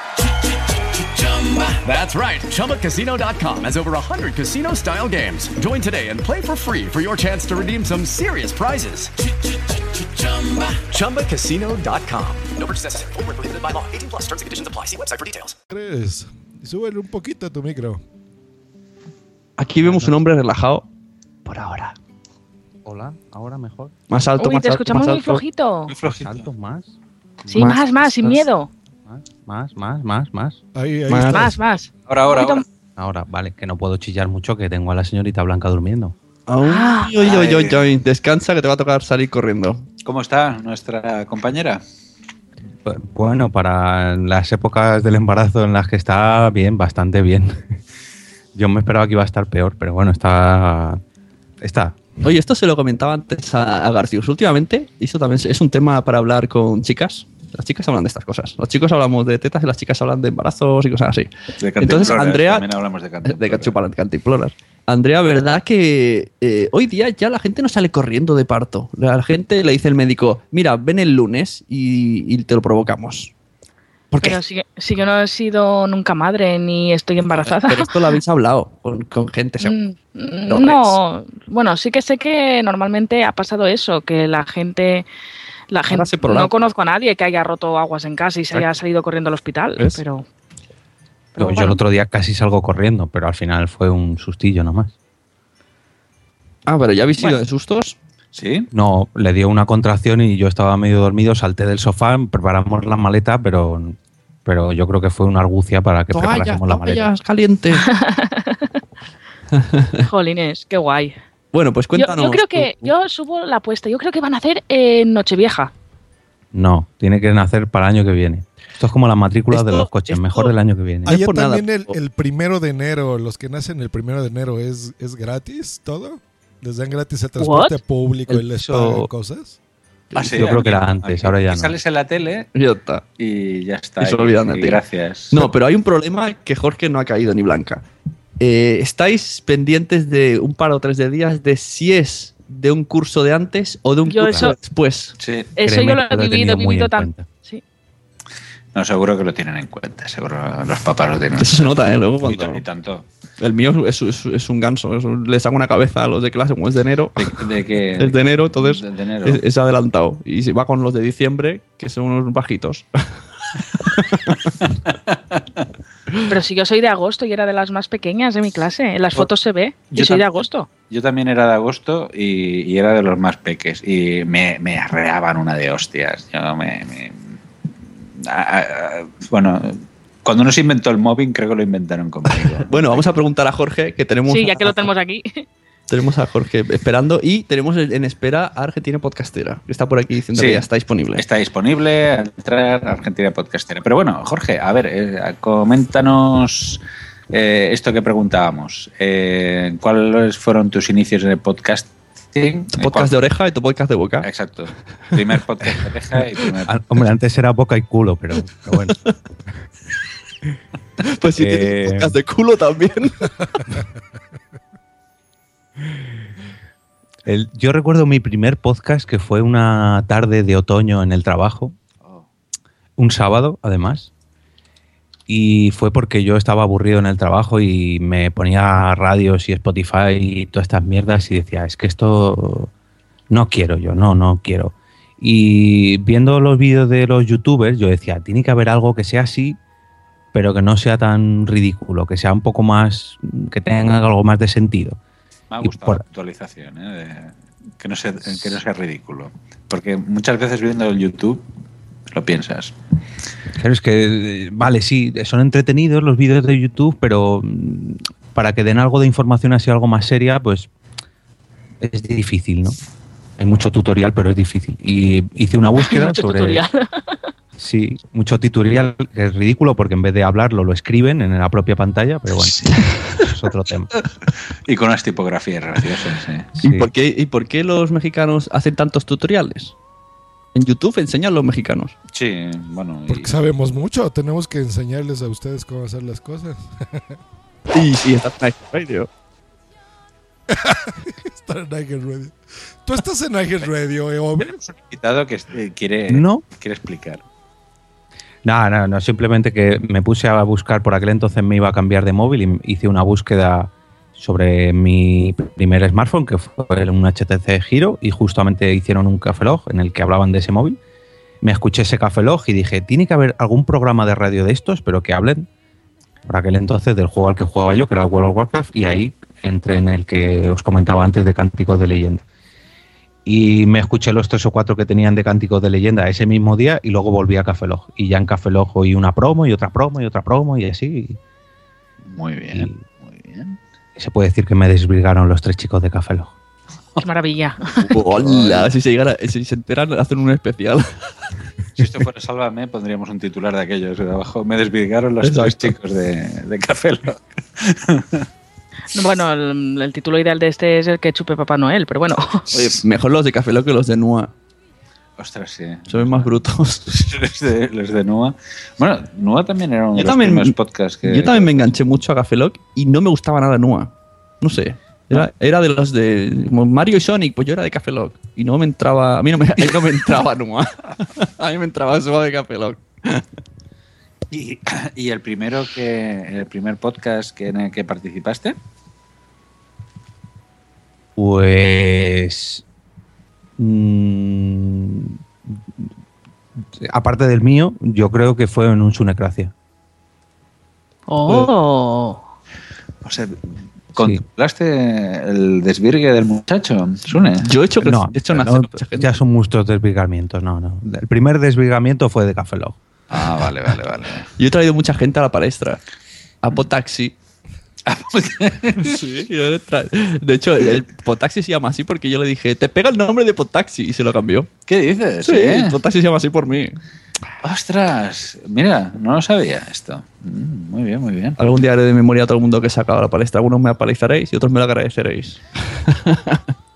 That's right. ChumbaCasino.com has over 100 casino style games. Join today and play for free for your chance to redeem some serious prizes. ChumbaCasino.com. No purchase necessary. Void where prohibited by law. 18 plus terms and conditions apply. See website for details. Tres. Y súbele un poquito a tu micro. Aquí vemos un hombre relajado. Por ahora. Hola, ahora mejor. Más alto, Uy, más te alto, escuchamos más muy alto. flojito. Más alto, más. Sí, Más, más, más, sin más. miedo. Más, más, más, más. Ahí, ahí Más. está. Más, más. Ahora, ahora, ahora. Ahora, vale, que no puedo chillar mucho, que tengo a la señorita Blanca durmiendo. Ah. Ay, ay, ay, ay, ay. Descansa que te va a tocar salir corriendo. ¿Cómo está nuestra compañera? Bu- Bueno, para las épocas del embarazo en las que está bien, bastante bien. Yo me esperaba que iba a estar peor, pero bueno, está. Está. Oye, esto se lo comentaba antes a, a Garcius. Últimamente, y esto también es un tema para hablar con chicas. Las chicas hablan de estas cosas. Los chicos hablamos de tetas y las chicas hablan de embarazos y cosas así. De Entonces, cantimploras, Andrea. También hablamos de De cantimploras. cachupa- cantimploras. Andrea, ¿verdad que eh, hoy día ya la gente no sale corriendo de parto? La gente le dice al médico, mira, ven el lunes y, y te lo provocamos. ¿Por qué? Pero sí, que- sí que no he sido nunca madre ni estoy embarazada. Pero esto lo habéis hablado con, con gente. Mm, ¿Lo No, bueno, sí que sé que normalmente ha pasado eso, que la gente, la gente, no conozco a nadie que haya roto aguas en casa y se haya salido corriendo al hospital, ¿Ves? pero Yo, yo el otro día casi salgo corriendo, pero al final fue un sustillo nomás. Ah, pero ya habéis ido Bueno. de sustos. ¿Sí? No, le dio una contracción y yo estaba medio dormido, salté del sofá, preparamos la maleta, pero, pero yo creo que fue una argucia para que Toalla, preparásemos la maleta. toallas caliente. jolines, qué guay. Bueno, pues cuéntanos. yo creo que, yo subo la apuesta, yo creo que van a hacer en Nochevieja. No, tiene que nacer para el año que viene. Esto es como las matrículas de los coches, mejor del año que viene. Allá también el, el primero de enero, los que nacen el primero de enero, ¿es, es gratis todo? ¿Les dan gratis el transporte What? público y les Eso- pagan cosas? Ah, sí, Yo creo que era antes, aquí ahora ya no. Sales en la tele Ya está. y ya está. Y se y- olvidan de y ti. gracias. No, pero hay un problema que Jorge no ha caído ni Blanca. Eh, ¿Estáis pendientes de un par o tres de días de si es de un curso de antes o de un Yo curso eso- después? Sí. Eso Créeme yo lo he vivido, vivido en tan. cuenta. Sí. No, seguro que lo tienen en cuenta. Seguro los papás lo tienen. Eso se nota, ¿eh? Luego cuando- y tanto. El mío es, es- es un ganso. es un- le saco una cabeza a los de clase como es de enero. De, de Es de enero, entonces de- de enero. Es, es adelantado. Y se va con los de diciembre, que son unos bajitos. Pero si yo soy de agosto y era de las más pequeñas de mi clase, en las fotos se ve. Yo, Yo soy de agosto. Yo también era de agosto y, y era de los más peques. Y me, me arreaban una de hostias. Yo me. me- a- a- bueno, cuando no se inventó el mobbing, creo que lo inventaron conmigo. Bueno, vamos a preguntar a Jorge, que tenemos, Sí, ya que lo tenemos aquí. tenemos a Jorge esperando y tenemos en espera a Argentina Podcastera, que está por aquí diciendo Sí. que ya está disponible. Está disponible al entrar a Argentina Podcastera. Pero bueno, Jorge, a ver, eh, coméntanos eh, esto que preguntábamos. Eh, ¿Cuáles fueron tus inicios en el podcasting? Tu podcast de oreja y tu podcast de boca. Exacto. Primer podcast de oreja y primer Ah, Hombre, antes era boca y culo, pero, pero bueno. Pues si Eh, tienes podcast de culo también. El- yo recuerdo mi primer podcast que fue una tarde de otoño en el trabajo. Un sábado, además. Y fue porque yo estaba aburrido en el trabajo y me ponía radios y Spotify y todas estas mierdas y decía, es que esto no quiero yo, no, no quiero. Y viendo los vídeos de los youtubers, yo decía, tiene que haber algo que sea así, pero que no sea tan ridículo, que sea un poco más, que tenga algo más de sentido. Me ha gustado por- la actualización, ¿eh? de- que, no sea, que no sea ridículo. Porque muchas veces viendo el YouTube lo piensas. Claro, es que, eh, vale, sí, son entretenidos los vídeos de YouTube, pero mm, para que den algo de información así, algo más seria, pues es difícil, ¿no? Hay mucho tutorial, pero es difícil. Y hice una búsqueda sobre... tutorial. Sí, mucho tutorial, que es ridículo porque en vez de hablarlo lo escriben en la propia pantalla, pero bueno, es otro tema. Y con unas tipografías graciosas. ¿eh? ¿Y, por qué, ¿Y por qué los mexicanos hacen tantos tutoriales? En YouTube enseñan los mexicanos. Sí, bueno. y- Porque sabemos mucho, tenemos que enseñarles a ustedes cómo hacer las cosas. Y sí, está en Radio. Estar en Niger Radio. Tú estás en Niger Radio, eh, hombre. invitado que eh, quiere, No. quiere explicar. No, no, no, simplemente que me puse a buscar, por aquel entonces me iba a cambiar de móvil y hice una búsqueda sobre mi primer smartphone, que fue un HTC Giro, y justamente hicieron un Café Log en el que hablaban de ese móvil. Me escuché ese Café Log y dije, tiene que haber algún programa de radio de estos, pero que hablen por aquel entonces del juego al que jugaba yo, que era el World of Warcraft, y ahí entré en el que os comentaba antes de Cánticos de Leyenda. Y me escuché los tres o cuatro que tenían de Cánticos de Leyenda ese mismo día y luego volví a Café Log. Y ya en Café Log oí una promo y otra promo y otra promo y así. Muy bien, muy bien. Y se puede decir que me desvirgaron los tres chicos de Café Log. Qué maravilla. Hola, si se, llegara- si se enteran, hacen un especial. Si esto fuera Sálvame, pondríamos un titular de aquellos de abajo. Me desvirgaron los tres Exacto. chicos de, de Café Lock. Bueno, el, el título ideal de este es el que chupe Papá Noel, pero bueno. Oye, mejor los de Café Lock que los de Nua. Ostras, sí. Son más brutos. los, de, los de Nua. Bueno, Nua también era uno de los también- primeros podcasts que. Yo también me enganché mucho a Café Lock y no me gustaba nada Nua. No sé. Era, era de los de como Mario y Sonic, pues yo era de Café Lock. Y no me entraba. A mí no me, a mí no me entraba Nua. A mí me entraba solo de Café Lock. Y, y el primero que. El primer podcast que, en el que participaste. Pues. mm, aparte del mío, yo creo que fue en un Sunecracia. Oh. O sea, ¿controlaste el desvirgue del muchacho, Sune? Yo he hecho, No, he hecho no, nacer mucha gente. ya son muchos desvirgamientos, no, no. El primer desvirgamiento fue de Café Log. Ah, vale, vale, vale. Yo he traído mucha gente a la palestra. A Potaxi. Sí, yo de hecho, el Potaxi se llama así porque yo le dije, te pega el nombre de Potaxi y se lo cambió. ¿Qué dices? Sí, ¿Eh? Potaxi se llama así por mí. Ostras, mira, no lo sabía esto. Mm, muy bien, muy bien. Algún día haré de memoria a todo el mundo que se ha acabado la palestra. Algunos me apalizaréis y otros me lo agradeceréis.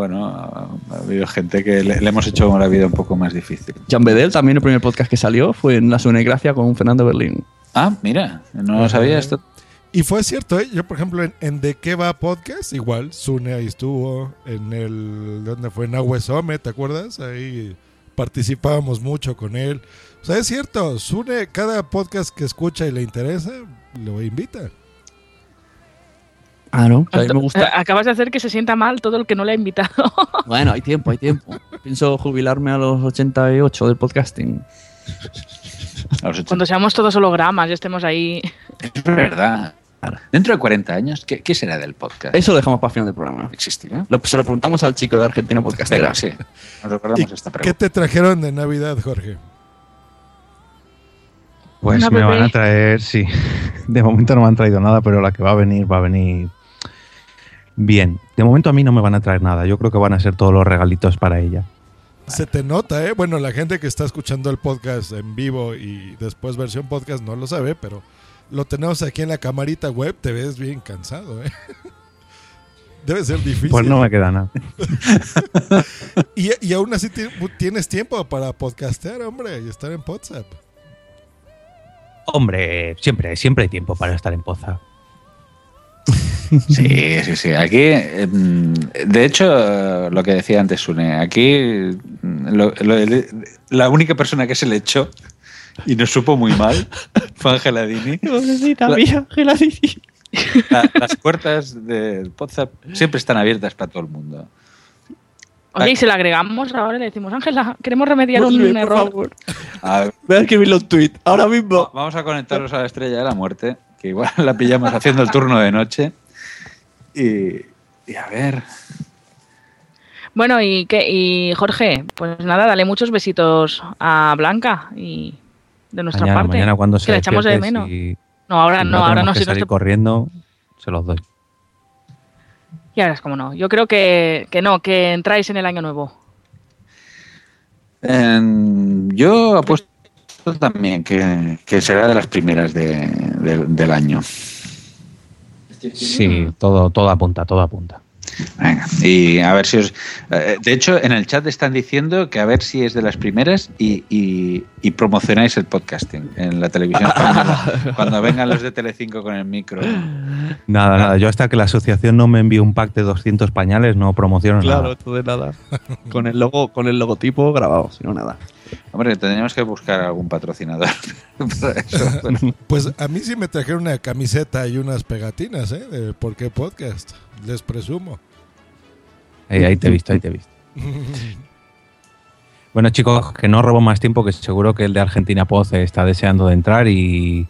Bueno, ha habido gente que le, le hemos hecho la vida un poco más difícil. Jan Bedel, también el primer podcast que salió fue en La Sune Gracia con Fernando Berlín. Ah, mira, no lo sabía esto. Y fue cierto, ¿eh? Yo, por ejemplo, en, en De qué va podcast, igual, Sune ahí estuvo, en el, ¿dónde fue? En Aguesome, ¿te acuerdas? Ahí participábamos mucho con él. O sea, es cierto, Sune, cada podcast que escucha y le interesa, lo invita. Ah, no. a mí me gusta. Eh, Acabas de hacer que se sienta mal todo el que no le ha invitado. Bueno, hay tiempo, hay tiempo. Pienso jubilarme a los 88 del podcasting. Cuando seamos todos hologramas y estemos ahí. Es verdad. Dentro de 40 años, ¿qué, qué será del podcast? Eso lo dejamos para el final del programa. ¿Existirá? Lo, se lo preguntamos al chico de Argentina Podcastera. Venga, sí. Nos recordamos ¿Y esta ¿Qué pregunta. te trajeron de Navidad, Jorge? Pues Una me van a traer, sí. De momento no me han traído nada, pero la que va a venir, va a venir bien. De momento a mí no me van a traer nada. Yo creo que van a ser todos los regalitos para ella. Se te nota, ¿eh? Bueno, la gente que está escuchando el podcast en vivo y después versión podcast no lo sabe, pero lo tenemos aquí en la camarita web, te ves bien cansado, ¿eh? Debe ser difícil. Pues no me queda nada. y, y aún así ti- tienes tiempo para podcastear, hombre, y estar en WhatsApp. Hombre, siempre, siempre hay tiempo para estar en Poza. Sí, sí, sí. Aquí, em, de hecho, lo que decía antes Sune, aquí mm, lo- lo- la única persona que se le echó y nos supo muy mal fue Ángela Dini. Pobrecita La- mía, Ángela Dini. La- las puertas del WhatsApp siempre están abiertas para todo el mundo. Oye, y si la agregamos ahora y le decimos, Ángela, queremos remediar Vuelve, un error. favor. A ver, Voy a escribirle un tweet ahora mismo. vamos a conectarlos a la estrella de la muerte, que igual la pillamos haciendo el turno de noche. Y, y a ver, Bueno, y, qué, y Jorge, pues nada, dale muchos besitos a Blanca y de nuestra Mañana, parte. mañana cuando que se la echamos de menos. si- No, ahora si no, ahora tenemos no, que si no salir te- corriendo, se los doy. Ya verás cómo no. Yo creo que, que no, que entráis en el año nuevo. em, yo apuesto también que, que será de las primeras de- de- del año. Sí, todo, todo apunta, todo apunta. Venga, y a ver si os. eh, De hecho, en el chat están diciendo que a ver si es de las primeras y, y- y promocionáis el podcasting en la televisión española. cuando vengan los de Telecinco con el micro. Nada, nada. Yo hasta que la asociación no me envíe un pack de 200 pañales no promociono Claro, nada. esto de nada. Con el logo, con el logotipo grabado, si no nada. Hombre, tendríamos que buscar algún patrocinador para eso. Pues a mí sí me trajeron una camiseta y unas pegatinas, ¿eh? De ¿Por qué podcast? Les presumo. Ahí, ahí te he visto, ahí te he visto. Bueno, chicos, que no robo más tiempo, que seguro que el de Argentina Poz está deseando de entrar y,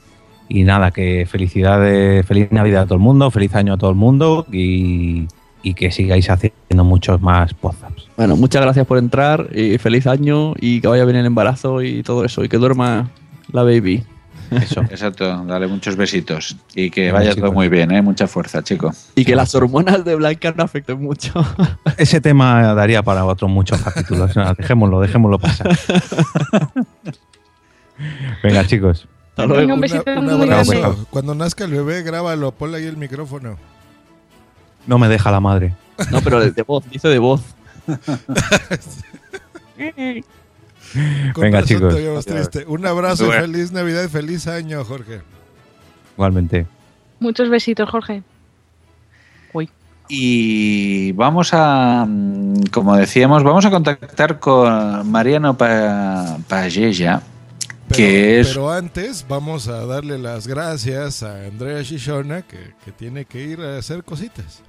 y nada, que felicidades, feliz Navidad a todo el mundo, feliz año a todo el mundo y, y que sigáis haciendo muchos más Pozaps. Bueno, muchas gracias por entrar y feliz año y que vaya bien el embarazo y todo eso y que duerma la baby. Eso. Exacto, dale muchos besitos y que vaya todo muy bien, ¿eh? mucha fuerza, chico. Y que las hormonas de Blanca no afecten mucho. Ese tema daría para otros muchos capítulos. Dejémoslo, dejémoslo pasar. Venga, chicos. Hasta Venga, luego. un besito Una- un abrazo. Chao, Cuando nazca el bebé, grábalo, ponle ahí el micrófono. No me deja la madre. No, pero de, de voz, dice de voz. Con Venga, chicos. triste. Un abrazo, y feliz Navidad y feliz año, Jorge. Igualmente. Muchos besitos, Jorge. Y vamos a, mm, como decíamos, vamos a contactar con Mariano Pa- Paella, Pero, que es... pero antes vamos a darle las gracias a Andrea Shishona, que, que tiene que ir a hacer cositas.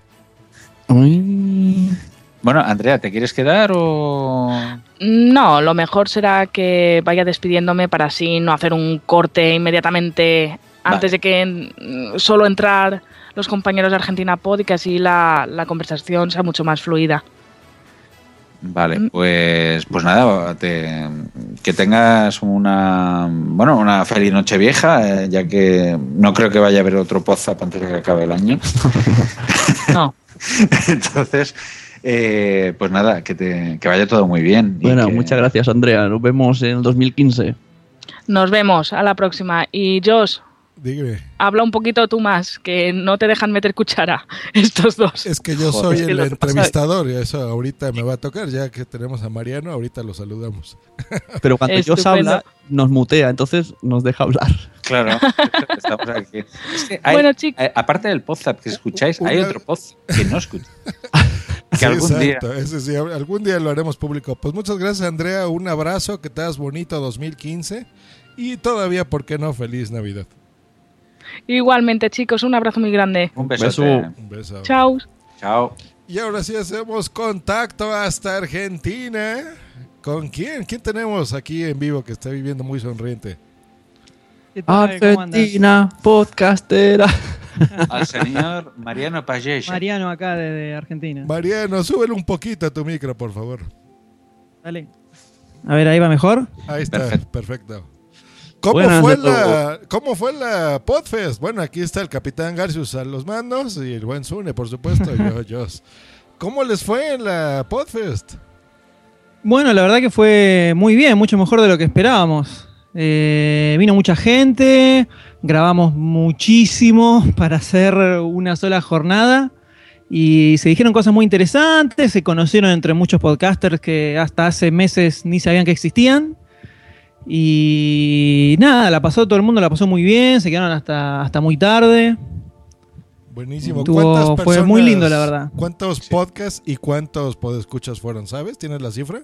Bueno, Andrea, ¿te quieres quedar o...? No, lo mejor será que vaya despidiéndome para así no hacer un corte inmediatamente antes de que mm, solo entrar los compañeros de Argentina Pod y que así la, la conversación sea mucho más fluida. Vale, pues, pues nada, te- que tengas una bueno una feliz noche vieja, ya que no creo que vaya a haber otro WhatsApp antes de que acabe el año. No. Entonces, eh, pues nada, que, te, que vaya todo muy bien. Bueno, que- muchas gracias, Andrea. Nos vemos en el 2015. Nos vemos a la próxima. Y Josh, Dígame. habla un poquito tú más, que no te dejan meter cuchara estos dos. Es que yo Joder. soy que el pasa- entrevistador y eso ahorita me va a tocar, ya que tenemos a Mariano, ahorita lo saludamos. Pero cuando Estupendo. habla, nos mutea, entonces nos deja hablar. Claro, estamos aquí. Es que hay- Bueno, chicos. aparte del podcast que escucháis, hay Una- otro podcast que no escucháis. Que Sí, algún día. exacto, ese sí, algún día lo haremos público. Pues muchas gracias, Andrea. Un abrazo, que te hagas bonito 2015 y todavía, ¿por qué no? Feliz Navidad. Igualmente, chicos, un abrazo muy grande. Un beso. Un beso. Chao. Chao. Y ahora sí hacemos contacto hasta Argentina. ¿Con quién? ¿Quién tenemos aquí en vivo que está viviendo muy sonriente? ¿Qué tal? ¿Cómo andas? Argentina, podcastera. Al señor Mariano Payés. Mariano acá desde Argentina. Mariano, súbele un poquito a tu micro, por favor. Dale. A ver, ahí va mejor. Ahí está, Perfecto. perfecto. ¿Cómo, Buenas fue de todo. la, ¿Cómo fue la Podfest? Bueno, aquí está el Capitán Garcius a los mandos y el buen Zune, por supuesto, yo, Jos. ¿Cómo les fue en la Podfest? Bueno, la verdad que fue muy bien, mucho mejor de lo que esperábamos. Eh, vino mucha gente, grabamos muchísimo para hacer una sola jornada y se dijeron cosas muy interesantes, se conocieron entre muchos podcasters que hasta hace meses ni sabían que existían. Y nada, la pasó todo el mundo, la pasó muy bien, se quedaron hasta, hasta muy tarde. Buenísimo. Estuvo- ¿Cuántas fue muy personas- lindo, la verdad. ¿Cuántos podcasts y cuántos podescuchas fueron? ¿Sabes? ¿Tienes la cifra?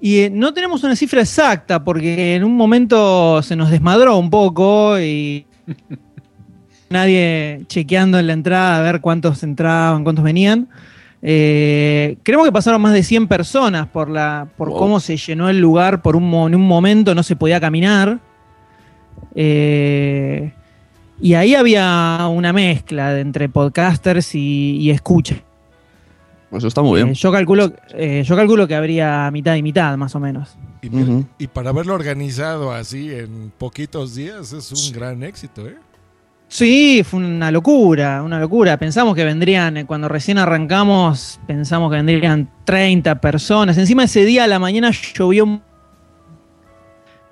Y eh, no tenemos una cifra exacta porque en un momento se nos desmadró un poco y nadie chequeando en la entrada a ver cuántos entraban, cuántos venían. Eh, creemos que pasaron más de 100 personas por, la, por Wow. cómo se llenó el lugar. Por un, en un momento no se podía caminar. Eh, y ahí había una mezcla de entre podcasters y, y escucha. Pues eso está muy bien. Eh, yo, calculo, eh, yo calculo que habría mitad y mitad, más o menos. Y, mira, y para haberlo organizado así en poquitos días es un gran éxito, ¿eh? Sí, fue una locura, una locura. Pensamos que vendrían, eh, cuando recién arrancamos, pensamos que vendrían 30 personas. Encima ese día a la mañana llovió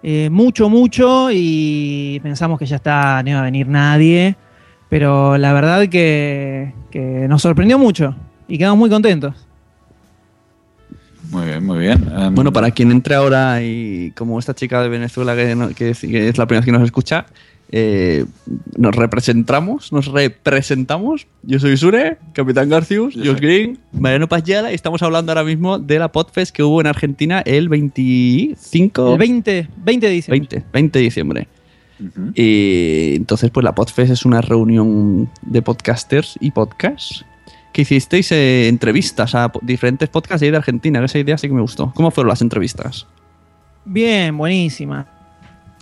eh, mucho, mucho y pensamos que ya está, no iba a venir nadie. Pero la verdad que, que nos sorprendió mucho y quedamos muy contentos. Muy bien, muy bien. Em, Bueno, para quien entre ahora y como esta chica de Venezuela que, no- que es, que es la primera vez que nos escucha, eh, nos representamos, nos representamos. Yo soy Sure, Capitán Garcius, Josh Green, Mariano Payala y estamos hablando ahora mismo de la Podfest que hubo en Argentina el 25... El 20, 20 de diciembre. 20, 20 de diciembre. Y entonces, pues la Podfest es una reunión de podcasters y podcasts que hicisteis eh, entrevistas a diferentes podcasts de ahí de Argentina. Esa idea sí que me gustó. ¿Cómo fueron las entrevistas? Bien, buenísima.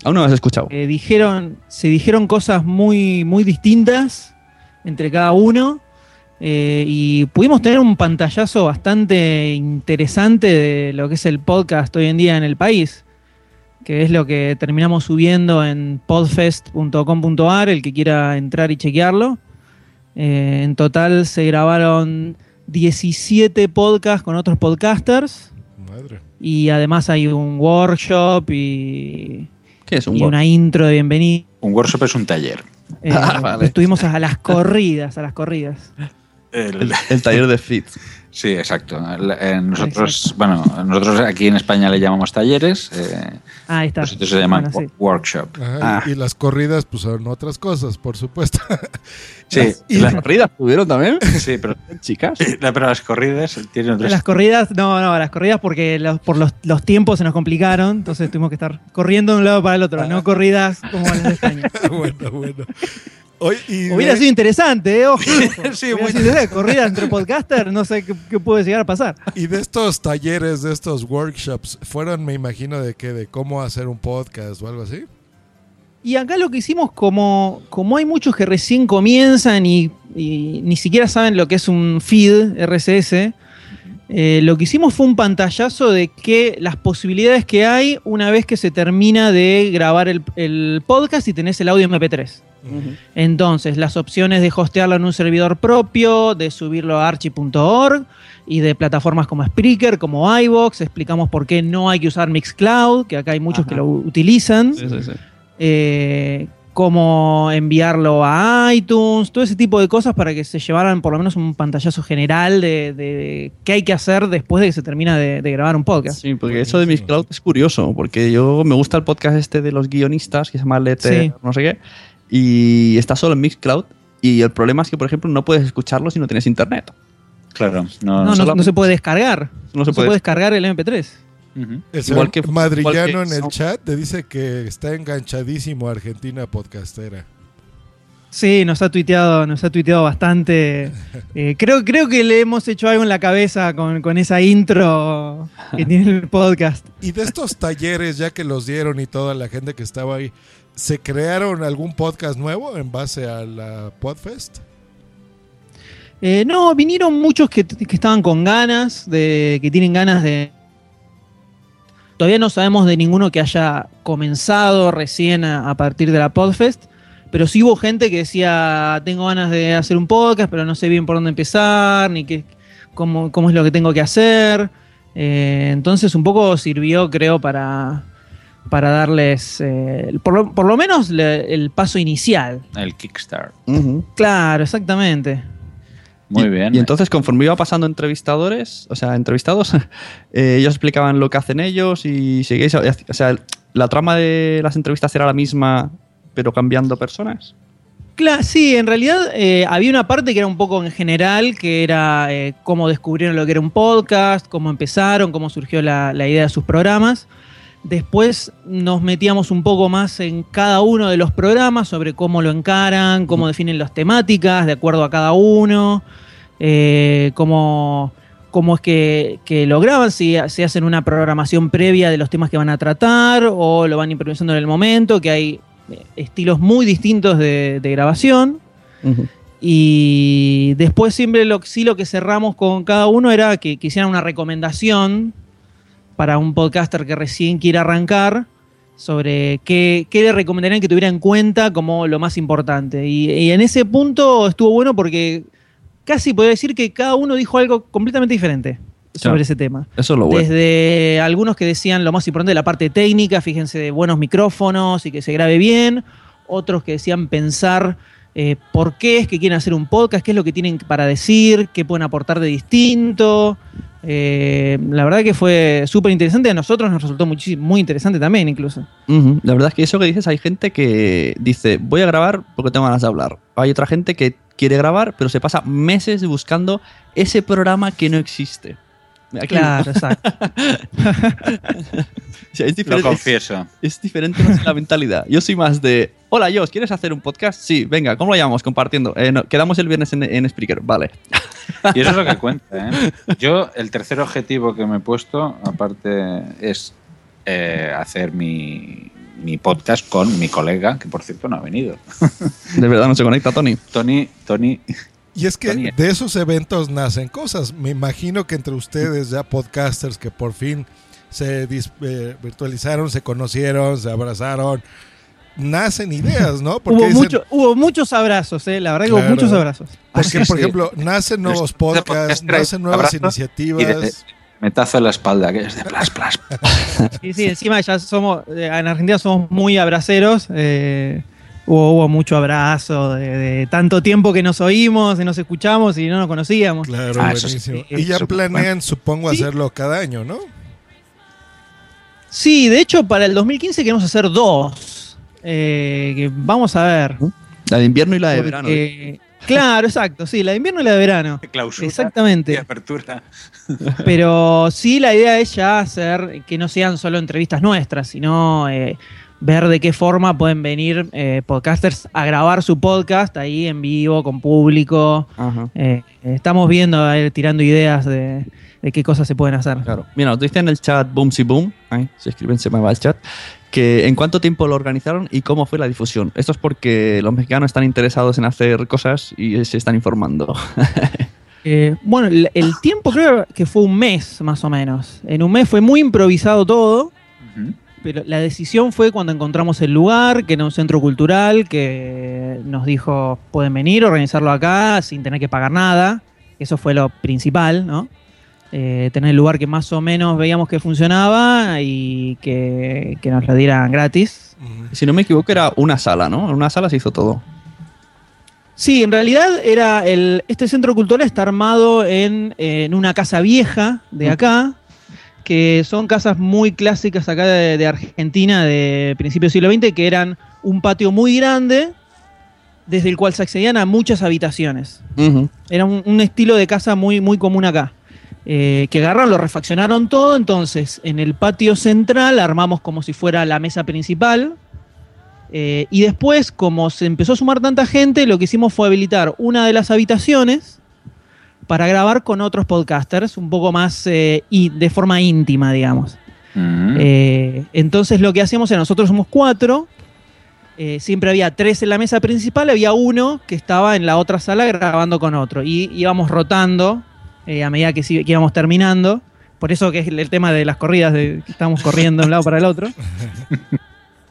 Aún no las has escuchado. Eh, dijeron, se dijeron cosas muy, muy distintas entre cada uno eh, y pudimos tener un pantallazo bastante interesante de lo que es el podcast hoy en día en el país, que es lo que terminamos subiendo en podfest.com.ar, el que quiera entrar y chequearlo. Eh, en total se grabaron 17 podcasts con otros podcasters. Madre. Y además hay un workshop y, ¿Qué es un y una intro de bienvenida. Un workshop es un taller. Eh, Ah, vale. Estuvimos a las corridas, a las corridas. El, el taller de Fit. Sí, exacto. Eh, nosotros, bueno, nosotros aquí en España le llamamos talleres. eh, Ahí está. Vosotros se llaman Bueno, sí. workshop. Ajá, y, y las corridas, pues son otras cosas, por supuesto. Sí, Y- las corridas tuvieron también. Sí, pero chicas. pero las corridas tienen otras. Las corridas, no, no, las corridas porque los- por los, los tiempos se nos complicaron, entonces tuvimos que estar corriendo de un lado para el otro, no corridas como las de España. bueno, bueno. Oye, y Hubiera sido interesante, ¿eh? Ojo. Sí, muy- sido corrida entre podcasters, no sé qué, qué puede llegar a pasar. Y de estos talleres, de estos workshops, fueron, me imagino, de que de cómo hacer un podcast o algo así. Y acá lo que hicimos, como, como hay muchos que recién comienzan y, y ni siquiera saben lo que es un feed RSS, Eh, lo que hicimos fue un pantallazo de que las posibilidades que hay una vez que se termina de grabar el, el podcast y tenés el audio MP3. Entonces, las opciones de hostearlo en un servidor propio, de subirlo a archi.org y de plataformas como Spreaker, como iVoox. Explicamos por qué no hay que usar Mixcloud, que acá hay muchos que lo utilizan. Sí, sí, sí. Eh, cómo enviarlo a iTunes, todo ese tipo de cosas para que se llevaran por lo menos un pantallazo general de, de qué hay que hacer después de que se termina de, de grabar un podcast. Sí, porque eso de Mixcloud es curioso, porque yo me gusta el podcast este de los guionistas que se llama Letter, Sí. no sé qué, y está solo en Mixcloud. Y el problema es que, por ejemplo, no puedes escucharlo si no tienes internet. Claro, No, no, no se puede descargar. No se puede. descargar el MP3. El Igual que- Madrillano igual que- en el chat te dice que está enganchadísimo a Argentina podcastera. Sí, nos ha tuiteado, nos ha tuiteado bastante. Eh, creo, creo que le hemos hecho algo en la cabeza con, con esa intro que tiene el podcast. Y de estos talleres, ya que los dieron y toda la gente que estaba ahí, ¿se crearon algún podcast nuevo en base a la Podfest? Eh, no, vinieron muchos que, estaban con ganas, de, que tienen ganas de... Todavía no sabemos de ninguno que haya comenzado recién a, a partir de la Podfest, pero sí hubo gente que decía, tengo ganas de hacer un podcast, pero no sé bien por dónde empezar, ni qué, cómo, cómo es lo que tengo que hacer. Eh, entonces un poco sirvió, creo, para, para darles, eh, por, lo, por lo menos, le- el paso inicial. El Kickstart. Claro, exactamente. Muy Y- bien. Y entonces, conforme iba pasando entrevistadores, o sea, entrevistados, eh, ellos explicaban lo que hacen ellos y seguíais. O sea, la trama de las entrevistas era la misma, pero cambiando personas. Claro, sí, en realidad eh, había una parte que era un poco en general, que era eh, cómo descubrieron lo que era un podcast, cómo empezaron, cómo surgió la, la idea de sus programas. Después nos metíamos un poco más en cada uno de los programas sobre cómo lo encaran, cómo definen las temáticas de acuerdo a cada uno, eh, cómo, cómo es que, que lo graban, si, si hacen una programación previa de los temas que van a tratar o lo van improvisando en el momento, que hay eh, estilos muy distintos de, de grabación. Y después siempre lo, sí lo que cerramos con cada uno era que, que hicieran una recomendación para un podcaster que recién quiere arrancar sobre qué, qué le recomendarían que tuviera en cuenta como lo más importante. Y, y en ese punto estuvo bueno porque casi podría decir que cada uno dijo algo completamente diferente sobre Claro. ese tema. Eso es lo bueno. Desde algunos que decían lo más importante, la parte técnica, fíjense de buenos micrófonos y que se grabe bien. Otros que decían pensar eh, por qué es que quieren hacer un podcast, qué es lo que tienen para decir, qué pueden aportar de distinto. Eh, la verdad que fue súper interesante. A nosotros nos resultó muy interesante también, incluso. La verdad es que eso que dices, hay gente que dice, voy a grabar porque tengo ganas de hablar. Hay otra gente que quiere grabar, pero se pasa meses buscando ese programa que no existe. Aquí- Claro, exacto. O sea, es diferente, Lo confieso. Es, es diferente no la mentalidad. Yo soy más de, hola, Jos, ¿quieres hacer un podcast? Sí, venga, ¿cómo lo llamamos? Compartiendo. Eh, no, quedamos el viernes en, en Spreaker, vale. Y eso es lo que cuenta. ¿eh? Yo, el tercer objetivo que me he puesto, aparte, es eh, hacer mi, mi podcast con mi colega, que por cierto no ha venido. De verdad no se conecta, Tony. Tony, Tony. Y es que de esos eventos nacen cosas. Me imagino que entre ustedes, ya podcasters que por fin se dis- eh, virtualizaron, se conocieron, se abrazaron, nacen ideas, ¿no? Porque Hubo, dicen- mucho- hubo muchos abrazos, eh, la verdad que hubo muchos abrazos. Porque, por ejemplo, nacen nuevos podcasts, podcast, nacen nuevas abrazo iniciativas. y de- Metazo en la espalda, que es de plas, plas. Sí, sí, encima ya somos, eh, en Argentina somos muy abraceros. eh, hubo, hubo mucho abrazo de, de tanto tiempo que nos oímos y nos escuchamos y no nos conocíamos. Claro, Ah, buenísimo. Sí, y ya planean, supongo, Sí. hacerlo cada año, ¿no? Sí, de hecho, para el 2015 queremos hacer dos. eh, que vamos a ver. La de invierno y la de verano. Porque- Claro, exacto, sí, la de invierno y la de verano. Clausura Exactamente. y apertura. Pero sí, la idea es ya hacer que no sean solo entrevistas nuestras, sino eh, ver de qué forma pueden venir eh, podcasters a grabar su podcast ahí en vivo, con público. Ajá. Eh, estamos viendo, a tirando ideas de, de qué cosas se pueden hacer. Claro. Mira, nos dice en el chat Boomsy Boom, ay, se escriben, se me va el chat, que en cuánto tiempo lo organizaron y cómo fue la difusión. Esto es porque los mexicanos están interesados en hacer cosas y se están informando. Eh, bueno, el, el tiempo creo que fue un mes más o menos. En un mes fue muy improvisado todo, pero la decisión fue cuando encontramos el lugar, que era un centro cultural, que nos dijo, pueden venir, organizarlo acá sin tener que pagar nada. Eso fue lo principal, ¿no? Eh, tener el lugar que más o menos veíamos que funcionaba y que, que nos lo dieran gratis. Si no me equivoco, era una sala, ¿no? En una sala se hizo todo. Sí, en realidad era el, este centro cultural está armado en, en una casa vieja de acá, que son casas muy clásicas acá de, de Argentina de principios del siglo XX, que eran un patio muy grande, desde el cual se accedían a muchas habitaciones. Era un, un estilo de casa muy, muy común acá. Eh, que agarraron, lo refaccionaron todo, entonces en el patio central armamos como si fuera la mesa principal. eh, y después, como se empezó a sumar tanta gente, lo que hicimos fue habilitar una de las habitaciones para grabar con otros podcasters, un poco más eh, y de forma íntima, digamos. Eh, entonces lo que hacíamos era, nosotros somos cuatro, eh, siempre había tres en la mesa principal, había uno que estaba en la otra sala grabando con otro. Y íbamos rotando eh, a medida que, íbamos terminando. Por eso que es el, el tema de las corridas, de que estábamos corriendo de un lado para el otro.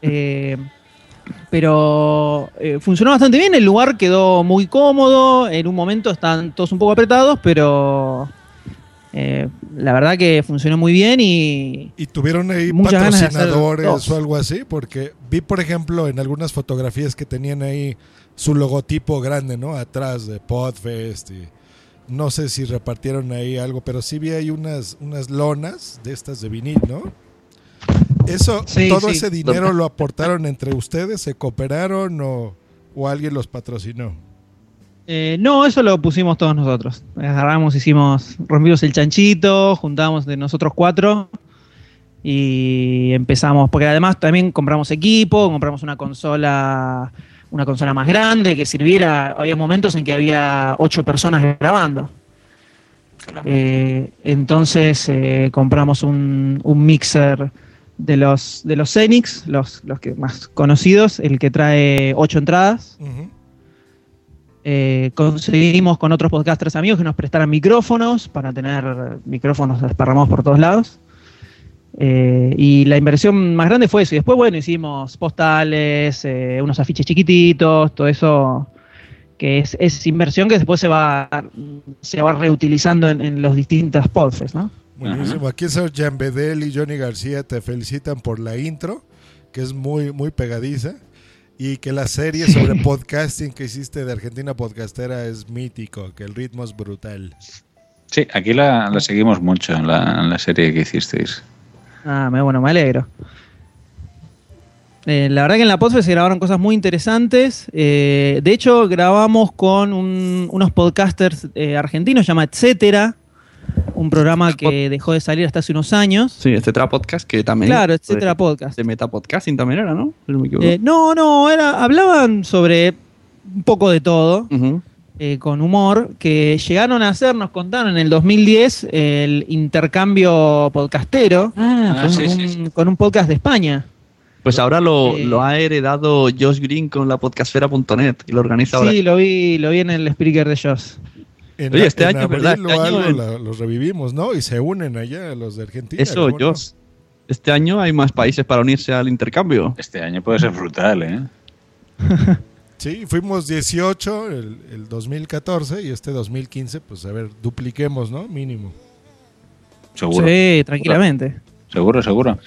Pero eh, funcionó bastante bien, el lugar quedó muy cómodo, en un momento están todos un poco apretados, pero eh, la verdad que funcionó muy bien y... ¿Y tuvieron ahí patrocinadores o algo así? Porque vi, por ejemplo, en algunas fotografías que tenían ahí su logotipo grande, ¿no? Atrás de Podfest y no sé si repartieron ahí algo, pero sí vi ahí unas, unas lonas de estas de vinil, ¿no? Eso, Sí, todo sí. ese dinero lo aportaron entre ustedes, se cooperaron o, o alguien los patrocinó. Eh, no, eso lo pusimos todos nosotros. Agarramos, hicimos, rompimos el chanchito, juntamos de nosotros cuatro y empezamos, porque además también compramos equipo, compramos una consola, una consola más grande que sirviera. Había momentos en que había ocho personas grabando. Eh, entonces eh, compramos un, un mixer de los de los Xenix, los, los que más conocidos, el que trae ocho entradas. Eh, conseguimos con otros podcasters amigos que nos prestaran micrófonos para tener micrófonos desparramados por todos lados. Eh, y la inversión más grande fue eso. Y después, bueno, hicimos postales, eh, unos afiches chiquititos, todo eso que es, es inversión que después se va, se va reutilizando en, en los distintos podfests, ¿no? Buenísimo. Aquí Jan Bedel y Johnny García te felicitan por la intro, que es muy, muy pegadiza. Y que la serie sobre podcasting que hiciste de Argentina Podcastera es mítico, que el ritmo es brutal. Sí, aquí la, la seguimos mucho en la, la serie que hicisteis. Ah, me- bueno, me alegro. Eh, la verdad que en la Podfest se grabaron cosas muy interesantes. Eh, de hecho, grabamos con un- unos podcasters eh, argentinos, se llama Etcétera, un programa que dejó de salir hasta hace unos años. Sí, etcétera podcast que también. Claro, etcétera podcast. De metapodcasting también era, ¿no? Me. Eh, no, no, era, hablaban sobre un poco de todo, eh, con humor, que llegaron a hacer, nos contaron en el 2010, el intercambio podcastero Ah, con, sí, un, sí, con un podcast de España. Pues ahora lo, Eh. lo ha heredado Josh Green con la podcastfera.net y lo organiza ahora. Sí, lo vi, lo vi en el speaker de Joss. En, Oye, este en año, abril ¿verdad? Este año algo en- la- los revivimos, ¿no? Y se unen allá los de Argentina. Eso. Josh. Este año hay más países para unirse al intercambio. Este año puede ser brutal, ¿eh? Sí, fuimos 18 el, el 2014 y este 2015, pues a ver, dupliquemos, ¿no? Mínimo. Seguro. Sí, tranquilamente. Seguro, seguro.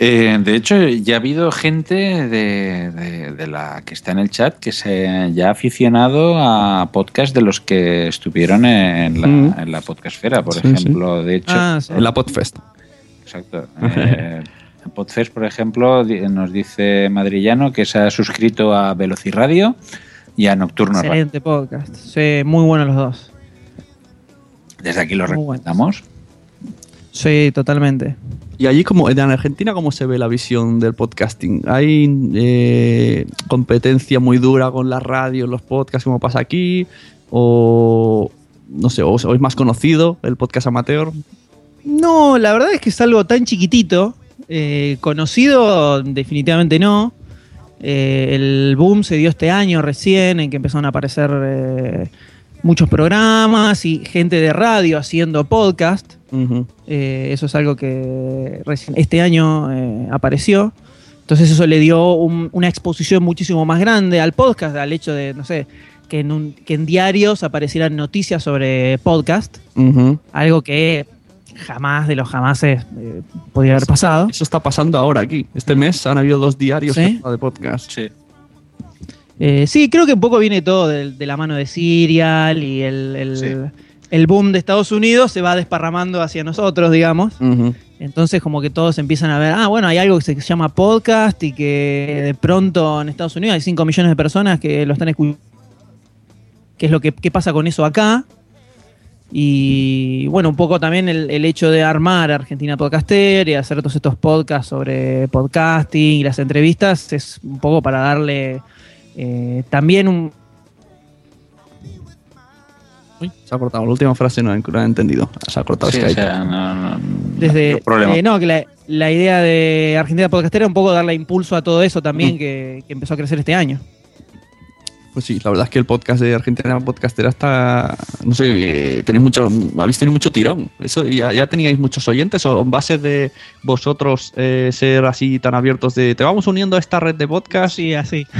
Eh, de hecho, ya ha habido gente de, de- de la que está en el chat que se ya ha aficionado a podcast de los que estuvieron en la, Mm. en la podcastfera, por Sí, sí. ejemplo. De hecho, Ah, sí. En la Podfest. Exacto. Eh, en Podfest, por ejemplo, nos dice Madrillano que se ha suscrito a Velociradio y a Nocturno Radio. Excelente podcast. Sí, muy buenos los dos. Desde aquí lo Muy buenos. recomendamos. Sí, totalmente. Y allí, como en Argentina, ¿cómo se ve la visión del podcasting? ¿Hay eh, competencia muy dura con la radio, los podcasts, como pasa aquí? ¿O no sé, o, es más conocido el podcast amateur? No, la verdad es que es algo tan chiquitito. eh, conocido, definitivamente no. Eh, el boom se dio este año recién, en que empezaron a aparecer muchos programas y gente de radio haciendo podcast. Eh, eso es algo que recién este año eh, apareció. Entonces eso le dio un- una exposición muchísimo más grande al podcast, al hecho de, no sé, que en, un- que en diarios aparecieran noticias sobre podcast, algo que jamás de los jamases eh, podría haber pasado. Eso está pasando ahora aquí. Este mes han habido dos diarios ¿Sí? de podcast. Sí. Eh, sí, creo que un poco viene todo de, de la mano de Serial y el, el- el boom de Estados Unidos se va desparramando hacia nosotros, digamos. Entonces como que todos empiezan a ver, ah, bueno, hay algo que se llama podcast y que de pronto en Estados Unidos hay 5 millones de personas que lo están escuchando. ¿Qué es lo que qué pasa con eso acá? Y bueno, un poco también el, el hecho de armar Argentina Podcaster y hacer todos estos podcasts sobre podcasting y las entrevistas es un poco para darle eh, también un, Uy, se ha cortado. La última frase no, no he entendido. Se ha cortado Sí, o Skype. sea, no, no, Desde, eh, no, que la, la idea de Argentina Podcastera es un poco darle impulso a todo eso también Mm. que, que empezó a crecer este año. Pues sí, la verdad es que el podcast de Argentina Podcastera está. No sé, eh, tenéis mucho. Habéis tenido mucho tirón. Eso, ya, ya teníais muchos oyentes o en base de vosotros eh, ser así tan abiertos de. Te vamos uniendo a esta red de podcast. Sí, así.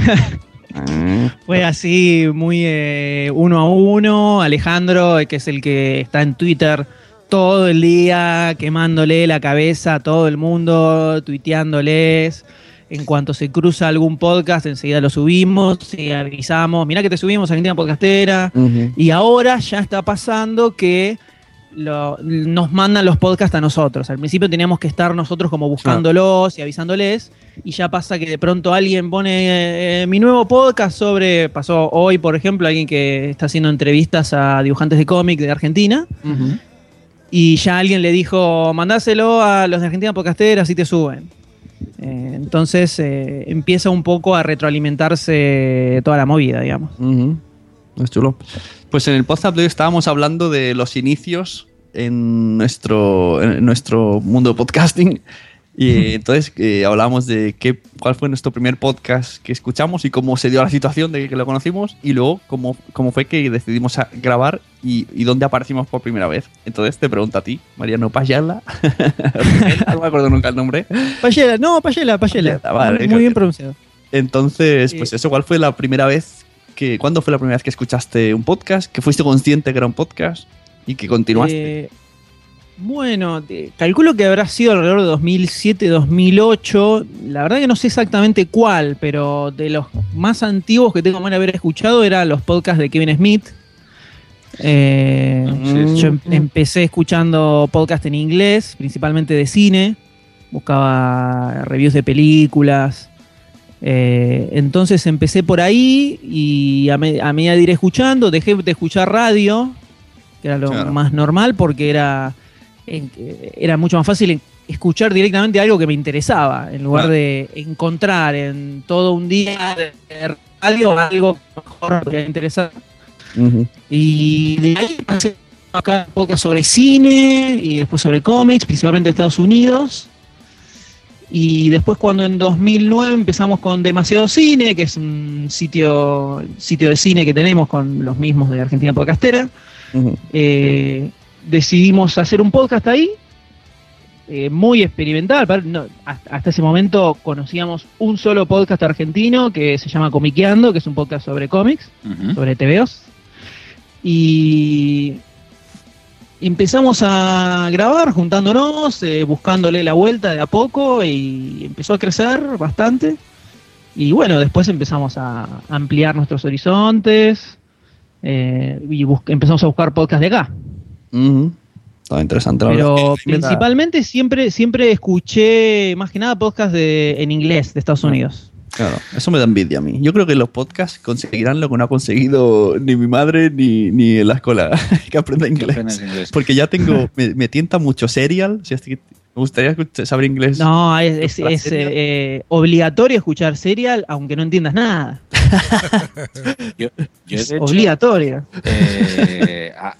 Ah, Fue así, muy eh, uno a uno. Alejandro, que es el que está en Twitter todo el día quemándole la cabeza a todo el mundo, tuiteándoles. En cuanto se cruza algún podcast, enseguida lo subimos y avisamos. Mirá que te subimos Argentina Podcastera. Y ahora ya está pasando que lo- nos mandan los podcasts a nosotros. Al principio teníamos que estar nosotros como buscándolos y avisándoles. Y ya pasa que de pronto alguien pone eh, mi nuevo podcast sobre. Pasó hoy, por ejemplo, alguien que está haciendo entrevistas a dibujantes de cómic de Argentina. Y ya alguien le dijo, mandáselo a los de Argentina Podcastera, así te suben. Eh, entonces eh, empieza un poco a retroalimentarse toda la movida, digamos. Ujú. Es chulo. Pues en el podcast de hoy estábamos hablando de los inicios en nuestro, en nuestro mundo de podcasting. Y entonces eh, hablamos de qué, cuál fue nuestro primer podcast que escuchamos y cómo se dio la situación de que lo conocimos y luego cómo, cómo fue que decidimos a- grabar y, y dónde aparecimos por primera vez. Entonces te pregunto a ti, Mariano Payala. no me acuerdo nunca el nombre. Payela, no, Payela, Payela. vale, Muy bien pronunciado. Entonces, pues eso, ¿cuál fue la primera vez que, cuándo fue la primera vez que escuchaste un podcast? ¿Que fuiste consciente que era un podcast? Y que continuaste. Eh, bueno, te- calculo que habrá sido alrededor de 2007, 2008. La verdad que no sé exactamente cuál, pero de los más antiguos que tengo que haber escuchado eran los podcasts de Kevin Smith. Eh. Yo em- empecé escuchando podcast en inglés, principalmente de cine. Buscaba reviews de películas. Eh, entonces empecé por ahí y a, me- a medida de ir escuchando, dejé de escuchar radio, que era lo Claro. más normal porque era, en- era mucho más fácil escuchar directamente algo que me interesaba, en lugar de encontrar en todo un día de radio algo que mejor me podía interesar. Ujú. Y de ahí pasé acá podcast sobre cine y después sobre cómics, principalmente de Estados Unidos. Y después cuando en 2009 empezamos con Demasiado Cine, que es un sitio, sitio de cine que tenemos con los mismos de Argentina Podcastera, eh, decidimos hacer un podcast ahí, eh, muy experimental. pa- no, hasta, hasta ese momento conocíamos un solo podcast argentino que se llama Comiqueando, que es un podcast sobre cómics sobre TVOs. Y empezamos a grabar juntándonos, eh, buscándole la vuelta de a poco y empezó a crecer bastante. Y bueno, después empezamos a ampliar nuestros horizontes eh, y empezamos a buscar podcast de acá. Ujú. Estaba interesante, la Pero verdad. principalmente siempre, siempre escuché más que nada podcast de, en inglés de Estados Unidos. Claro, eso me da envidia a mí. Yo creo que los podcasts conseguirán lo que no ha conseguido ni mi madre ni, ni en la escuela, que aprenda inglés. Porque ya tengo, me, me tienta mucho serial. Si es que me gustaría saber inglés. No, es, es- ¿La es, serial? eh, obligatorio escuchar serial aunque no entiendas nada. Yo, yo, Es hecho, obligatorio. eh, a-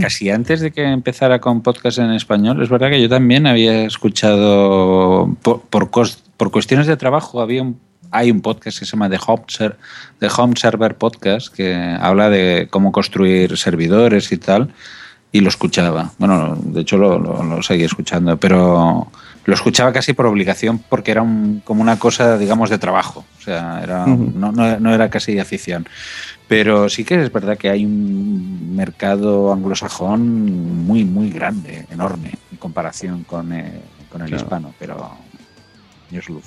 casi antes de que empezara con podcast en español, es verdad que yo también había escuchado, por, por, cos- por cuestiones de trabajo, había un- hay un podcast que se llama The Home, Ser- The Home Server Podcast que habla de cómo construir servidores y tal. Y lo escuchaba. Bueno, de hecho lo, lo, lo seguí escuchando, pero lo escuchaba casi por obligación porque era un- como una cosa, digamos, de trabajo. O sea, era, no, no- no era casi de afición. Pero sí que es verdad que hay un mercado anglosajón muy, muy grande, enorme, en comparación con, eh, con el Claro. hispano. Pero luz.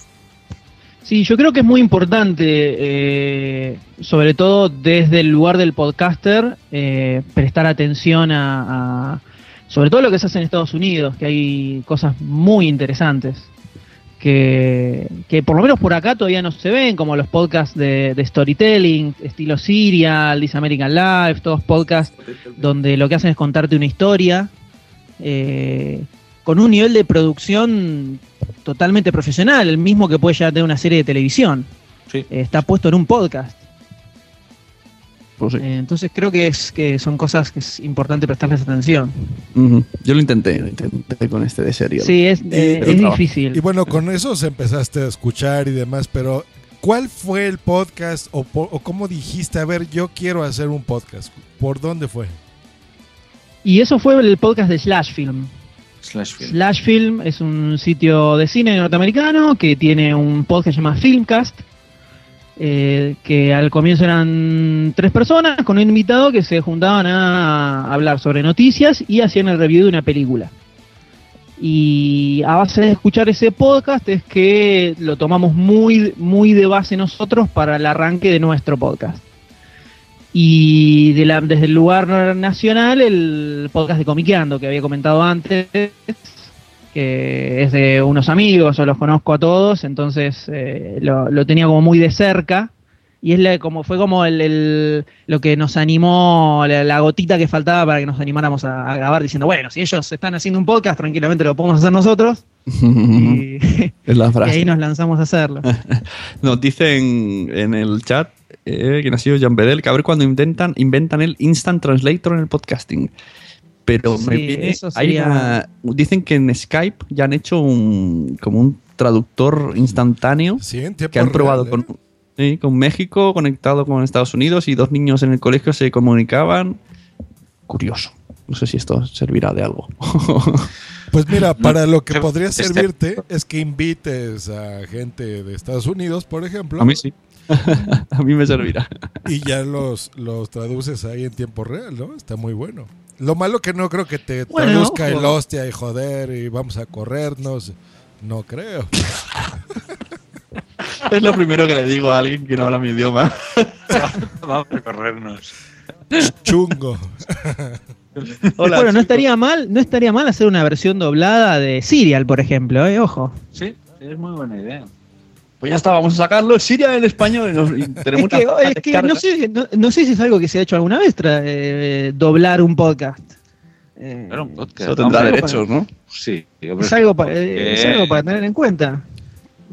Sí, yo creo que es muy importante, eh, sobre todo desde el lugar del podcaster, eh, prestar atención a, a- sobre todo lo que se hace en Estados Unidos, que hay cosas muy interesantes, que, que por lo menos por acá todavía no se ven, como los podcasts de, de storytelling, estilo Serial, This American Life, todos podcasts donde lo que hacen es contarte una historia. eh, con un nivel de producción totalmente profesional, el mismo que puede llegar a tener una serie de televisión. Sí. Eh, está puesto en un podcast. Pues sí. Eh, entonces creo que es que son cosas que es importante prestarles atención. Yo lo intenté, lo intenté con este de serie. Sí, es, eh, es difícil. Y bueno, con esos empezaste a escuchar y demás, pero ¿cuál fue el podcast o, cómo dijiste, a ver, yo quiero hacer un podcast? ¿Por dónde fue? Y eso fue el podcast de Slash Film. Slash Film. Slash Film es un sitio de cine norteamericano que tiene un podcast que se llama Filmcast, eh, que al comienzo eran tres personas con un invitado que se juntaban a hablar sobre noticias y hacían el review de una película. Y a base de escuchar ese podcast es que lo tomamos muy, muy de base nosotros para el arranque de nuestro podcast. Y de la- desde el lugar nacional, el podcast de Comiqueando, que había comentado antes, que es de unos amigos, yo los conozco a todos, entonces eh, lo, lo tenía como muy de cerca. Y es la- como fue como el, el- lo que nos animó, la, la gotita que faltaba para que nos animáramos a, a grabar, diciendo, bueno, si ellos están haciendo un podcast, tranquilamente lo podemos hacer nosotros. Y, es la y frase. ahí nos lanzamos a hacerlo. Nos dicen en el chat, eh, que ha sido Jan Bedel, que a ver cuando intentan, inventan el Instant Translator en el podcasting. Pero me Sí, viene- eso hay una- dicen que en Skype ya han hecho un como un traductor instantáneo Sí, en tiempo que han probado real, ¿eh? con, sí, con México conectado con Estados Unidos y dos niños en el colegio se comunicaban. Curioso. No sé si esto servirá de algo. Pues mira, para lo que Este- podría servirte es que invites a gente de Estados Unidos, por ejemplo. A mí sí. a mí me servirá. Y ya los, los traduces ahí en tiempo real, ¿no? Está muy bueno. Lo malo que no creo que te Bueno, traduzca el hostia y joder y vamos a corrernos. No creo. es lo primero que le digo a alguien que no habla mi idioma. Vamos a corrernos. Chungo. bueno, no estaría mal, no estaría mal hacer una versión doblada de Serial, por ejemplo, eh, ojo. Sí, es muy buena idea. Pues ya está, vamos a sacarlo. Siria en español. y tenemos Es que, una es que no, sé, no, no sé si es algo que se ha hecho alguna vez, tra- eh, doblar un podcast. Eh, Era un podcast. Eso tendrá derechos, ¿no? Sí. es, algo pa- eh, es Eh, algo para tener en cuenta.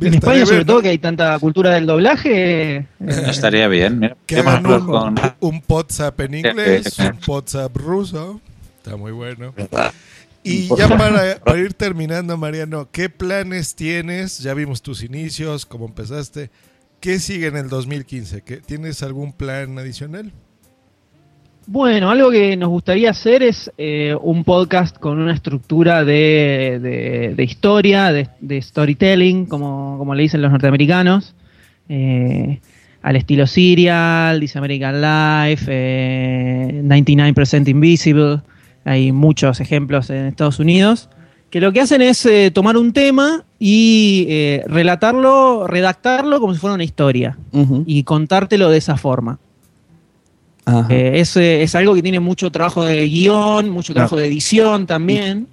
En Estaría España, sobre bien, todo, que hay tanta cultura del doblaje. eh, Estaría bien. Mira, Que hagan un, con- un WhatsApp en inglés, un WhatsApp ruso. Está muy bueno. Y ya para, para ir terminando, Mariano, ¿qué planes tienes? Ya vimos tus inicios, cómo empezaste. ¿Qué sigue en el 2015? ¿Qué- ¿Tienes algún plan adicional? Bueno, algo que nos gustaría hacer es eh, un podcast con una estructura de, de- de historia, de, de storytelling, como, como le dicen los norteamericanos, eh, al estilo Serial, This American Life, eh, 99% Invisible. Hay muchos ejemplos en Estados Unidos que lo que hacen es eh, tomar un tema y eh, relatarlo, redactarlo como si fuera una historia y contártelo de esa forma. Eh, es, eh, es algo que tiene mucho trabajo de guion, mucho trabajo de edición también.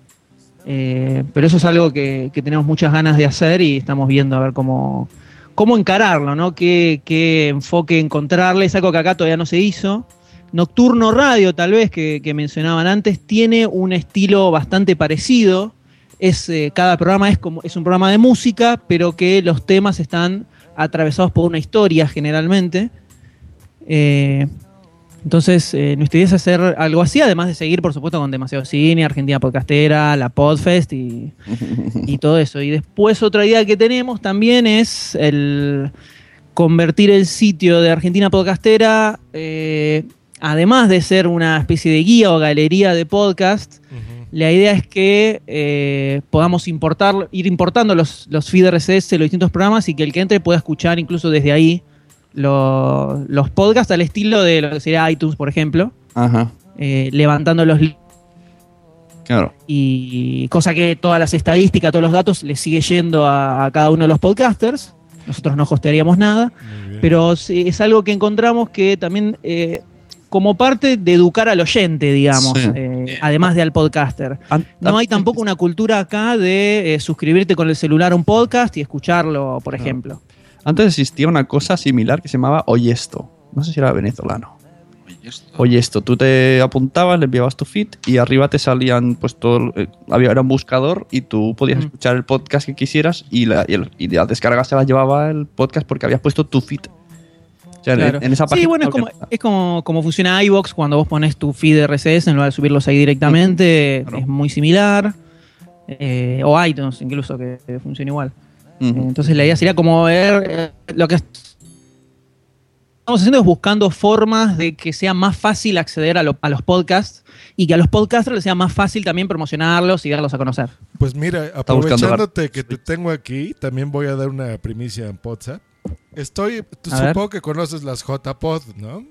Eh, pero eso es algo que, que tenemos muchas ganas de hacer y estamos viendo a ver cómo, cómo encararlo, ¿no? Qué, qué enfoque encontrarle. Es algo que acá todavía no se hizo. Nocturno Radio, tal vez, que, que mencionaban antes, tiene un estilo bastante parecido. Es, eh, cada programa es, como, es un programa de música, pero que los temas están atravesados por una historia generalmente. Eh, entonces, eh, nuestra idea es hacer algo así, además de seguir, por supuesto, con Demasiado Cine, Argentina Podcastera, la Podfest y, y todo eso. Y después otra idea que tenemos también es el convertir el sitio de Argentina Podcastera, eh, además de ser una especie de guía o galería de podcast, la idea es que eh, podamos importar, ir importando los, los feed RSS de los distintos programas y que el que entre pueda escuchar incluso desde ahí lo- los podcasts al estilo de lo que sería iTunes, por ejemplo, Ajá, eh, levantando los claro. y cosa que todas las estadísticas, todos los datos les sigue yendo a, a cada uno de los podcasters. Nosotros no hostearíamos nada, pero es algo que encontramos que también eh, como parte de educar al oyente, digamos, Sí. eh, además de al podcaster. No hay tampoco una cultura acá de eh, suscribirte con el celular a un podcast y escucharlo, por ejemplo. Antes existía una cosa similar que se llamaba Oye esto. No sé si era venezolano. Oye esto, tú te apuntabas, le enviabas tu feed y arriba te salían, pues todo, eh, había era un buscador y tú podías escuchar el podcast que quisieras y la, y el- y la descarga se la llevaba el podcast porque habías puesto tu feed. O sea, en- Claro. en, esa página. sí, bueno, es como, es como, como funciona iVoox cuando vos pones tu feed RSS en lugar de subirlos ahí directamente. Es muy similar. Eh, o iTunes, incluso, que, funciona igual. Eh, entonces la idea sería como ver eh, lo que estamos haciendo es buscando formas de que sea más fácil acceder a, lo- a los podcasts y que a los podcasters les sea más fácil también promocionarlos y darlos a conocer. Pues mira, aprovechándote que te tengo aquí, también voy a dar una primicia en WhatsApp. Estoy, ver. supongo que conoces las JPod, ¿no?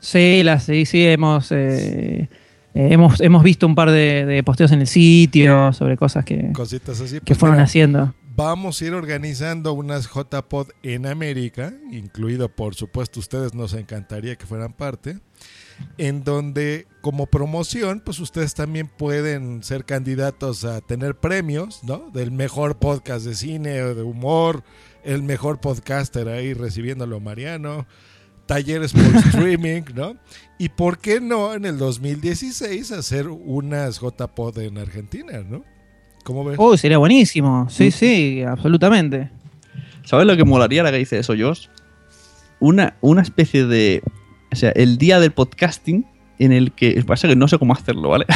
Sí, las, sí, sí, hemos, eh, eh, hemos, hemos visto un par de, de posteos en el sitio sobre cosas que, Cositas así. que Pues fueron mira, haciendo. Vamos a ir organizando unas JPod en América, incluido por supuesto ustedes, nos encantaría que fueran parte, en donde como promoción, pues ustedes también pueden ser candidatos a tener premios, ¿no? Del mejor podcast de cine o de humor, el mejor podcaster ahí recibiéndolo Mariano, talleres por streaming, ¿no? Y por qué no en el 2016 hacer unas JPod en Argentina, ¿no? ¿Cómo ves? Oh, sería buenísimo. Sí, sí, absolutamente. ¿Sabes lo que molaría la que dice eso, Josh? Una, una especie de. O sea, el día del podcasting en el que. Pasa que no sé cómo hacerlo, ¿vale?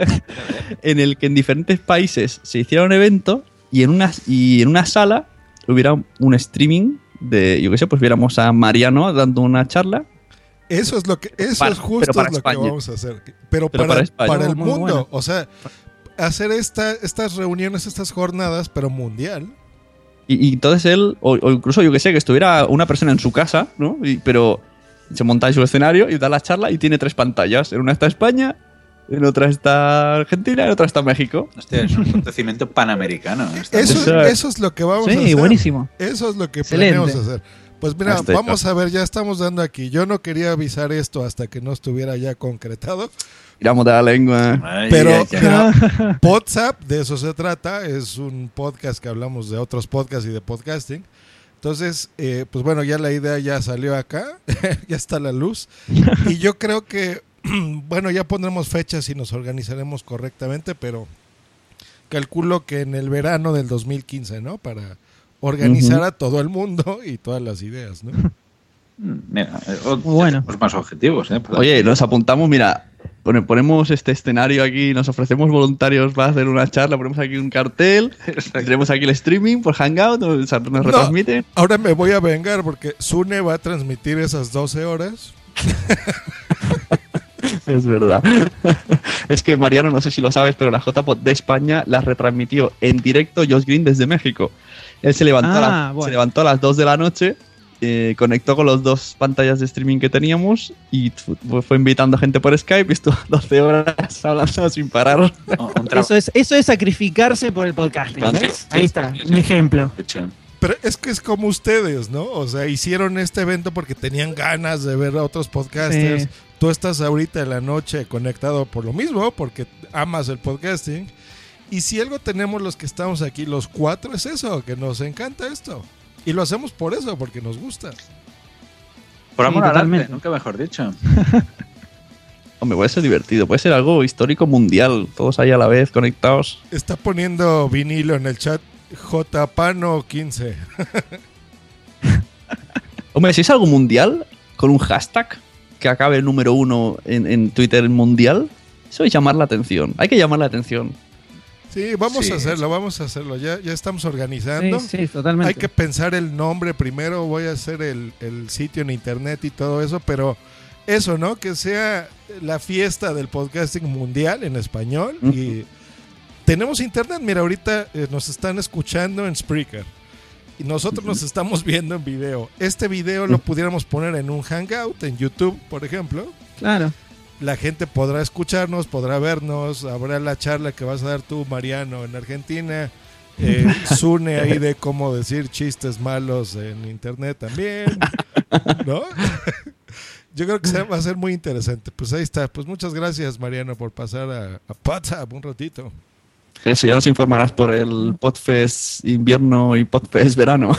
en el que en diferentes países se hiciera un evento y en una, y en una sala hubiera un streaming de. Yo qué sé, pues viéramos a Mariano dando una charla. Eso es lo que eso Para- es justo para lo España. que vamos a hacer. Pero, Pero para, para España. para el mundo, o sea, hacer esta, estas reuniones, estas jornadas, pero mundial. Y, y entonces él, o, o incluso yo que sé, que estuviera una persona en su casa, ¿no? Y- pero se monta en su escenario y da la charla y tiene tres pantallas. En una está España, en otra está Argentina, en otra está México. Hostia, es un acontecimiento panamericano. Eso, eso es lo que vamos Sí, a hacer. buenísimo. Eso es lo que Excelente. planeamos hacer. Pues mira, vamos a ver, ya estamos dando aquí. Yo no quería avisar esto hasta que no estuviera ya concretado. Tiramos de la lengua. Ay, Pero mira, WhatsApp, de eso se trata. Es un podcast que hablamos de otros podcasts y de podcasting. Entonces, eh, pues bueno, ya la idea ya salió acá, ya está la luz. Y yo creo que, bueno, ya pondremos fechas y nos organizaremos correctamente, pero calculo que en el verano del 2015, ¿no? Para organizar a todo el mundo y todas las ideas, ¿no? Mira, eh, bueno. más objetivos, ¿eh? Pues- Oye, nos apuntamos, mira, pone- ponemos este escenario aquí, nos ofrecemos voluntarios para hacer una charla, ponemos aquí un cartel, tenemos aquí el streaming por Hangout, nos, nos No, retransmiten. ahora me voy a vengar porque Sune va a transmitir esas 12 horas. Es verdad. es que Mariano, no sé si lo sabes, pero la JPOT de España la retransmitió en directo Josh Green desde México. Él se levantó, a, Ah, la- bueno. se levantó a las 2 de la noche, eh, conectó con las dos pantallas de streaming que teníamos y fu- fue invitando gente por Skype y estuvo 12 horas hablando sin parar. Eso es, eso es sacrificarse por el podcasting. ¿ves? Ahí está, un ejemplo. Pero es que es como ustedes, ¿no? O sea, hicieron este evento porque tenían ganas de ver a otros podcasters. Sí. Tú estás ahorita en la noche conectado por lo mismo, porque amas el podcasting. Y si algo tenemos los que estamos aquí, los cuatro, es eso, que nos encanta esto. Y lo hacemos por eso, porque nos gusta. Por Sí, amor al arte, nunca mejor dicho. Hombre, puede ser divertido, puede ser algo histórico mundial, todos ahí a la vez conectados. Está poniendo vinilo en el chat JPano15. Hombre, si es algo mundial, con un hashtag que acabe el número uno en, en Twitter mundial, eso es llamar la atención. Hay que llamar la atención. Sí, vamos Sí, a hacerlo, vamos a hacerlo. Ya, ya estamos organizando. Sí, sí, totalmente. Hay que pensar el nombre primero. Voy a hacer el, el sitio en internet y todo eso, pero eso, ¿no? Que sea la fiesta del podcasting mundial en español. Y tenemos internet. Mira, ahorita eh, nos están escuchando en Spreaker. Y nosotros nos estamos viendo en video. Este video lo pudiéramos poner en un hangout, en YouTube, por ejemplo. Claro. La gente podrá escucharnos, podrá vernos, habrá la charla que vas a dar tú, Mariano, en Argentina. Eh, Sune ahí de cómo decir chistes malos en internet también. ¿No? Yo creo que va a ser muy interesante. Pues ahí está. Pues muchas gracias, Mariano, por pasar a, a WhatsApp un ratito. Eso ya nos informarás por el Podfest invierno y Podfest verano.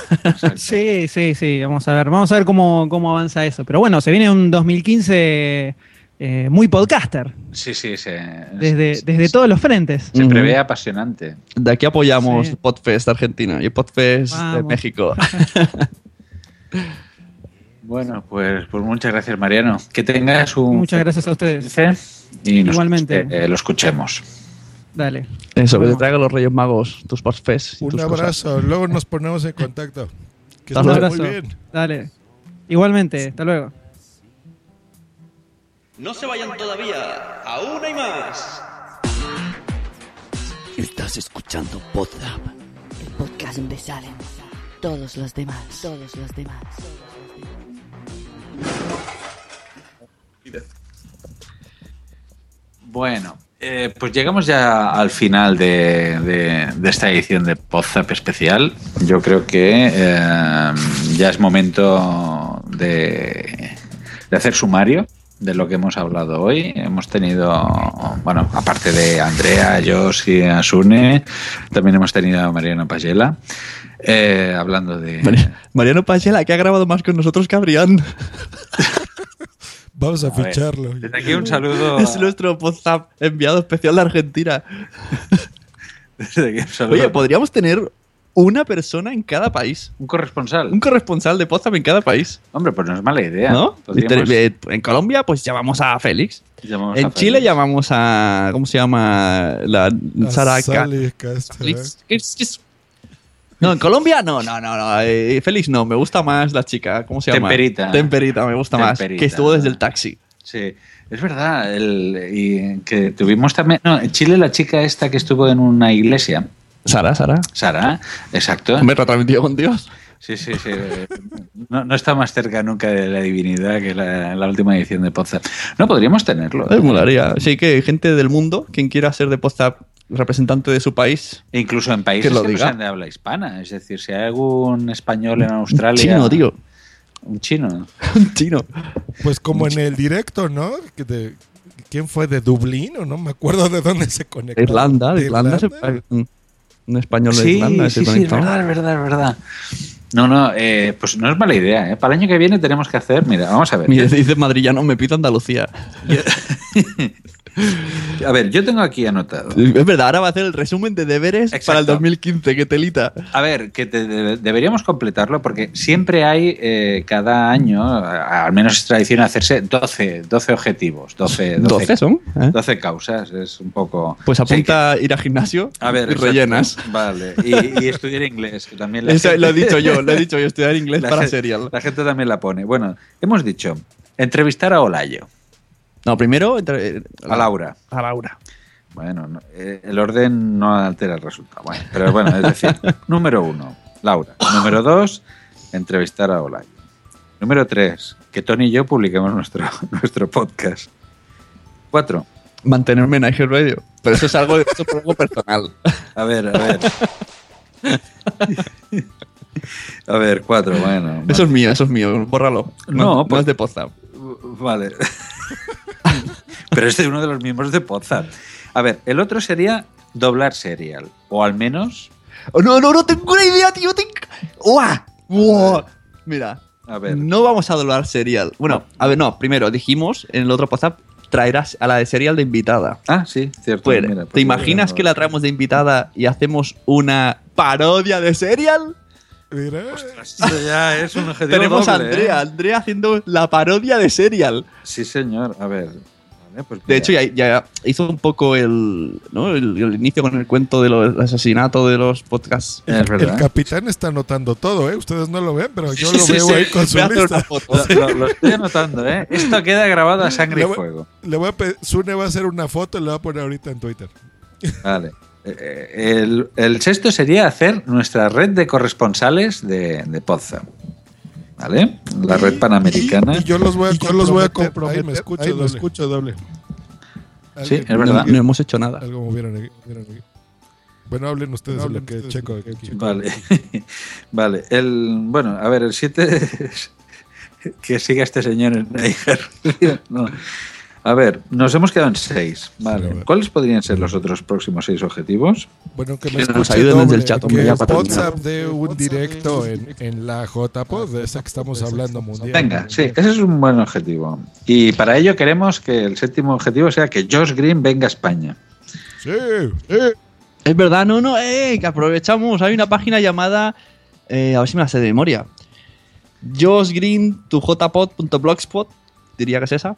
Sí, sí, sí, vamos a ver, vamos a ver cómo, cómo avanza eso. Pero bueno, se viene un 2015 eh, muy podcaster, Sí, sí, se, desde, desde todos los frentes. se prevé apasionante. De aquí apoyamos Sí. Podfest Argentina y Podfest de. México. Bueno, pues, pues muchas gracias, Mariano. Que tengas un. Muchas gracias a ustedes. Y nos, Igualmente. eh, lo escuchemos. Dale. Eso, que te traigan los Reyes Magos, tus y Un tus cosas. abrazo. Luego nos ponemos en contacto. Que estés luego. muy bien. Dale. Igualmente, hasta luego. No se vayan todavía, aún hay más. Estás escuchando Podzap, el podcast donde salen todos los demás, todos los demás. Bueno, eh, pues llegamos ya al final de, de- de esta edición de Podzap especial. Yo creo que eh, ya es momento de, de hacer sumario de lo que hemos hablado hoy. Hemos tenido, bueno, aparte de Andrea, Jos y Asune, también hemos tenido a Mariano Pagela. eh, hablando de... Mari- Mariano Pachela, que ha grabado más con nosotros que Adrián. Vamos a A ver, ficharlo. desde aquí un saludo. Es nuestro WhatsApp enviado especial de Argentina. desde aquí un saludo. Oye, podríamos tener una persona en cada país. un corresponsal. Un corresponsal de WhatsApp en cada país. Hombre, pues no es mala idea. ¿No? Podríamos- Eh, En Colombia, pues llamamos a Félix. llamamos En a Chile Félix. llamamos a. ¿Cómo se llama? La A Sara Ca- Sally Castro, ¿eh? Félix. No, en Colombia no, no, no, no. eh, Félix no, me gusta más la chica. ¿Cómo se llama? Temperita. Temperita, me gusta más. Que estuvo desde el taxi. Sí, es verdad. el- y que tuvimos también. No, en Chile la chica esta que estuvo en una iglesia. Sara, Sara. Sara, exacto. Me retransmitió con Dios. Sí, sí, sí. No, no está más cerca nunca de la divinidad que la, la última edición de Podzap. No, podríamos tenerlo. Me molaría. Sí, que gente del mundo, quien quiera ser de WhatsApp representante de su país. E Incluso en países Que lo no diga. sean de habla hispana. Es decir, si hay algún español en Australia. Chino, tío. Un chino. Un chino. Pues como en el directo, ¿no? Que de- ¿Quién fue? ¿De Dublín o no? Me acuerdo de dónde se conectó. Irlanda, de Irlanda. se- un- Un español de Irlanda se sí, sí, es conectó. verdad, es verdad, es verdad. No, no, eh, pues no es mala idea. ¿eh? Para el año que viene tenemos que hacer, mira, vamos a ver. Mira, dice madrillano, me pido Andalucía. A ver, yo tengo aquí anotado. Es verdad, ahora va a hacer el resumen de deberes para el 2015. ¡Qué telita! A ver, que te- deberíamos completarlo porque siempre hay eh, cada año, a- al menos es tradición hacerse 12, 12 objetivos, 12, 12, 12 son, ¿eh? 12 causas. Es un poco. Pues Sí, apunta a ir al gimnasio que- a ver, y exacto. rellenas. Vale, y, y estudiar inglés, que también la Eso gente- lo he dicho yo, lo he dicho yo, estudiar inglés La para gente- serial. La gente también la pone. Bueno, hemos dicho entrevistar a Olayo, No, primero entre- a Laura. A Laura. Bueno, no, eh, el orden no altera el resultado. Bueno, pero bueno, es decir, número uno, Laura. Número dos, entrevistar a Olayo. Número tres, que Tony y yo publiquemos nuestro, nuestro podcast. Cuatro, Mantenerme en iHeart Radio. Pero eso es algo, eso es algo personal. a ver, a ver. A ver, cuatro, bueno. Eso es mío, eso es mío. Bórralo. No, No, no es de Potsdam. Vale. Pero este es de uno de los miembros de Podzap. A ver, el otro sería doblar serial. O al menos. Oh, no, no, no, tengo una idea, tío. tengo- ¡Uah! ¡Uah! Mira, A ver. no vamos a doblar serial. Bueno, a ver, no, primero dijimos en el otro WhatsApp traerás a la de serial de invitada. Ah, sí, cierto. Pues, mira, pues ¿Te imaginas no- que la traemos de invitada y hacemos una parodia de serial? Mira. Esto ya es un objetivo Tenemos a Andrea, ¿eh? Andrea haciendo la parodia de serial. Sí, señor. A ver. Pues De hecho, ya, ya hizo un poco el, ¿no? el, el inicio con el cuento del asesinato de los podcasts. El capitán está anotando todo, ¿eh? Ustedes no lo ven, pero yo lo sí, veo sí. ahí con su lista. Lo, lo- lo estoy anotando, ¿eh? Esto queda grabado a sangre Le y fuego. Le voy a Sune va a hacer una foto y la va a poner ahorita en Twitter. Vale. Eh, El, el sexto sería hacer nuestra red de corresponsales de, de. ¿Vale? La red panamericana. Y yo los voy a yo los voy a comprometer. Ahí me escucho Ahí me escucho doble. Sí, es verdad. No, no hemos hecho nada. Algo movieron aquí, movieron aquí. Bueno, hablen ustedes de lo que checo aquí. Vale. vale. El, bueno, a ver, el 7 que siga este señor en Niger. No. A ver, nos hemos quedado en 6. Vale. ¿Cuáles podrían ser los otros próximos seis objetivos? Bueno, que me Que nos ayuden desde el chat, que para WhatsApp de un directo en, en la JPod, de esa que estamos hablando mundial. Venga, sí, ese es un buen objetivo. Y para ello queremos que el séptimo objetivo sea que Josh Green venga a España. Sí, Es verdad, no, no, eh, que aprovechamos. Hay una página llamada, eh, a ver si me la sé de memoria. josgreen2jpod.blogspot, diría que es esa.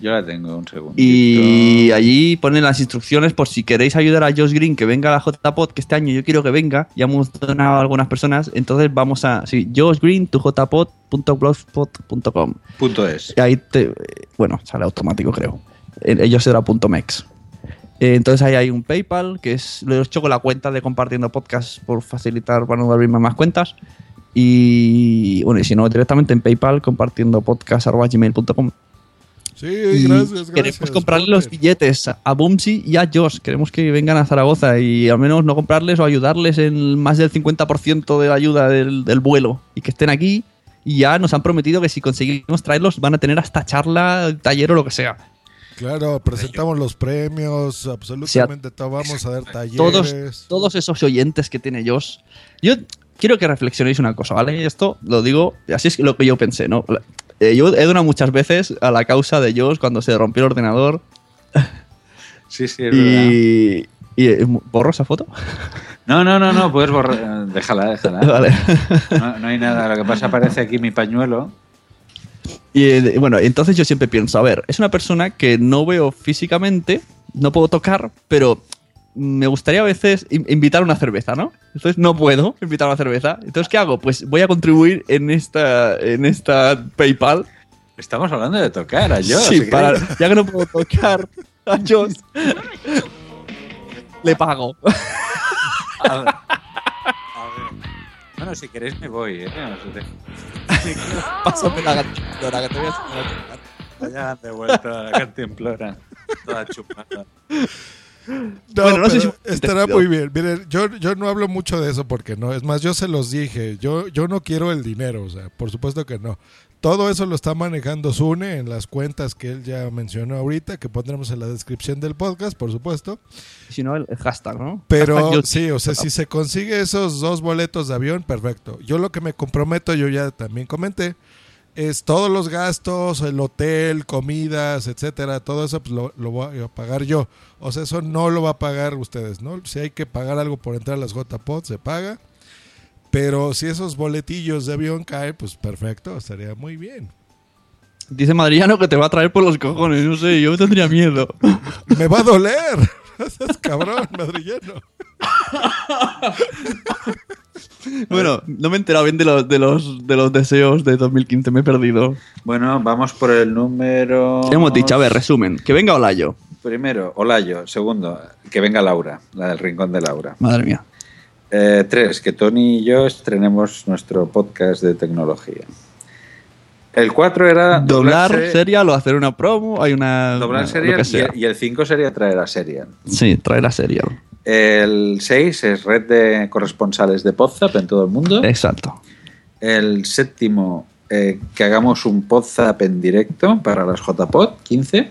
Yo la tengo, un segundo. Y allí ponen las instrucciones por si queréis ayudar a Josh Green que venga a la JPod, que este año yo quiero que venga. Ya hemos donado a algunas personas. Entonces vamos a. Sí, joshgreen2jpod.blogspot.com. Punto es. Y ahí te. Bueno, sale automático, creo. En- Ellos será punto .mex. Eh, Entonces ahí hay un PayPal, que es. Lo he hecho con la cuenta de compartiendo podcast por facilitar para no abrirme más cuentas. Y bueno, y si no, directamente en PayPal compartiendo podcast.gmail.com. Sí, Y gracias, Queremos gracias. comprarle los billetes a Bumsy y a Josh. Queremos que vengan a Zaragoza y al menos no comprarles o ayudarles en más del 50% de la ayuda del, del vuelo y que estén aquí. Y ya nos han prometido que si conseguimos traerlos van a tener hasta charla, taller o lo que sea. Claro, presentamos los premios, absolutamente todo. Vamos a dar talleres. Todos, todos esos oyentes que tiene Josh. Yo quiero que reflexionéis una cosa, ¿vale? Y esto lo digo, así es lo que yo pensé, ¿no? Eh, yo he donado muchas veces a la causa de Josh cuando se rompió el ordenador. Sí, sí, es verdad. Y, y eh, borro esa foto. No, no, no, no, puedes borrar. Déjala, déjala. Vale. No, no hay nada. Lo que pasa aparece aquí mi pañuelo. Y eh, bueno, entonces yo siempre pienso, a ver, es una persona que no veo físicamente, no puedo tocar, pero me gustaría a veces in- invitar una cerveza, ¿no? Entonces no puedo invitar una cerveza. Entonces, ¿qué hago? Pues voy a contribuir en esta, en esta PayPal. Estamos hablando de tocar a Josh. Sí, ¿qué para- ya que no puedo tocar a Josh, le pago. A ver. A ver. Bueno, si queréis me voy, ¿eh? Pásame la cantimplora, que te voy a enseñar a tocar. De vuelta la cantimplora. Toda chupada. No, Bueno, no sé pero si- estará muy bien. Miren, yo, yo no hablo mucho de eso porque no. Es más, yo se los dije. Yo, yo no quiero el dinero, o sea, por supuesto que no. Todo eso lo está manejando Sune en las cuentas que él ya mencionó ahorita, que pondremos en la descripción del podcast, por supuesto. Si no, el hashtag, ¿no? Pero Hashtag sí, o sea, si se consigue esos dos boletos de avión, perfecto. Yo lo que me comprometo, yo ya también comenté, es todos los gastos, el hotel, comidas, etcétera, todo eso pues, lo, lo voy a pagar yo. O sea, eso no lo va a pagar ustedes, ¿no? Si hay que pagar algo por entrar a las JPOD, se paga. Pero si esos boletillos de avión caen, pues perfecto, estaría muy bien. Dice Madrillano que te va a traer por los cojones, no sé, yo tendría miedo. Me va a doler. Estás cabrón, madrillano. Bueno, no me he enterado bien de los, de los, de los deseos de 2015, me he perdido. Bueno, vamos por el número. ¿Qué hemos dicho? A ver, resumen. Que venga Olayo. Primero, Olayo. Segundo, que venga Laura, la del rincón de Laura. Madre mía. Eh, tres, que Tony y yo estrenemos nuestro podcast de tecnología. El 4 era. Doblar, doblar serial o hacer una promo. Hay una. Doblar una, serial y, el 5 sería traer a serial. Sí, traer a serial. El 6 es red de corresponsales de Podzap en todo el mundo. Exacto. El séptimo, eh, que hagamos un Podzap en directo para las JPod 15.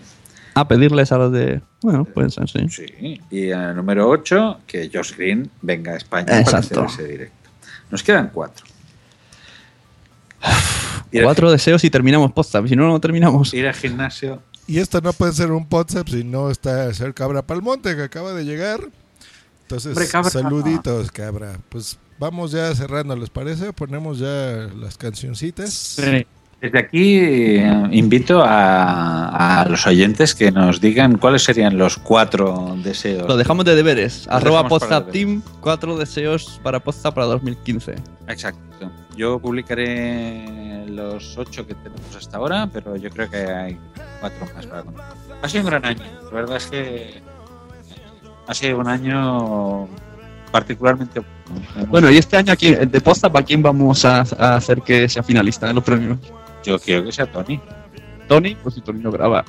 A pedirles a los de. Bueno, pueden ser, sí. Sí. Y el número 8, que Josh Green venga a España para hacer ese directo. Nos quedan 4. Cuatro deseos y terminamos posta. Si no, no terminamos. Ir al gimnasio. Y esto no puede ser un WhatsApp si no está ser Cabra Palmonte, que acaba de llegar. Entonces, Hombre, Cabra. saluditos, Cabra. Pues vamos ya cerrando, ¿les parece? Ponemos ya las cancioncitas. Sí. Desde aquí eh, invito a, a los oyentes que nos digan cuáles serían los cuatro deseos. Lo dejamos de deberes. Lo Arroba para Podzap Team, cuatro deseos para Podzap para 2015. Exacto. Yo publicaré los ocho que tenemos hasta ahora, pero yo creo que hay cuatro más para contar. Ha sido un gran año. La verdad es que ha sido un año particularmente bueno. Bueno, y este año aquí, de Podzap, ¿a quién vamos a, a hacer que sea finalista en los premios? Yo quiero que sea Tony. Tony, pues si Tony no graba.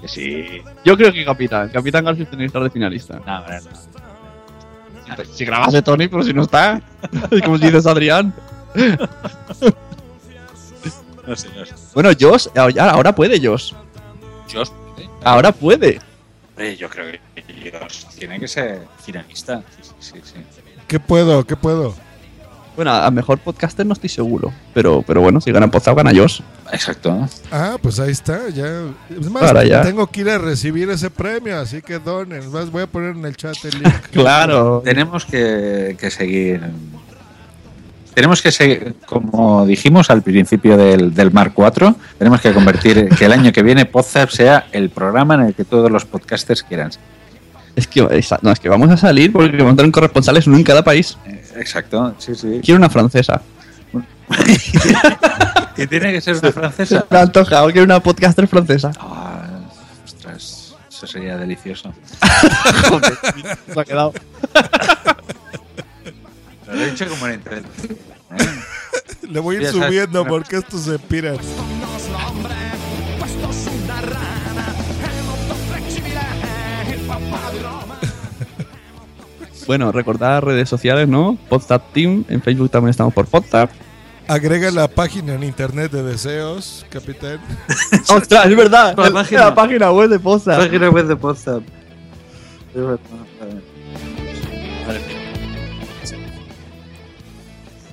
Que sí. Yo creo que Capitán. Capitán García tiene que estar de finalista. No, hombre, no. Si grabase Tony, pero si no está. Como dices Adrián. No sé, no sé. Bueno, Josh, ahora ahora puede Josh. Josh, Ahora puede. Hombre, yo creo que Josh tiene que ser finalista. Sí. sí. ¿Qué puedo? ¿Qué puedo? Bueno, a mejor podcaster no estoy seguro. Pero, pero bueno, si gana Podzap, gana Josh. Exacto. Ah, pues ahí está, ya. Es más, ya. tengo que ir a recibir ese premio, así que donen. Es Más, voy a poner en el chat el link. Claro. Tenemos que, que seguir. Tenemos que seguir, como dijimos al principio del, del Mark 4, tenemos que convertir que el año que viene Podzap sea el programa en el que todos los podcasters quieran. Es que, no, es que vamos a salir porque vamos a tener corresponsales uno en cada país. Exacto, sí, sí. Quiero una francesa. Y tiene que ser una francesa. Me ha antojado, quiero una podcaster francesa. Ah, ostras, eso sería delicioso. Joder, se ha quedado. Lo he dicho como en internet. Le voy a ir subiendo porque estos se piran. Bueno, recordar redes sociales, ¿no? Podzap Team. En Facebook también estamos por Podzap. Agrega la página en internet de deseos, capitán. ¡Ostras, es verdad! La La, página- la página web de Podzap. Página web de Podzap. Es verdad.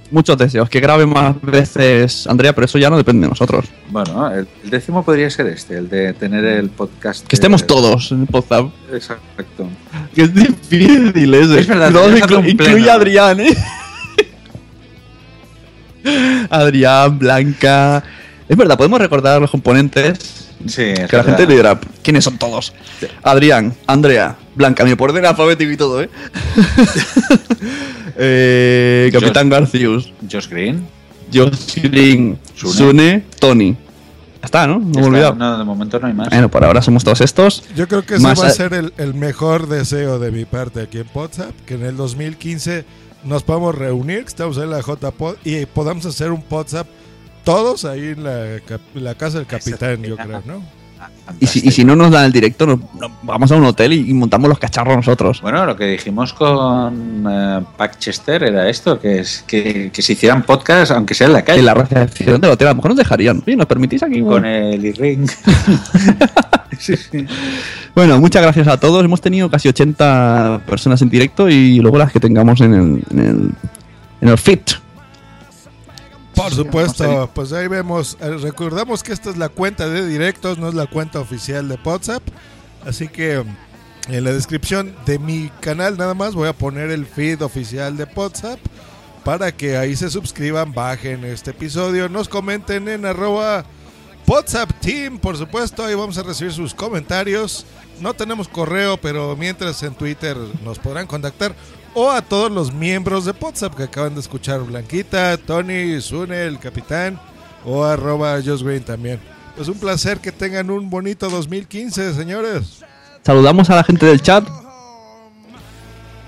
Muchos deseos. Que grabe más veces Andrea, pero eso ya no depende de nosotros. Bueno, el, el décimo podría ser este, el de tener el podcast. Que estemos todos en Podzap. Exacto. Que es difícil ese. Es verdad, No, inclu- incluye a Adrián, ¿eh? Adrián, Blanca. Es verdad, podemos recordar los componentes. Sí, es Que la gente le dirá, ¿quiénes son todos? Adrián, Andrea, Blanca, me por orden alfabético y todo, ¿eh? eh Capitán Garcius, Josh Green. Josh Green, Sune. Sune, Tony. Ya está, ¿no? No me he olvidado. No, de momento no hay más. Bueno, por ahora somos todos estos. Yo creo que eso Más va a ser el, el mejor deseo de mi parte aquí en WhatsApp, que en el 2015 nos podamos reunir, que estamos ahí en la JPod, y podamos hacer un WhatsApp todos ahí en la, la casa del capitán, yo creo, ¿no? Y si, y si no nos dan el directo, nos, nos vamos a un hotel y, y montamos los cacharros nosotros. Bueno, lo que dijimos con eh, Pac-Chester era esto, que, es, que, que se hicieran podcasts, aunque sea en la calle. En la recepción del hotel, a lo mejor nos dejarían. Oye, ¿nos permitís aquí? Con el e-ring. Bueno, muchas gracias a todos. Hemos tenido casi 80 personas en directo y luego las que tengamos en el, en el, en el fit. Por supuesto, pues ahí vemos. Eh, Recordamos que esta es la cuenta de directos, no es la cuenta oficial de WhatsApp. Así que mm, en la descripción de mi canal nada más voy a poner el feed oficial de WhatsApp para que ahí se suscriban, bajen este episodio, nos comenten en arroba WhatsApp Team, por supuesto, ahí vamos a recibir sus comentarios. No tenemos correo, pero mientras en Twitter nos podrán contactar. O a todos los miembros de WhatsApp que acaban de escuchar. Blanquita, Tony, Sune, el capitán. O arroba Green también. Pues un placer que tengan un bonito 2015, señores. Saludamos a la gente del chat.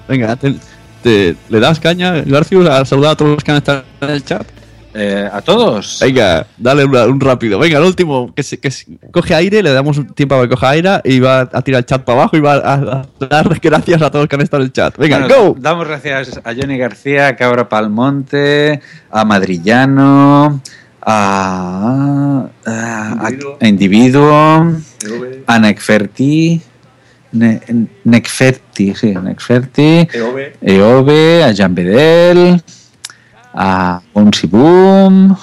Venga, te- le das caña, Garcius, a saludar a todos los que han estado en el chat. Eh, a todos. Venga, dale un, un rápido. Venga, el último, que, se, que se- coge aire, le damos un tiempo para que coja aire y va a tirar el chat para abajo y va a, a dar gracias a todos los que han estado en el chat. Venga, Bueno, go. Damos gracias a Johnny García, a Cabra Palmonte, a Madrillano, a, a, a Individuo, a Necferti, Ne- Necferti, sí, Necferti, Eove. Eove, a Jean Bedel, a Bouncy Boom,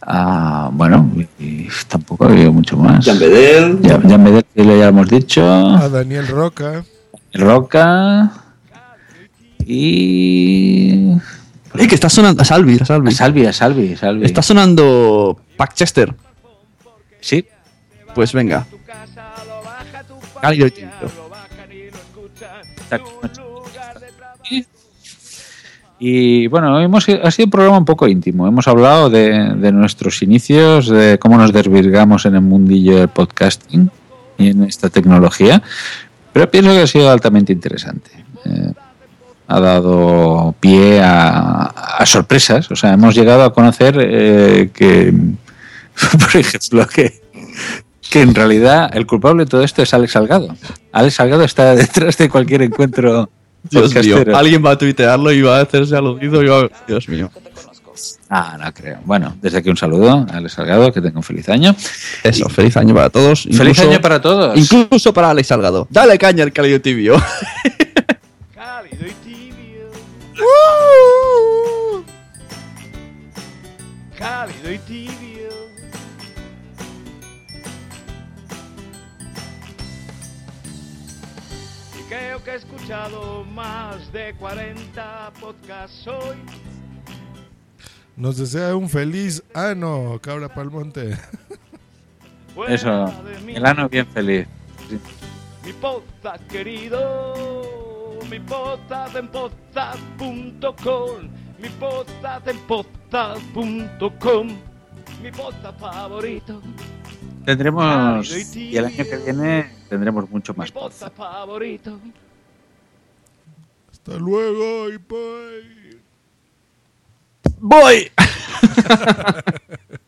a, bueno, y- y tampoco ha habido mucho más. Jean Bedel. Ya- Jean Bedel, que lo ya hemos dicho. A Daniel Roca. Roca y Eh, que está sonando. A Salvi, a Salvi. a Salvi, a Salvi, a Salvi. Está sonando Packchester. Sí. Pues venga. Cálido y tibio. Y bueno, hemos, ha sido un programa un poco íntimo. Hemos hablado de, nuestros inicios, de cómo nos desvirgamos en el mundillo del podcasting y en esta tecnología. Pero pienso que ha sido altamente interesante. Eh, ha dado pie a, a sorpresas. O sea, hemos llegado a conocer eh, que, por ejemplo, que, que en realidad el culpable de todo esto es Alex Salgado. Alex Salgado está detrás de cualquier encuentro Dios mío, alguien va a tuitearlo y va a hacerse aludido y va a... Dios mío. Ah, no creo. Bueno, desde aquí un saludo a Alex Salgado, que tenga un feliz año. Eso, feliz año para todos. Feliz año para todos. Incluso para Alex Salgado. Dale caña al cálido tibio. Cálido y tibio. Y creo que he escuchado más de 40 podcasts hoy. Nos desea un feliz ano, cabra palmonte. Eso, el ano bien feliz. Sí. Mi podcast querido, mi podcast en podcast.com, mi podcast en podcast.com, mi podcast favorito, Tendremos, y el año que viene tendremos mucho más podcast. Hasta luego y bye. ¡Voy!